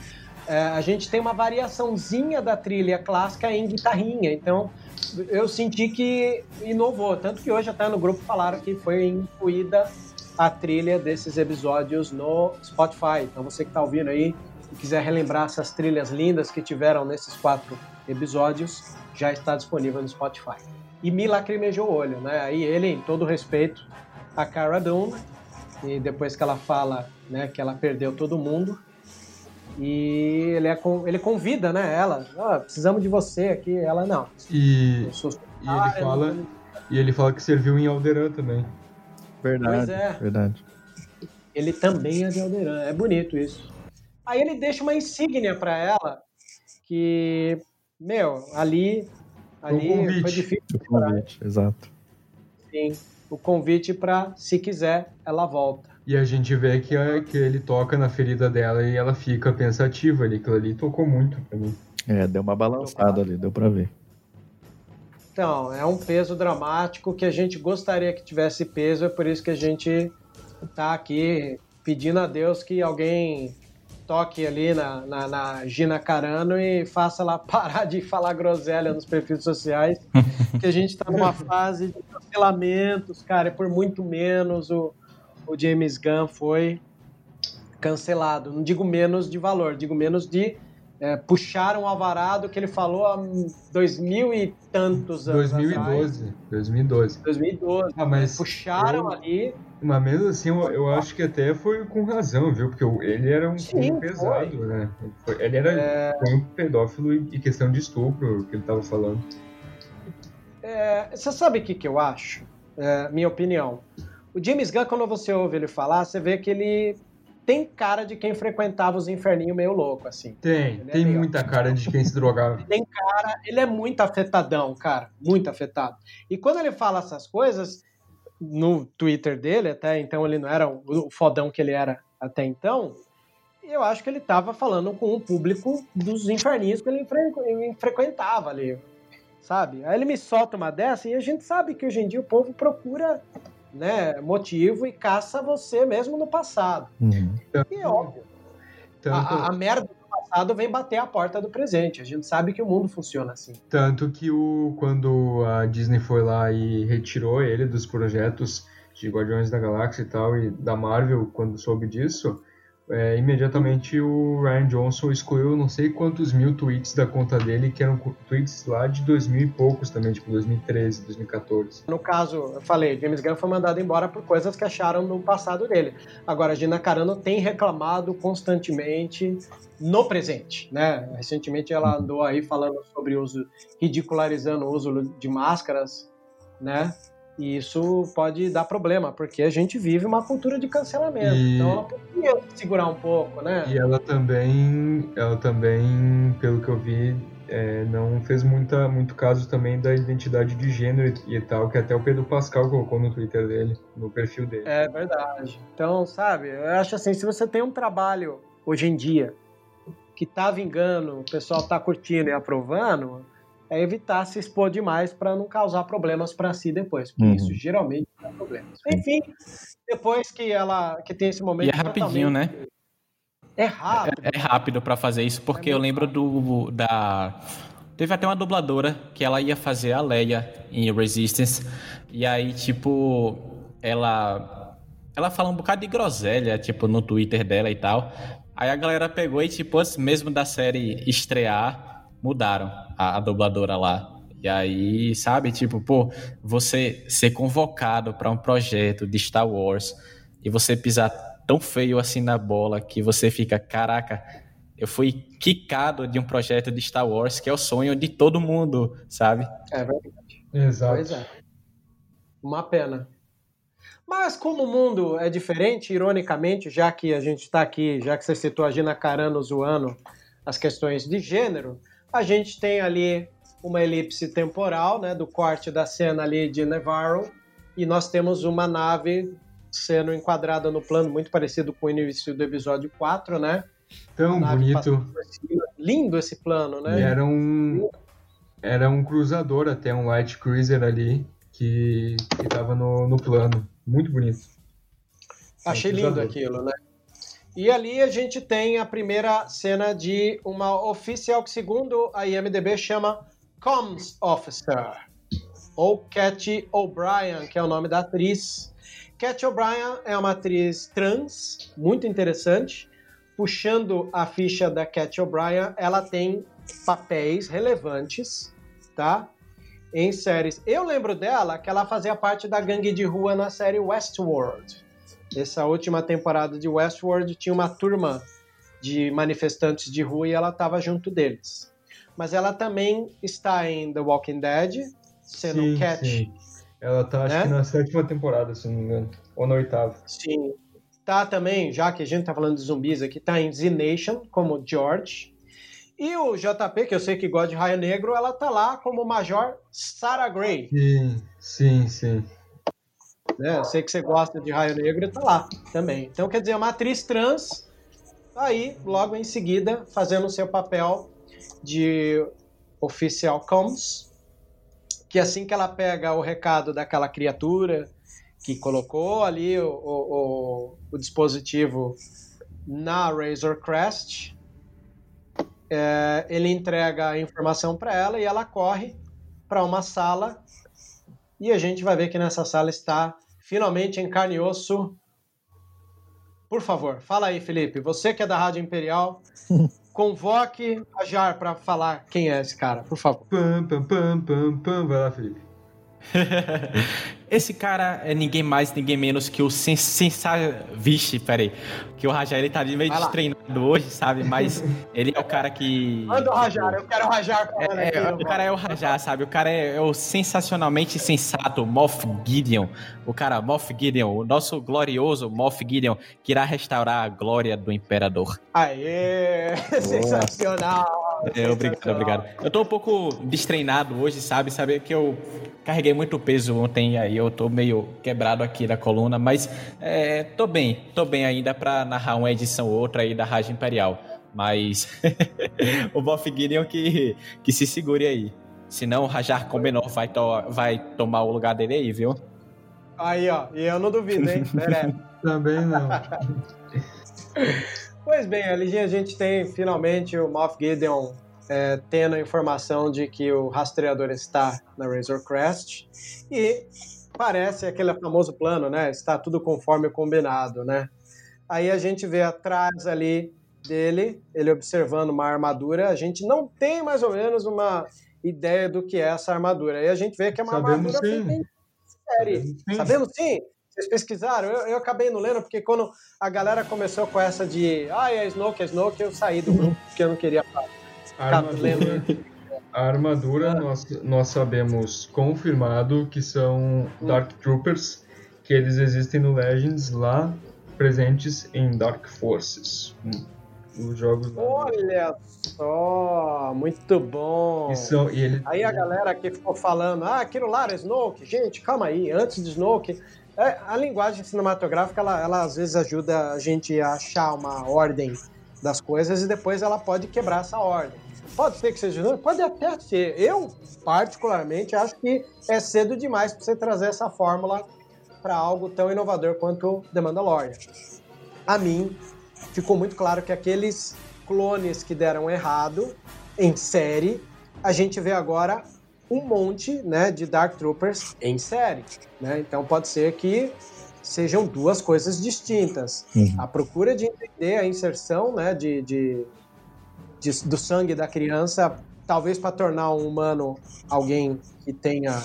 É, a gente tem uma variaçãozinha da trilha clássica em guitarrinha. Então, eu senti que inovou. Tanto que hoje até no grupo falaram que foi incluída a trilha desses episódios no Spotify. Então, você que está ouvindo aí e quiser relembrar essas trilhas lindas que tiveram nesses quatro episódios, já está disponível no Spotify. E me lacrimejou o olho, né? Aí ele, em todo respeito, a Cara Dune, e depois que ela fala né, que ela perdeu todo mundo, e ele, é, con- ele convida né, ela, "Ah, precisamos de você aqui. Ela, não, E, sou e ele fala, e ele fala que serviu em Alderan também. Verdade, Pois é. verdade. Ele também é de Alderan. É bonito isso. Aí ele deixa uma insígnia pra ela que, meu, ali, ali convite. foi difícil, O convite, exato. sim. O convite pra, se quiser, ela volta. E a gente vê que, a- que ele toca na ferida dela e ela fica pensativa ali. Aquilo ali tocou muito pra mim. É, deu uma balançada ali, deu pra ver. Então, é um peso dramático que a gente gostaria que tivesse peso, é por isso que a gente tá aqui pedindo a Deus que alguém toque ali na, na, na Gina Carano e faça ela parar de falar groselha nos perfis sociais, que a gente tá numa fase de cancelamentos, cara, e por muito menos o, o James Gunn foi cancelado. Não digo menos de valor, digo menos de é, puxaram o alvarado que ele falou há dois mil e tantos anos atrás. 2012. 2012. 2012. Ah, mas Puxaram eu- ali. Mas mesmo assim, eu, eu acho que até foi com razão, viu? Porque ele era um Sim, pesado, né? Ele, foi- ele era foi um pedófilo e, questão de estupro que ele tava falando. É, você sabe o que, que eu acho? É, minha opinião. O James Gunn, quando você ouve ele falar, você vê que ele tem cara de quem frequentava os inferninhos meio louco, assim. Tem, é tem meio- muita cara de quem se drogava. Tem cara, ele é muito afetadão, cara, muito afetado. E quando ele fala essas coisas no Twitter dele, até então ele não era o fodão que ele era até então, eu acho que ele estava falando com o público dos inferninhos que ele ele frequentava ali, sabe? Aí ele me solta uma dessa e a gente sabe que hoje em dia o povo procura né, motivo e caça você mesmo no passado. Uhum. E é óbvio. Tanto, A, a- merda do passado vem bater a porta do presente. A gente sabe que o mundo funciona assim. tanto que o, quando a Disney foi lá e retirou ele dos projetos de Guardiões da Galáxia e tal, e da Marvel, quando soube disso, é, imediatamente o Ryan Johnson excluiu não sei quantos mil tweets da conta dele, que eram tweets lá de 2000 e poucos também, tipo 2013, 2014. No caso, eu falei, James Gunn foi mandado embora por coisas que acharam no passado dele. Agora, Gina Carano tem reclamado constantemente no presente, né? Recentemente ela andou aí falando sobre o uso, ridicularizando o uso de máscaras, né? E isso pode dar problema, porque a gente vive uma cultura de cancelamento. E- Então ela poderia segurar um pouco, né? E ela também, ela também, pelo que eu vi, é, não fez muita, muito caso também da identidade de gênero e, e tal, que até o Pedro Pascal colocou no Twitter dele, no perfil dele. É verdade. Então, sabe, eu acho assim, se você tem um trabalho hoje em dia que tá vingando, o pessoal tá curtindo e aprovando, é evitar se expor demais para não causar problemas para si depois, porque Uhum. isso geralmente dá problemas. Enfim, depois que ela que tem esse momento E é rapidinho, né? É rápido. É rápido pra fazer isso, porque eu lembro do da teve até uma dubladora que ela ia fazer a Leia em Resistance e aí tipo ela ela fala um bocado de groselha, tipo no Twitter dela e tal. Aí a galera pegou e, tipo, antes mesmo da série estrear, mudaram a, a dubladora lá. E aí, sabe, tipo, pô, você ser convocado para um projeto de Star Wars e você pisar tão feio assim na bola que você fica, caraca, eu fui quicado de um projeto de Star Wars que é o sonho de todo mundo, sabe? É verdade. Exato. Pois é. Uma pena. Mas como o mundo é diferente, ironicamente, já que a gente está aqui, já que você citou a Gina Carano zoando as questões de gênero, a gente tem ali uma elipse temporal, né, do corte da cena ali de Nevarro, e nós temos uma nave sendo enquadrada no plano muito parecido com o início do episódio 4, né? Tão bonito. Lindo esse plano, né? E era um era um cruzador até um light cruiser ali que que tava no, no plano. Muito bonito. Achei lindo cruzador. aquilo, né? E ali a gente tem a primeira cena de uma oficial que, segundo a IMDB, chama Comms Officer, ou Cat O'Brien, que é o nome da atriz. Cat O'Brien é uma atriz trans, muito interessante. Puxando a ficha da Cat O'Brien, ela tem papéis relevantes, tá? Em séries. Eu lembro dela que ela fazia parte da gangue de rua na série Westworld. Essa última temporada de Westworld tinha uma turma de manifestantes de rua e ela estava junto deles. Mas ela também está em The Walking Dead, sendo Sim, Cat. sim. Ela tá, acho Né? que na sétima temporada, se não me engano. Ou na oitava. Sim. Tá também, já que a gente tá falando de zumbis aqui, tá em Z Nation, como George. E o JP, que eu sei que gosta de Raio Negro, ela tá lá como Major Sarah Gray. Sim, sim, sim. Né? Eu sei que você gosta de Raio Negro e tá lá também. Então, quer dizer, uma atriz trans, tá aí, logo em seguida, fazendo o seu papel de oficial comms, que assim que ela pega o recado daquela criatura que colocou ali o, o, o- o dispositivo na Razor Crest, é, ele entrega a informação para ela e ela corre para uma sala e a gente vai ver que nessa sala está finalmente em carne e osso. Por favor, fala aí, Felipe. Você que é da Rádio Imperial, convoque a Jar para falar quem é esse cara, por favor. Pam, pam, pam, pam, pam. Vai lá, Felipe. Esse cara é ninguém mais, ninguém menos que o sensa... Vixe, peraí. Que o Rajar, ele tá meio destreinado hoje, sabe? Mas ele é o cara que... Manda o Rajar, eu quero o Rajar falando É, aqui. é, o cara é o Rajar, sabe? O cara é, é o sensacionalmente sensato Moff Gideon. O cara, Moff Gideon, o nosso glorioso Moff Gideon, que irá restaurar a glória do Imperador. Aê! Sensacional! É, obrigado, obrigado. Eu tô um pouco destreinado hoje, sabe? Sabe que eu carreguei muito peso ontem aí eu tô meio quebrado aqui da coluna, mas é, tô bem, tô bem ainda pra narrar uma edição ou outra aí da Rádio Imperial. Mas o Moff Gideon que, que se segure aí. Senão o Rajar Comenor vai, to vai tomar o lugar dele aí, viu? Aí, ó, e eu não duvido, hein? Também não. Pois bem, ali a gente tem finalmente o Moff Gideon é, tendo a informação de que o rastreador está na Razor Crest e parece aquele famoso plano, né? Está tudo conforme combinado, né? Aí a gente vê atrás ali dele, ele observando uma armadura. A gente não tem mais ou menos uma ideia do que é essa armadura. Aí a gente vê que é uma Sabemos armadura sim. série. Sabemos sim? Vocês pesquisaram? Eu, eu acabei não lendo, porque quando a galera começou com essa de ah, é Snoke, é Snoke, eu saí do grupo porque eu não queria ficar lendo. a armadura nós, nós sabemos confirmado que são Dark Troopers, que eles existem no Legends lá, presentes em Dark Forces. hum, Os jogos lá. Olha só, muito bom. E, são, e ele, Aí a galera que ficou falando, ah, aquilo lá era Snoke. Gente, calma aí, antes de Snoke. É, a linguagem cinematográfica, ela, ela às vezes ajuda a gente a achar uma ordem das coisas e depois ela pode quebrar essa ordem. Pode ser que seja Snoke? Pode até ser. Eu, particularmente, acho que é cedo demais para você trazer essa fórmula para algo tão inovador quanto The Mandalorian. A mim, ficou muito claro que aqueles clones que deram errado em série, a gente vê agora um monte né, de Dark Troopers em série. Né? Então pode ser que sejam duas coisas distintas. Uhum. A procura de entender a inserção né, de, de, de- do sangue da criança, talvez para tornar um humano alguém que tenha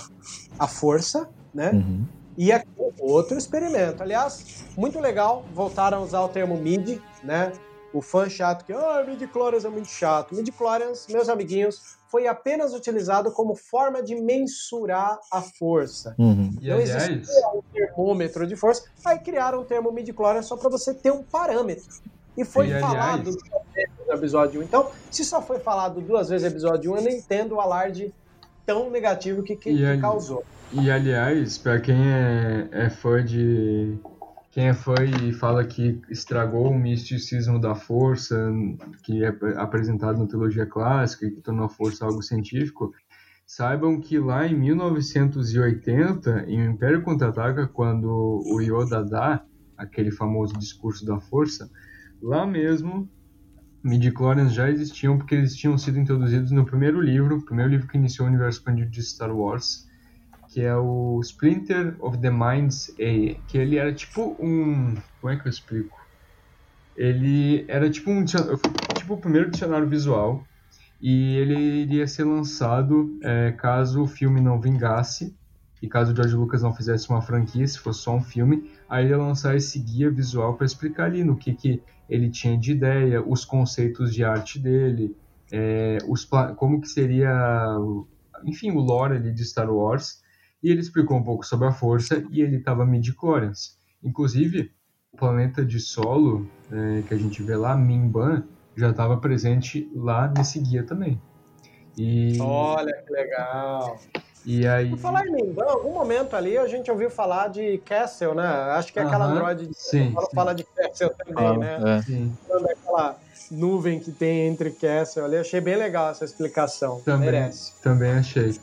a força, né? Uhum. E aqui outro experimento. Aliás, muito legal, voltaram a usar o termo MIDI, né? O fã chato que, ah, midi-chlorians é muito chato. Midi-chlorians, meus amiguinhos, foi apenas utilizado como forma de mensurar a força. Uhum. Não aliás, existia um termômetro de força, aí criaram um termo midi-chlorians só para você ter um parâmetro. E foi E, falado aliás- duas vezes no episódio 1. Então, se só foi falado duas vezes no episódio 1, eu não entendo o alarde tão negativo que, que, E que causou. E aliás, pra quem é, é fã de. Quem fã e fala que estragou o misticismo da força, que é apresentado na teologia clássica e que tornou a força algo científico, saibam que lá em 1980, em O Império Contra-Ataca, quando o Yoda dá aquele famoso discurso da força, lá mesmo midi-chlorians já existiam porque eles tinham sido introduzidos no primeiro livro, o primeiro livro que iniciou o universo expandido de Star Wars, que é o Splinter of the Minds A, que ele era tipo um, como é que eu explico? Ele era tipo um tipo o primeiro dicionário visual e ele iria ser lançado é, caso o filme não vingasse e caso o George Lucas não fizesse uma franquia, se fosse só um filme, aí ele ia lançar esse guia visual para explicar ali no que, que ele tinha de ideia, os conceitos de arte dele, é, os, como que seria, enfim, o lore ali de Star Wars. E ele explicou um pouco sobre a força e ele estava midi-chlorians. Inclusive, o planeta de solo é, que a gente vê lá, Mimban, já estava presente lá nesse guia também. E, Olha que legal. e aí... Por falar em Minban, em algum momento ali a gente ouviu falar de Castle, né? Acho que é aquela Aham, android de sim, fala, sim. fala de Castle também, Ah, né? é. Sim, Falando Aquela nuvem que tem entre Castle ali. Achei bem legal essa explicação. Também. Merece. também achei.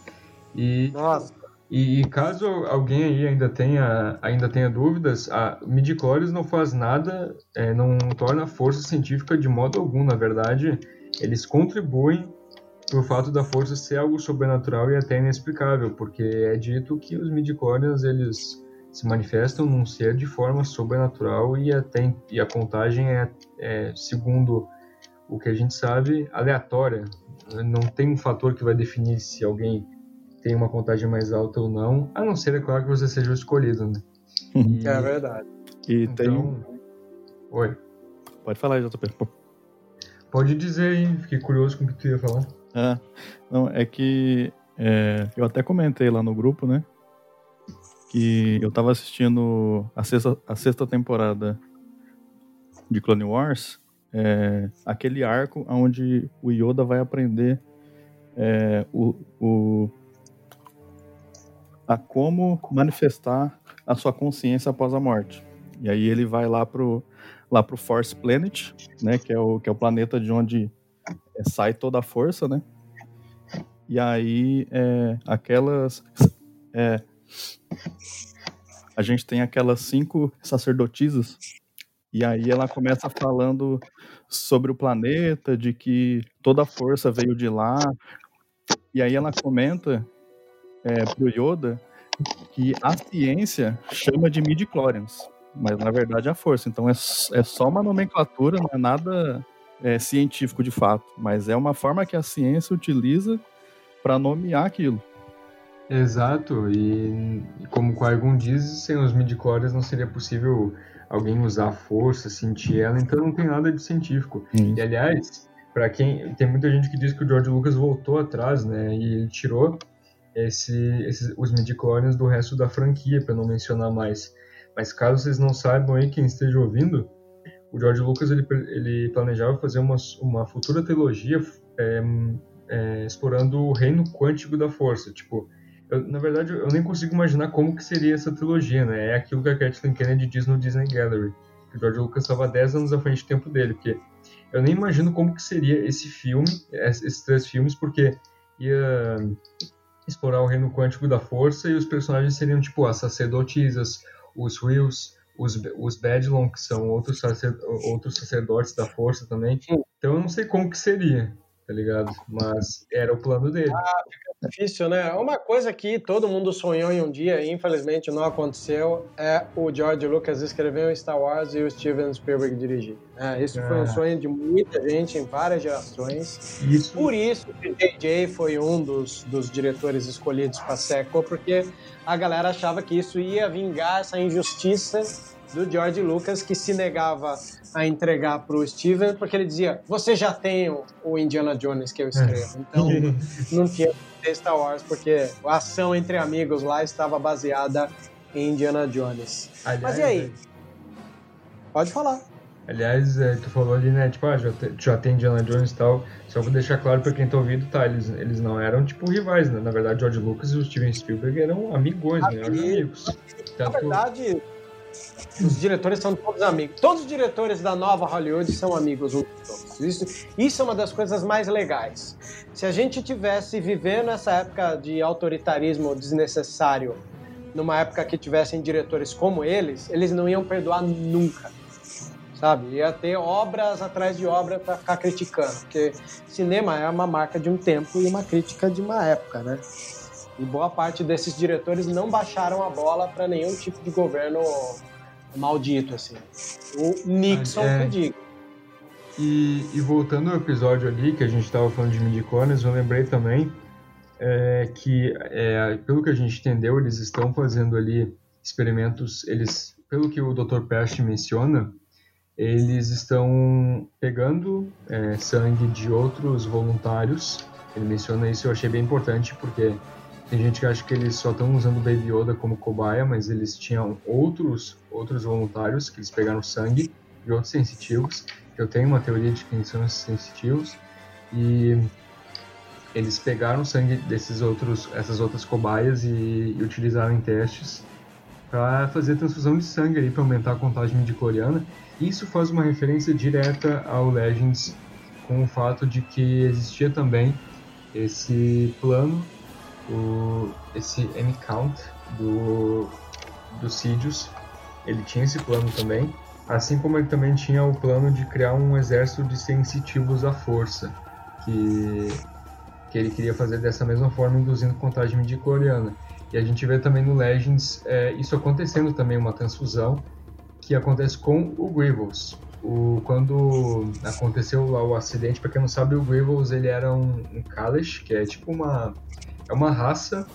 E, Nossa, E, caso alguém aí ainda tenha, ainda tenha dúvidas, a midichlorians não faz nada, é, não torna força científica de modo algum. Na verdade, eles contribuem para o fato da força ser algo sobrenatural e até inexplicável, porque é dito que os midichlorians eles se manifestam num ser de forma sobrenatural e, até, e a contagem é, é, segundo o que a gente sabe, aleatória. Não tem um fator que vai definir se alguém tem uma contagem mais alta ou não, a não ser, é claro, que você seja o escolhido, né? E, é verdade. E tem. então... Oi. Pode falar aí, JP. Pode dizer aí, fiquei curioso com o que tu ia falar. Ah, não, é que é, eu até comentei lá no grupo, né? Que eu tava assistindo a sexta, a sexta temporada de Clone Wars, é, aquele arco onde o Yoda vai aprender é, o, o- a como manifestar a sua consciência após a morte. E aí ele vai lá pro, lá pro Force Planet, né? Que é o, que é o planeta de onde é, sai toda a força, né? E aí, é, aquelas. é, a gente tem aquelas cinco sacerdotisas, e aí ela começa falando sobre o planeta, de que toda a força veio de lá, e aí ela comenta é, pro Yoda que a ciência chama de midi-chlorians, mas na verdade é a força. Então é, é só uma nomenclatura, não é nada é, científico de fato, mas é uma forma que a ciência utiliza para nomear aquilo. Exato, e como o Qui-Gon diz, sem os midichlorians não seria possível alguém usar a força, sentir ela, então não tem nada de científico. E aliás, para quem tem muita gente que diz que o George Lucas voltou atrás, né, e ele tirou esse, esses, os midichlorians do resto da franquia, para não mencionar mais. Mas caso vocês não saibam aí, quem esteja ouvindo, o George Lucas ele, ele planejava fazer uma, uma futura trilogia é, é, explorando o reino quântico da força. Tipo, eu, na verdade, eu nem consigo imaginar como que seria essa trilogia, né? É aquilo que a Kathleen Kennedy diz no Disney Gallery. Que o George Lucas estava 10 anos à frente do tempo dele, porque eu nem imagino como que seria esse filme, esses três filmes, porque ia explorar o reino quântico da força e os personagens seriam tipo as sacerdotisas, os Wills, os, os Bedlon, que são outros, sacer, outros sacerdotes da força também. Então eu não sei como que seria, tá ligado? Mas era o plano dele. Ah, fica Difícil, né? Uma coisa que todo mundo sonhou em um dia e infelizmente não aconteceu é o George Lucas escrever Star Wars e o Steven Spielberg dirigir. É, isso foi um sonho de muita gente em várias gerações. Isso. Por isso que J.J. foi um dos, dos diretores escolhidos para sequel, porque a galera achava que isso ia vingar essa injustiça do George Lucas que se negava a entregar para o Steven porque ele dizia: Você já tem o Indiana Jones que eu escrevo. É. Então não tinha Star Wars porque a ação entre amigos lá estava baseada em Indiana Jones. Aliás, Mas e aí? É. Pode falar. Aliás, é, tu falou ali, né? Tipo, ah, já, te, já tem Indiana Jones e tal. Só vou deixar claro pra quem tá ouvindo, tá? Eles, eles não eram, tipo, rivais, né? Na verdade, George Lucas e o Steven Spielberg eram amigões, né? amigos. Na verdade, os diretores são todos amigos. Todos os diretores da nova Hollywood são amigos uns dos outros. Isso, isso é uma das coisas mais legais. Se a gente tivesse vivendo essa época de autoritarismo desnecessário, numa época que tivessem diretores como eles, eles não iam perdoar nunca. Sabe? Ia ter obras atrás de obras para ficar criticando. Porque cinema é uma marca de um tempo e uma crítica de uma época, né? E boa parte desses diretores não baixaram a bola para nenhum tipo de governo maldito, assim. O Nixon é... que diga. E, e, voltando ao episódio ali, que a gente estava falando de midichlorians, eu lembrei também é, que, é, pelo que a gente entendeu, eles estão fazendo ali experimentos, eles, pelo que o Dr. Pest menciona, eles estão pegando é, sangue de outros voluntários. Ele menciona isso, eu achei bem importante, porque tem gente que acha que eles só estão usando o Baby Yoda como cobaia, mas eles tinham outros outros voluntários que eles pegaram sangue de outros sensitivos. Eu tenho uma teoria de quem são esses sensitivos e eles pegaram sangue desses outros essas outras cobaias e, e utilizaram em testes para fazer transfusão de sangue aí para aumentar a contagem midichloriana. Isso faz uma referência direta ao Legends com o fato de que existia também esse plano o, esse M-Count do, do Sidious, ele tinha esse plano também, assim como ele também tinha o plano de criar um exército de sensitivos à força, que, que ele queria fazer dessa mesma forma, induzindo contagem midichloriana. E a gente vê também no Legends é, isso acontecendo também, uma transfusão que acontece com o Grievous. O, quando aconteceu lá o acidente, para quem não sabe, o Grievous ele era um, um que é tipo uma é uma raça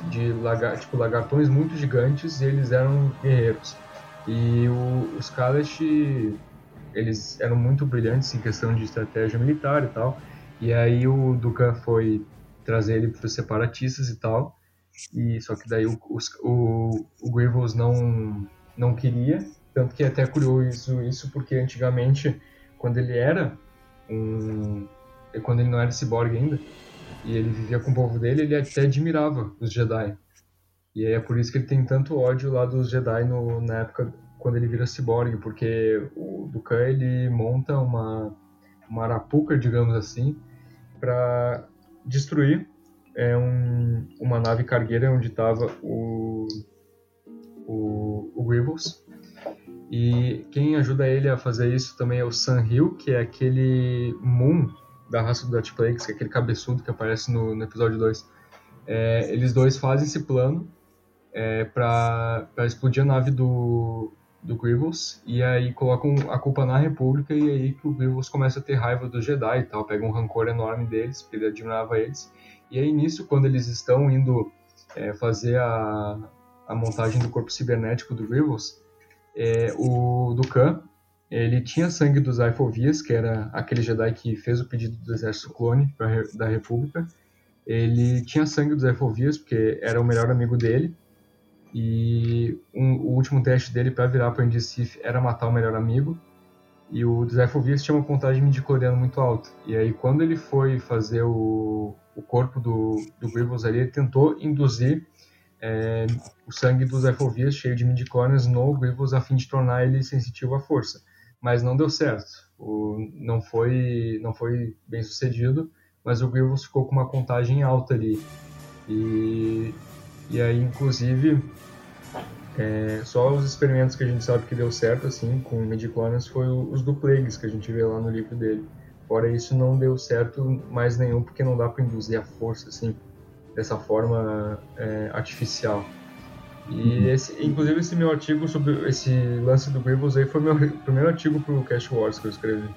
de lagar, tipo, lagartões muito gigantes e eles eram guerreiros. E os Kalash, eles eram muito brilhantes em questão de estratégia militar e tal. E aí o Dukan foi trazer ele para os separatistas e tal. E só que daí o, o, o Grievous não não queria, tanto que até criou isso, porque antigamente quando ele era um quando ele não era ciborgue ainda, e ele vivia com o povo dele, ele até admirava os Jedi. E é por isso que ele tem tanto ódio lá dos Jedi no, na época quando ele vira ciborgue, porque o Dukan ele monta uma, uma arapuca, digamos assim, para destruir é, um, uma nave cargueira onde estava o, o, o Grievous. E quem ajuda ele a fazer isso também é o Sun Hill, que é aquele Moon da raça do Dutch Plagues, que é aquele cabeçudo que aparece no, no episódio 2. É, eles dois fazem esse plano é, para explodir a nave do, do Grievous e aí colocam a culpa na República e aí que o Grievous começa a ter raiva dos Jedi e tal, pega um rancor enorme deles, porque ele admirava eles. E aí nisso, quando eles estão indo é, fazer a, a montagem do corpo cibernético do Grievous, é, o Dukan ele tinha sangue dos Zyphovias, que era aquele Jedi que fez o pedido do exército clone pra, da República. Ele tinha sangue dos Zyphovias, porque era o melhor amigo dele. E um, o último teste dele para virar para Sith era matar o melhor amigo. E o Zyphovias tinha uma contagem midichloriana muito alta. E aí, quando ele foi fazer o, o corpo do, do Grievous ali, ele tentou induzir é, o sangue dos Zyphovias cheio de midichlorians no Grievous a fim de tornar ele sensitivo à força mas não deu certo. O, não foi não foi bem sucedido, mas o Grievous ficou com uma contagem alta ali. E, e aí, inclusive, é, só os experimentos que a gente sabe que deu certo, assim, com Mediclonians, foi os do que a gente vê lá no livro dele. Fora isso, não deu certo mais nenhum, porque não dá para induzir a força, assim. dessa forma é, artificial. E esse, inclusive esse meu artigo sobre esse lance do Grievous aí foi meu primeiro artigo pro Cash Wars que eu escrevi.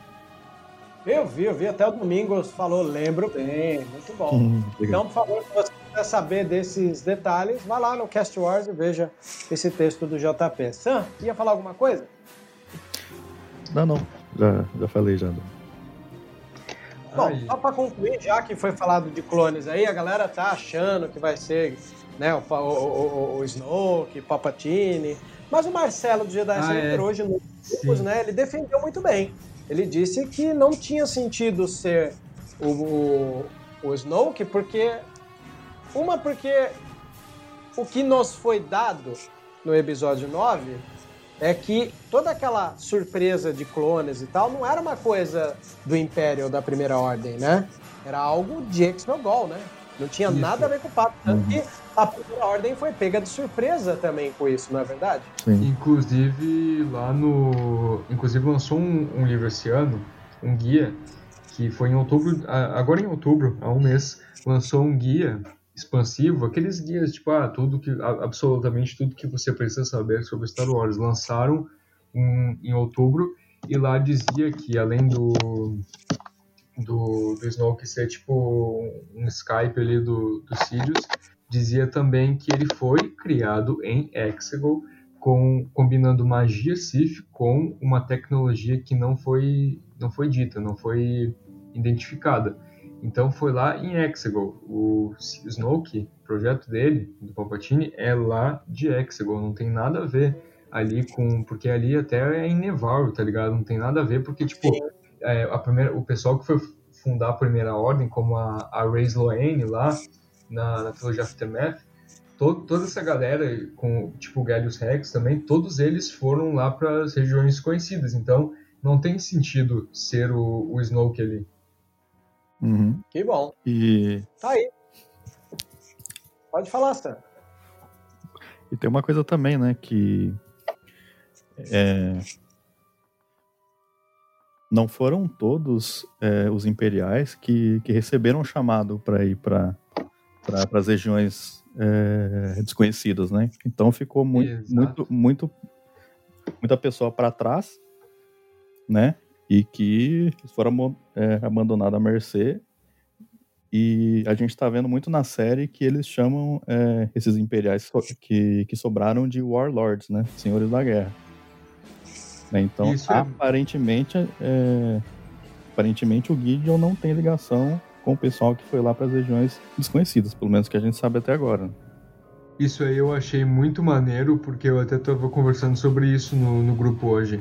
Eu vi, eu vi até o Domingos falou, lembro bem, muito bom. Hum, então, por favor, se você quiser saber desses detalhes, vá lá no Cast Wars e veja esse texto do JP. Sam, ia falar alguma coisa? Não, não. Já, já falei já. Bom, Ai. só para concluir, já que foi falado de clones aí, a galera tá achando que vai ser né, o, o, o, o Snoke, Papatini, mas o Marcelo do Jedi ah, Center é. hoje no grupos, né, ele defendeu muito bem. Ele disse que não tinha sentido ser o, o, o Snoke, porque. Uma, porque o que nos foi dado no episódio 9 é que toda aquela surpresa de clones e tal não era uma coisa do Império ou da Primeira Ordem, né? Era algo de Exnogol, né? Não tinha isso. nada a ver com o papo. Tanto uhum. que a Primeira Ordem foi pega de surpresa também com isso, não é verdade? Sim. Inclusive, lá no. Inclusive, lançou um, um livro esse ano, um guia, que foi em outubro, agora em outubro, há um mês, lançou um guia expansivo, aqueles guias, tipo, ah, tudo que, absolutamente tudo que você precisa saber sobre Star Wars. Lançaram um, em outubro e lá dizia que além do, do, do Snoke ser tipo um Skype ali do, do Sidious, dizia também que ele foi criado em Exegol, com, combinando magia Sith com uma tecnologia que não foi, não foi dita, não foi identificada. Então foi lá em Exegol. O Snoke, projeto dele, do Palpatine, é lá de Exegol, não tem nada a ver ali com. Porque ali até é em Nevarro, tá ligado? Não tem nada a ver, porque, tipo, é, a primeira, o pessoal que foi fundar a Primeira Ordem, como a, a Reyes Loane lá na, na trilogia Aftermath, todo, toda essa galera, com tipo o Gallius Rex também, todos eles foram lá para as regiões conhecidas. Então não tem sentido ser o, o Snoke ali. Uhum. Que bom. E... Tá aí. Pode falar, Stan. E tem uma coisa também, né, que é, não foram todos é, os imperiais que, que receberam o chamado para ir para para as regiões é, desconhecidas, né? Então ficou muito, muito, muito, muita pessoa para trás, né? E que foram é, abandonados à mercê. E a gente está vendo muito na série que eles chamam é, esses imperiais que, que sobraram de warlords, né? Senhores da guerra. Né? Então, Isso é aparentemente, é... aparentemente o Gideon não tem ligação com o pessoal que foi lá para as regiões desconhecidas, pelo menos que a gente sabe até agora. Isso aí eu achei muito maneiro, porque eu até estava conversando sobre isso no, no grupo hoje,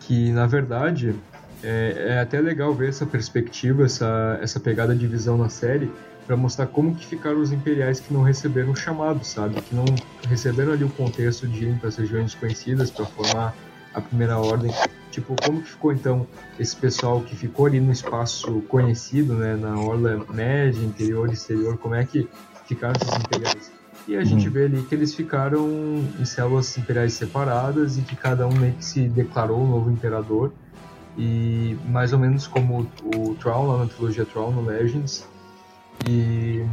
que na verdade é, é, até legal ver essa perspectiva, essa, essa pegada de visão na série, para mostrar como que ficaram os imperiais que não receberam o chamado, sabe? Que não receberam ali o contexto de ir para as regiões desconhecidas para formar a primeira ordem. Tipo, como que ficou então esse pessoal que ficou ali no espaço conhecido, né, na orla média, interior, exterior, como é que ficaram esses imperiais? E a gente uhum. vê ali que eles ficaram em células imperiais separadas e que cada um meio que se declarou o novo imperador. E mais ou menos como o Troll lá na trilogia Troll no Legends. E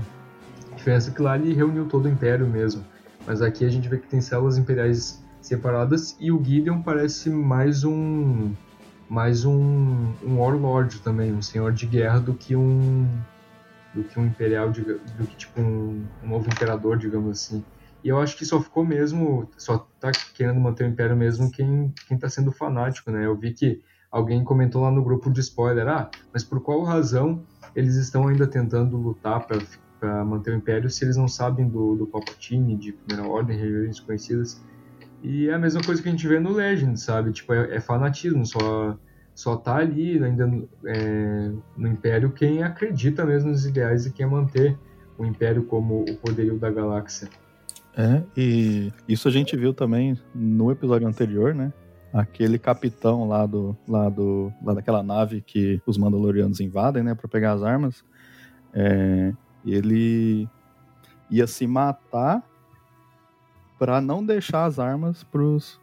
a diferença é que lá ele reuniu todo o império mesmo. Mas aqui a gente vê que tem células imperiais separadas e o Gideon parece mais um mais um, um warlord também, um senhor de guerra do que um do que um imperial, do que tipo um, um novo imperador, digamos assim. E eu acho que só ficou mesmo, só tá querendo manter o império mesmo quem quem tá sendo fanático, né? Eu vi que alguém comentou lá no grupo de spoiler, ah, mas por qual razão eles estão ainda tentando lutar para manter o império se eles não sabem do, do Palpatine, de Primeira Ordem, regiões conhecidas? E é a mesma coisa que a gente vê no Legend, sabe? Tipo, é, é fanatismo, só, só tá ali ainda no, é, no Império quem acredita mesmo nos ideais e quer manter o Império como o poderio da galáxia. É, e isso a gente viu também no episódio anterior, né? Aquele capitão lá do lá do lá daquela nave que os Mandalorianos invadem, né, para pegar as armas. É, ele ia se matar para não deixar as armas pros,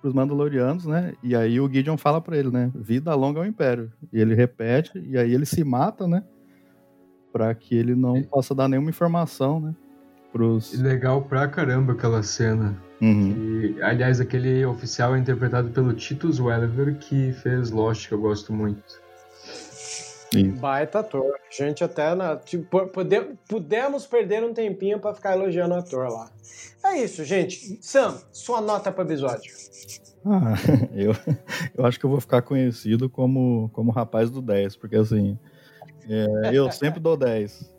pros Mandalorianos, né? E aí o Gideon fala para ele, né? Vida longa ao Império. E ele repete, e aí ele se mata, né? para que ele não possa dar nenhuma informação, né? Pros... Legal pra caramba aquela cena. Uhum. E, aliás, aquele oficial é interpretado pelo Titus Welliver, que fez Lost, que eu gosto muito. Isso. Baita ator. A gente até na, tipo, pode, pudemos perder um tempinho pra ficar elogiando o ator lá. É isso, gente. Sam, sua nota pro episódio. Ah, eu, eu acho que eu vou ficar conhecido como, como rapaz do 10, porque assim, é, eu sempre dou 10.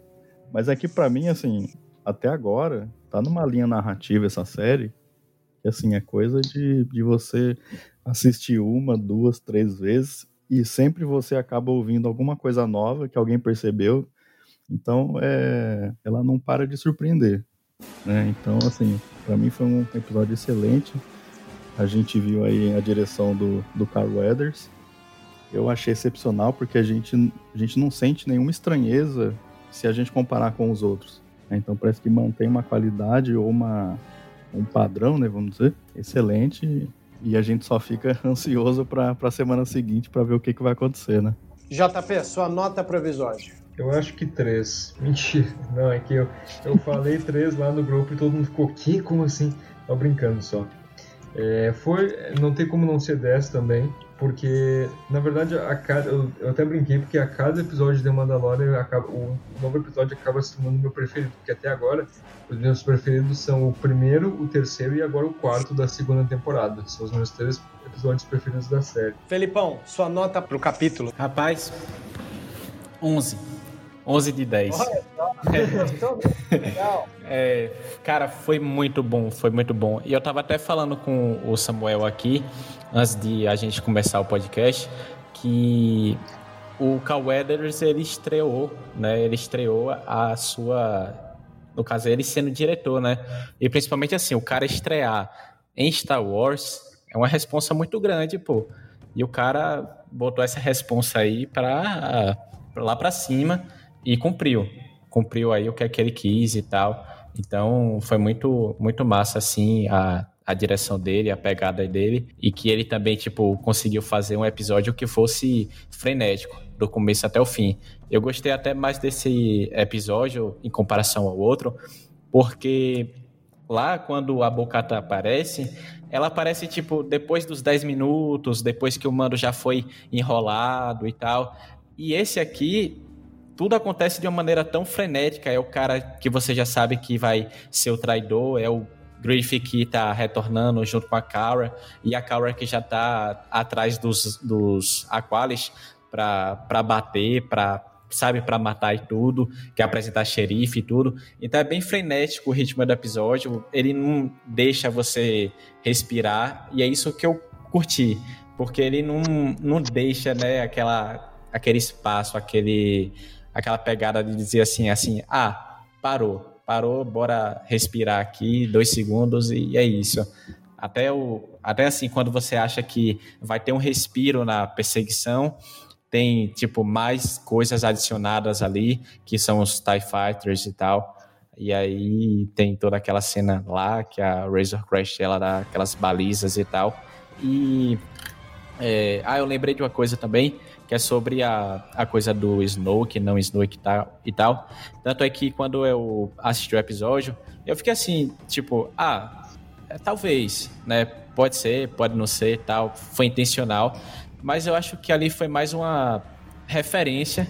Mas é que pra mim, assim, até agora, tá numa linha narrativa essa série, que assim, é coisa de, de você assistir uma, duas, três vezes e sempre você acaba ouvindo alguma coisa nova que alguém percebeu. Então, é, ela não para de surpreender. Né? Então, assim, para mim foi um episódio excelente. A gente viu aí a direção do, do Carl Weathers. Eu achei excepcional porque a gente, a gente não sente nenhuma estranheza se a gente comparar com os outros. né? Então parece que mantém uma qualidade ou uma, um padrão, né, vamos dizer, excelente. E a gente só fica ansioso para a semana seguinte para ver o que, que vai acontecer, né? JP, sua nota pro episódio. Eu acho que três. Mentira. Não, é que eu, eu falei três lá no grupo e todo mundo ficou, que? Como assim? Tô brincando só. É, foi, não tem como não ser 10 também, porque na verdade a cada, eu, eu até brinquei porque a cada episódio de The Mandalorian acaba, o novo episódio acaba se tornando meu preferido, porque até agora os meus preferidos são o primeiro, o terceiro e agora o quarto da segunda temporada. São os meus três episódios preferidos da série. Felipão, sua nota pro capítulo. Rapaz, 11. 11 de 10. Olha só. Legal. É, cara, foi muito bom, foi muito bom. E eu tava até falando com o Samuel aqui, antes de a gente começar o podcast, que o Cal Weathers, ele estreou, né? Ele estreou a sua... No caso, ele sendo diretor, né? E principalmente assim, o cara estrear em Star Wars é uma responsa muito grande, pô. E o cara botou essa responsa aí pra, pra lá pra cima e cumpriu. Cumpriu aí o que, é que ele quis e tal. Então foi muito, muito massa, assim, a, a direção dele, a pegada dele. E que ele também, tipo, conseguiu fazer um episódio que fosse frenético, do começo até o fim. Eu gostei até mais desse episódio em comparação ao outro, porque lá quando a Bocata aparece, ela aparece tipo depois dos 10 minutos, depois que o mando já foi enrolado e tal. E esse aqui tudo acontece de uma maneira tão frenética, é o cara que você já sabe que vai ser o traidor, é o Griffith que tá retornando junto com a Kara, e a Kara que já tá atrás dos, dos Aqualis para bater, para sabe, para matar e tudo, que apresentar xerife e tudo. Então é bem frenético o ritmo do episódio, ele não deixa você respirar, e é isso que eu curti, porque ele não, não deixa, né, aquela, aquele espaço, aquele, aquela pegada de dizer assim, assim, ah, parou, parou, bora respirar aqui, dois segundos e é isso. Até, o, até assim, quando você acha que vai ter um respiro na perseguição, tem, tipo, mais coisas adicionadas ali, que são os TIE Fighters e tal. E aí tem toda aquela cena lá, que a Razor Crash, ela dá aquelas balizas e tal. E... É, ah, eu lembrei de uma coisa também, que é sobre a, a coisa do Snoke, não Snoke tal, e tal. Tanto é que quando eu assisti o episódio, eu fiquei assim, tipo, ah, é, talvez, né? Pode ser, pode não ser tal, foi intencional. Mas eu acho que ali foi mais uma referência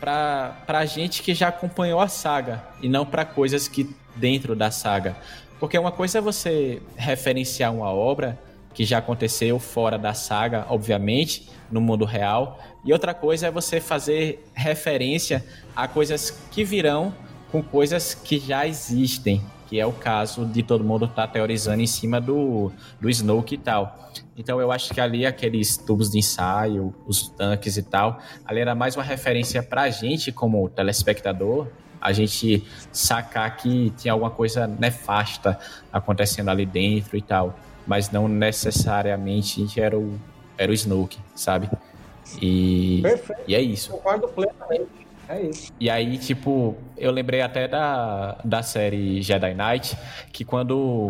para a gente que já acompanhou a saga e não para coisas que dentro da saga. Porque uma coisa é você referenciar uma obra que já aconteceu fora da saga, obviamente, no mundo real, e outra coisa é você fazer referência a coisas que virão com coisas que já existem, que é o caso de todo mundo estar tá teorizando em cima do, do Snoke e tal. Então eu acho que ali aqueles tubos de ensaio, os tanques e tal, ali era mais uma referência pra gente como telespectador, a gente sacar que tinha alguma coisa nefasta acontecendo ali dentro e tal, mas não necessariamente era o, era o Snoke, sabe? E, Perfeito. e é isso. Concordo plenamente. É isso. E aí, tipo, eu lembrei até da, da série Jedi Knight, que quando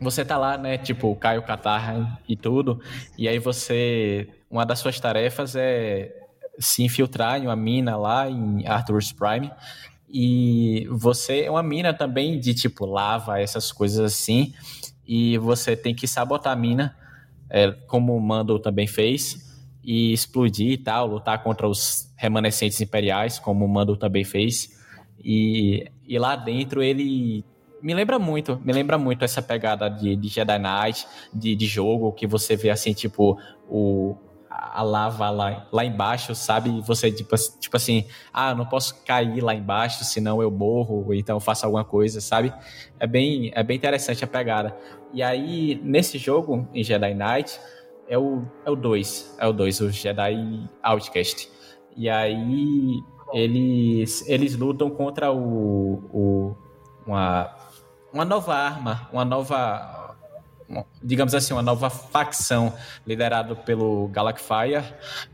você tá lá, né, tipo, Caio Katarra e tudo, e aí você, uma das suas tarefas é se infiltrar em uma mina lá em Arthur's Prime. E você é uma mina também de tipo lava, essas coisas assim. E você tem que sabotar a mina, é, como o Mando também fez, e explodir e tal, lutar contra os remanescentes imperiais, como o Mando também fez. E, e lá dentro ele me lembra muito, me lembra muito essa pegada de, de Jedi Knight, de, de jogo, que você vê assim, tipo, o, a lava lá, lá embaixo, sabe? Você, tipo, tipo assim, ah, não posso cair lá embaixo, senão eu morro, então faço alguma coisa, sabe? É bem, é bem interessante a pegada. E aí, nesse jogo, em Jedi Knight, é o 2, é o 2, é o, dois, o Jedi Outcast. E aí, eles, eles lutam contra o, o uma, uma nova arma, uma nova digamos assim, uma nova facção liderada pelo Galacfire,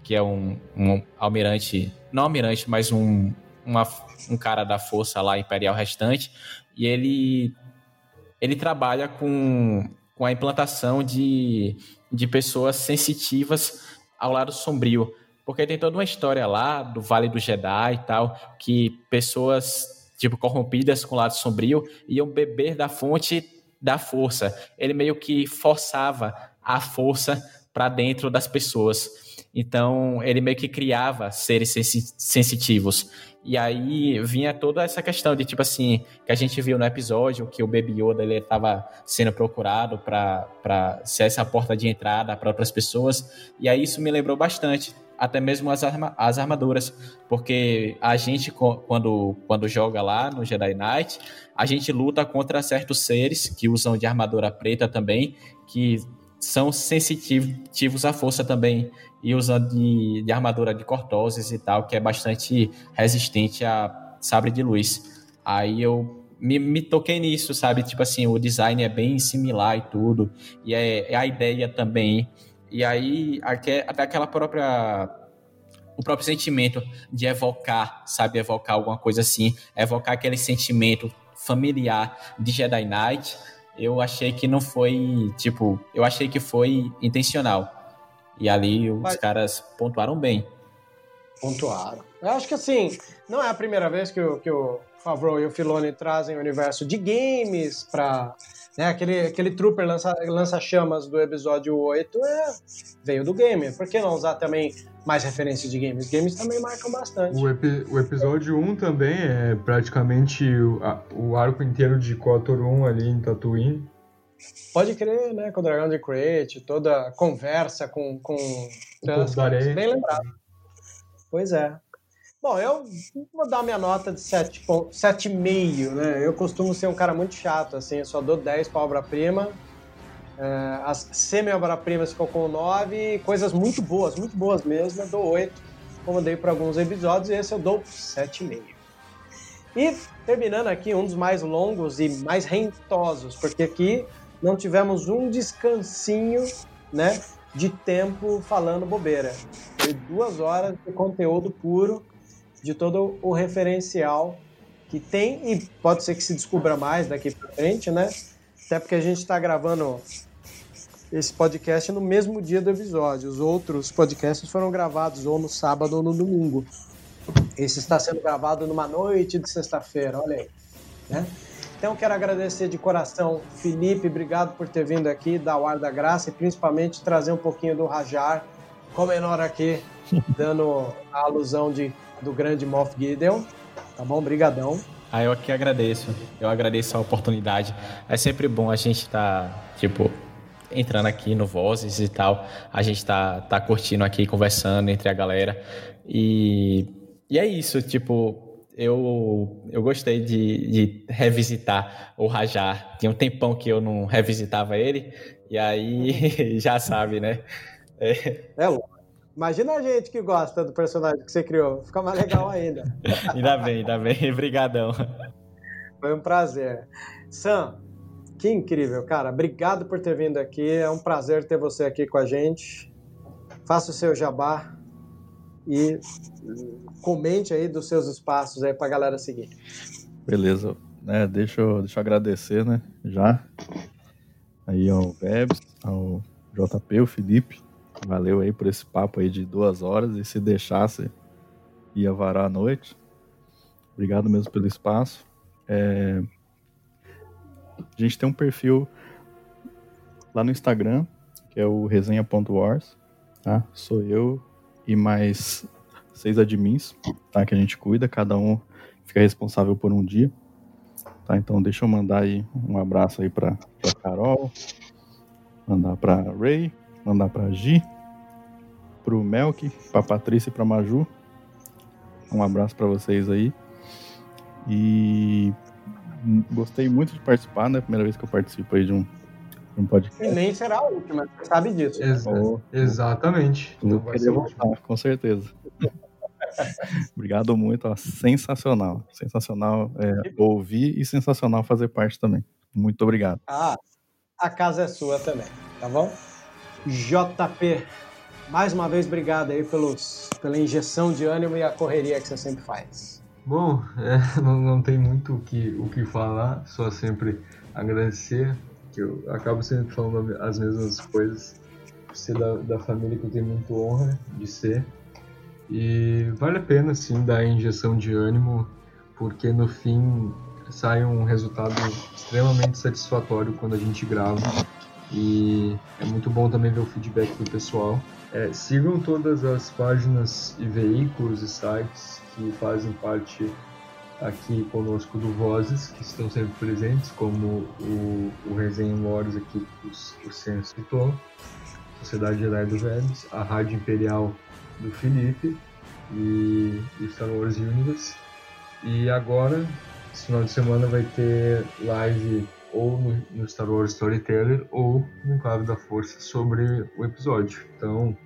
que é um, um almirante, não almirante, mas um, uma, um cara da força lá imperial restante, e ele ele trabalha com, com a implantação de, de pessoas sensitivas ao lado sombrio, porque tem toda uma história lá do Vale do Jedi e tal, que pessoas tipo corrompidas com o lado sombrio iam beber da fonte da força. Ele meio que forçava a força para dentro das pessoas. Então, ele meio que criava seres sensitivos. E aí vinha toda essa questão de tipo assim, que a gente viu no episódio que o Baby Yoda ele estava sendo procurado para ser essa porta de entrada para outras pessoas. E aí isso me lembrou bastante até mesmo as, arma, as armaduras, porque a gente, quando, quando joga lá no Jedi Knight, a gente luta contra certos seres que usam de armadura preta também, que são sensitivos à força também, e usam de, de armadura de cortoses e tal, que é bastante resistente a sabre de luz. Aí eu me, me, toquei nisso, sabe? Tipo assim, o design é bem similar e tudo, e é, é a ideia também e aí, até aquela própria. O próprio sentimento de evocar, sabe? Evocar alguma coisa assim, evocar aquele sentimento familiar de Jedi Knight, eu achei que não foi, tipo, eu achei que foi intencional. E ali os Mas... caras pontuaram bem. Pontuaram. Eu acho que assim, não é a primeira vez que o, que o Favreau e o Filoni trazem o universo de games para né, aquele, aquele trooper lança-chamas lança do episódio 8 é, veio do game. Por que não usar também mais referências de games? Games também marcam bastante. O, epi, o episódio 1 também é praticamente o, a, o arco inteiro de KOTOR 1 ali em Tatooine. Pode crer, né? Com o Dragão de Crate, toda a conversa com, com Bem lembrado. Pois é. Bom, eu vou dar minha nota de 7,5, né? Eu costumo ser um cara muito chato, assim, eu só dou 10 para obra-prima. É, as semi-obra-primas ficou com 9, coisas muito boas, muito boas mesmo, eu dou 8, como dei para alguns episódios, e esse eu dou 7,5. E terminando aqui, um dos mais longos e mais rentosos, porque aqui não tivemos um descansinho, né, de tempo falando bobeira. Foi duas horas de conteúdo puro de todo o referencial que tem e pode ser que se descubra mais daqui para frente, né? Até porque a gente está gravando esse podcast no mesmo dia do episódio. Os outros podcasts foram gravados ou no sábado ou no domingo. Esse está sendo gravado numa noite de sexta-feira, olha aí. Né? Então quero agradecer de coração, Felipe, obrigado por ter vindo aqui, dar o ar da graça e principalmente trazer um pouquinho do Rajar, com menor aqui, dando a alusão de do grande Moff Gideon. Tá bom? Brigadão. Ah, eu aqui agradeço. Eu agradeço a oportunidade. É sempre bom a gente estar, tá, tipo, entrando aqui no Vozes e tal. A gente tá, tá curtindo aqui, conversando entre a galera. E, e é isso, tipo, eu, eu gostei de, de revisitar o Rajar. Tinha um tempão que eu não revisitava ele. E aí, já sabe, né? É, é louco. Imagina a gente que gosta do personagem que você criou. Fica mais legal ainda. ainda bem, ainda bem. Obrigadão. Foi um prazer. Sam, que incrível, cara. Obrigado por ter vindo aqui. É um prazer ter você aqui com a gente. Faça o seu jabá e comente aí dos seus espaços aí pra galera seguir. Beleza. É, deixa, eu, deixa eu agradecer, né? Já. Aí ao Vebs, ao JP, o Felipe Valeu aí por esse papo aí de duas horas e se deixasse ia varar a noite. Obrigado mesmo pelo espaço. É... A gente tem um perfil lá no Instagram, que é o resenha.wars, tá? Sou eu e mais seis admins, tá? Que a gente cuida, cada um fica responsável por um dia. Tá, então deixa eu mandar aí um abraço aí pra Carol, mandar pra Ray, mandar pra Gi, pro Melk, pra Patrícia e pra Maju. Um abraço para vocês aí. E gostei muito de participar, né? Primeira vez que eu participo aí de um, de um podcast. E nem será a última, você sabe disso. Ex oh, exatamente. Então querer voltar, com certeza. Obrigado muito, ó, sensacional. Sensacional é, ouvir e sensacional fazer parte também. Muito obrigado. Ah, a casa é sua também, tá bom? JP, mais uma vez obrigado aí pelos, pela injeção de ânimo e a correria que você sempre faz. Bom, é, não, não tem muito o que, o que falar, só sempre agradecer, que eu acabo sempre falando as mesmas coisas, ser da, da família que eu tenho muito honra de ser. E vale a pena sim dar a injeção de ânimo, porque no fim sai um resultado extremamente satisfatório quando a gente grava. E é muito bom também ver o feedback do pessoal. É, sigam todas as páginas e veículos e sites que fazem parte aqui conosco do Vozes, que estão sempre presentes, como o, o Resenha Wars aqui que o, Senso citou, Sociedade Jedi do Vebs, a Rádio Imperial do Felipe e o Star Wars Universe. E agora, esse final de semana vai ter live ou no, no, Star Wars Storyteller ou no Clave da Força sobre o episódio. Então,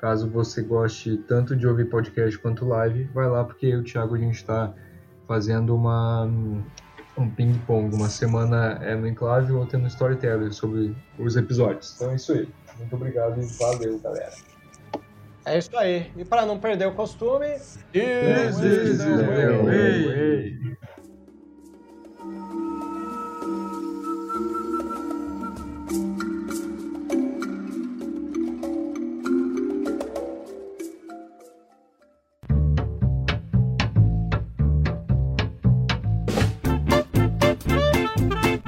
caso você goste tanto de ouvir podcast quanto live, vai lá porque eu e o Thiago a gente está fazendo uma um ping-pong. Uma semana é no Enclave e outra é no Storyteller sobre os episódios. Então é isso aí. Muito obrigado e valeu, galera. É isso aí. E para não perder o costume. This is the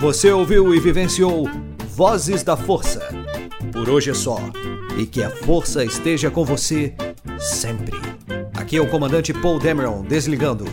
Você ouviu e vivenciou Vozes da Força. Por hoje é só. E que a força esteja com você sempre. Aqui é o comandante Paul Dameron desligando.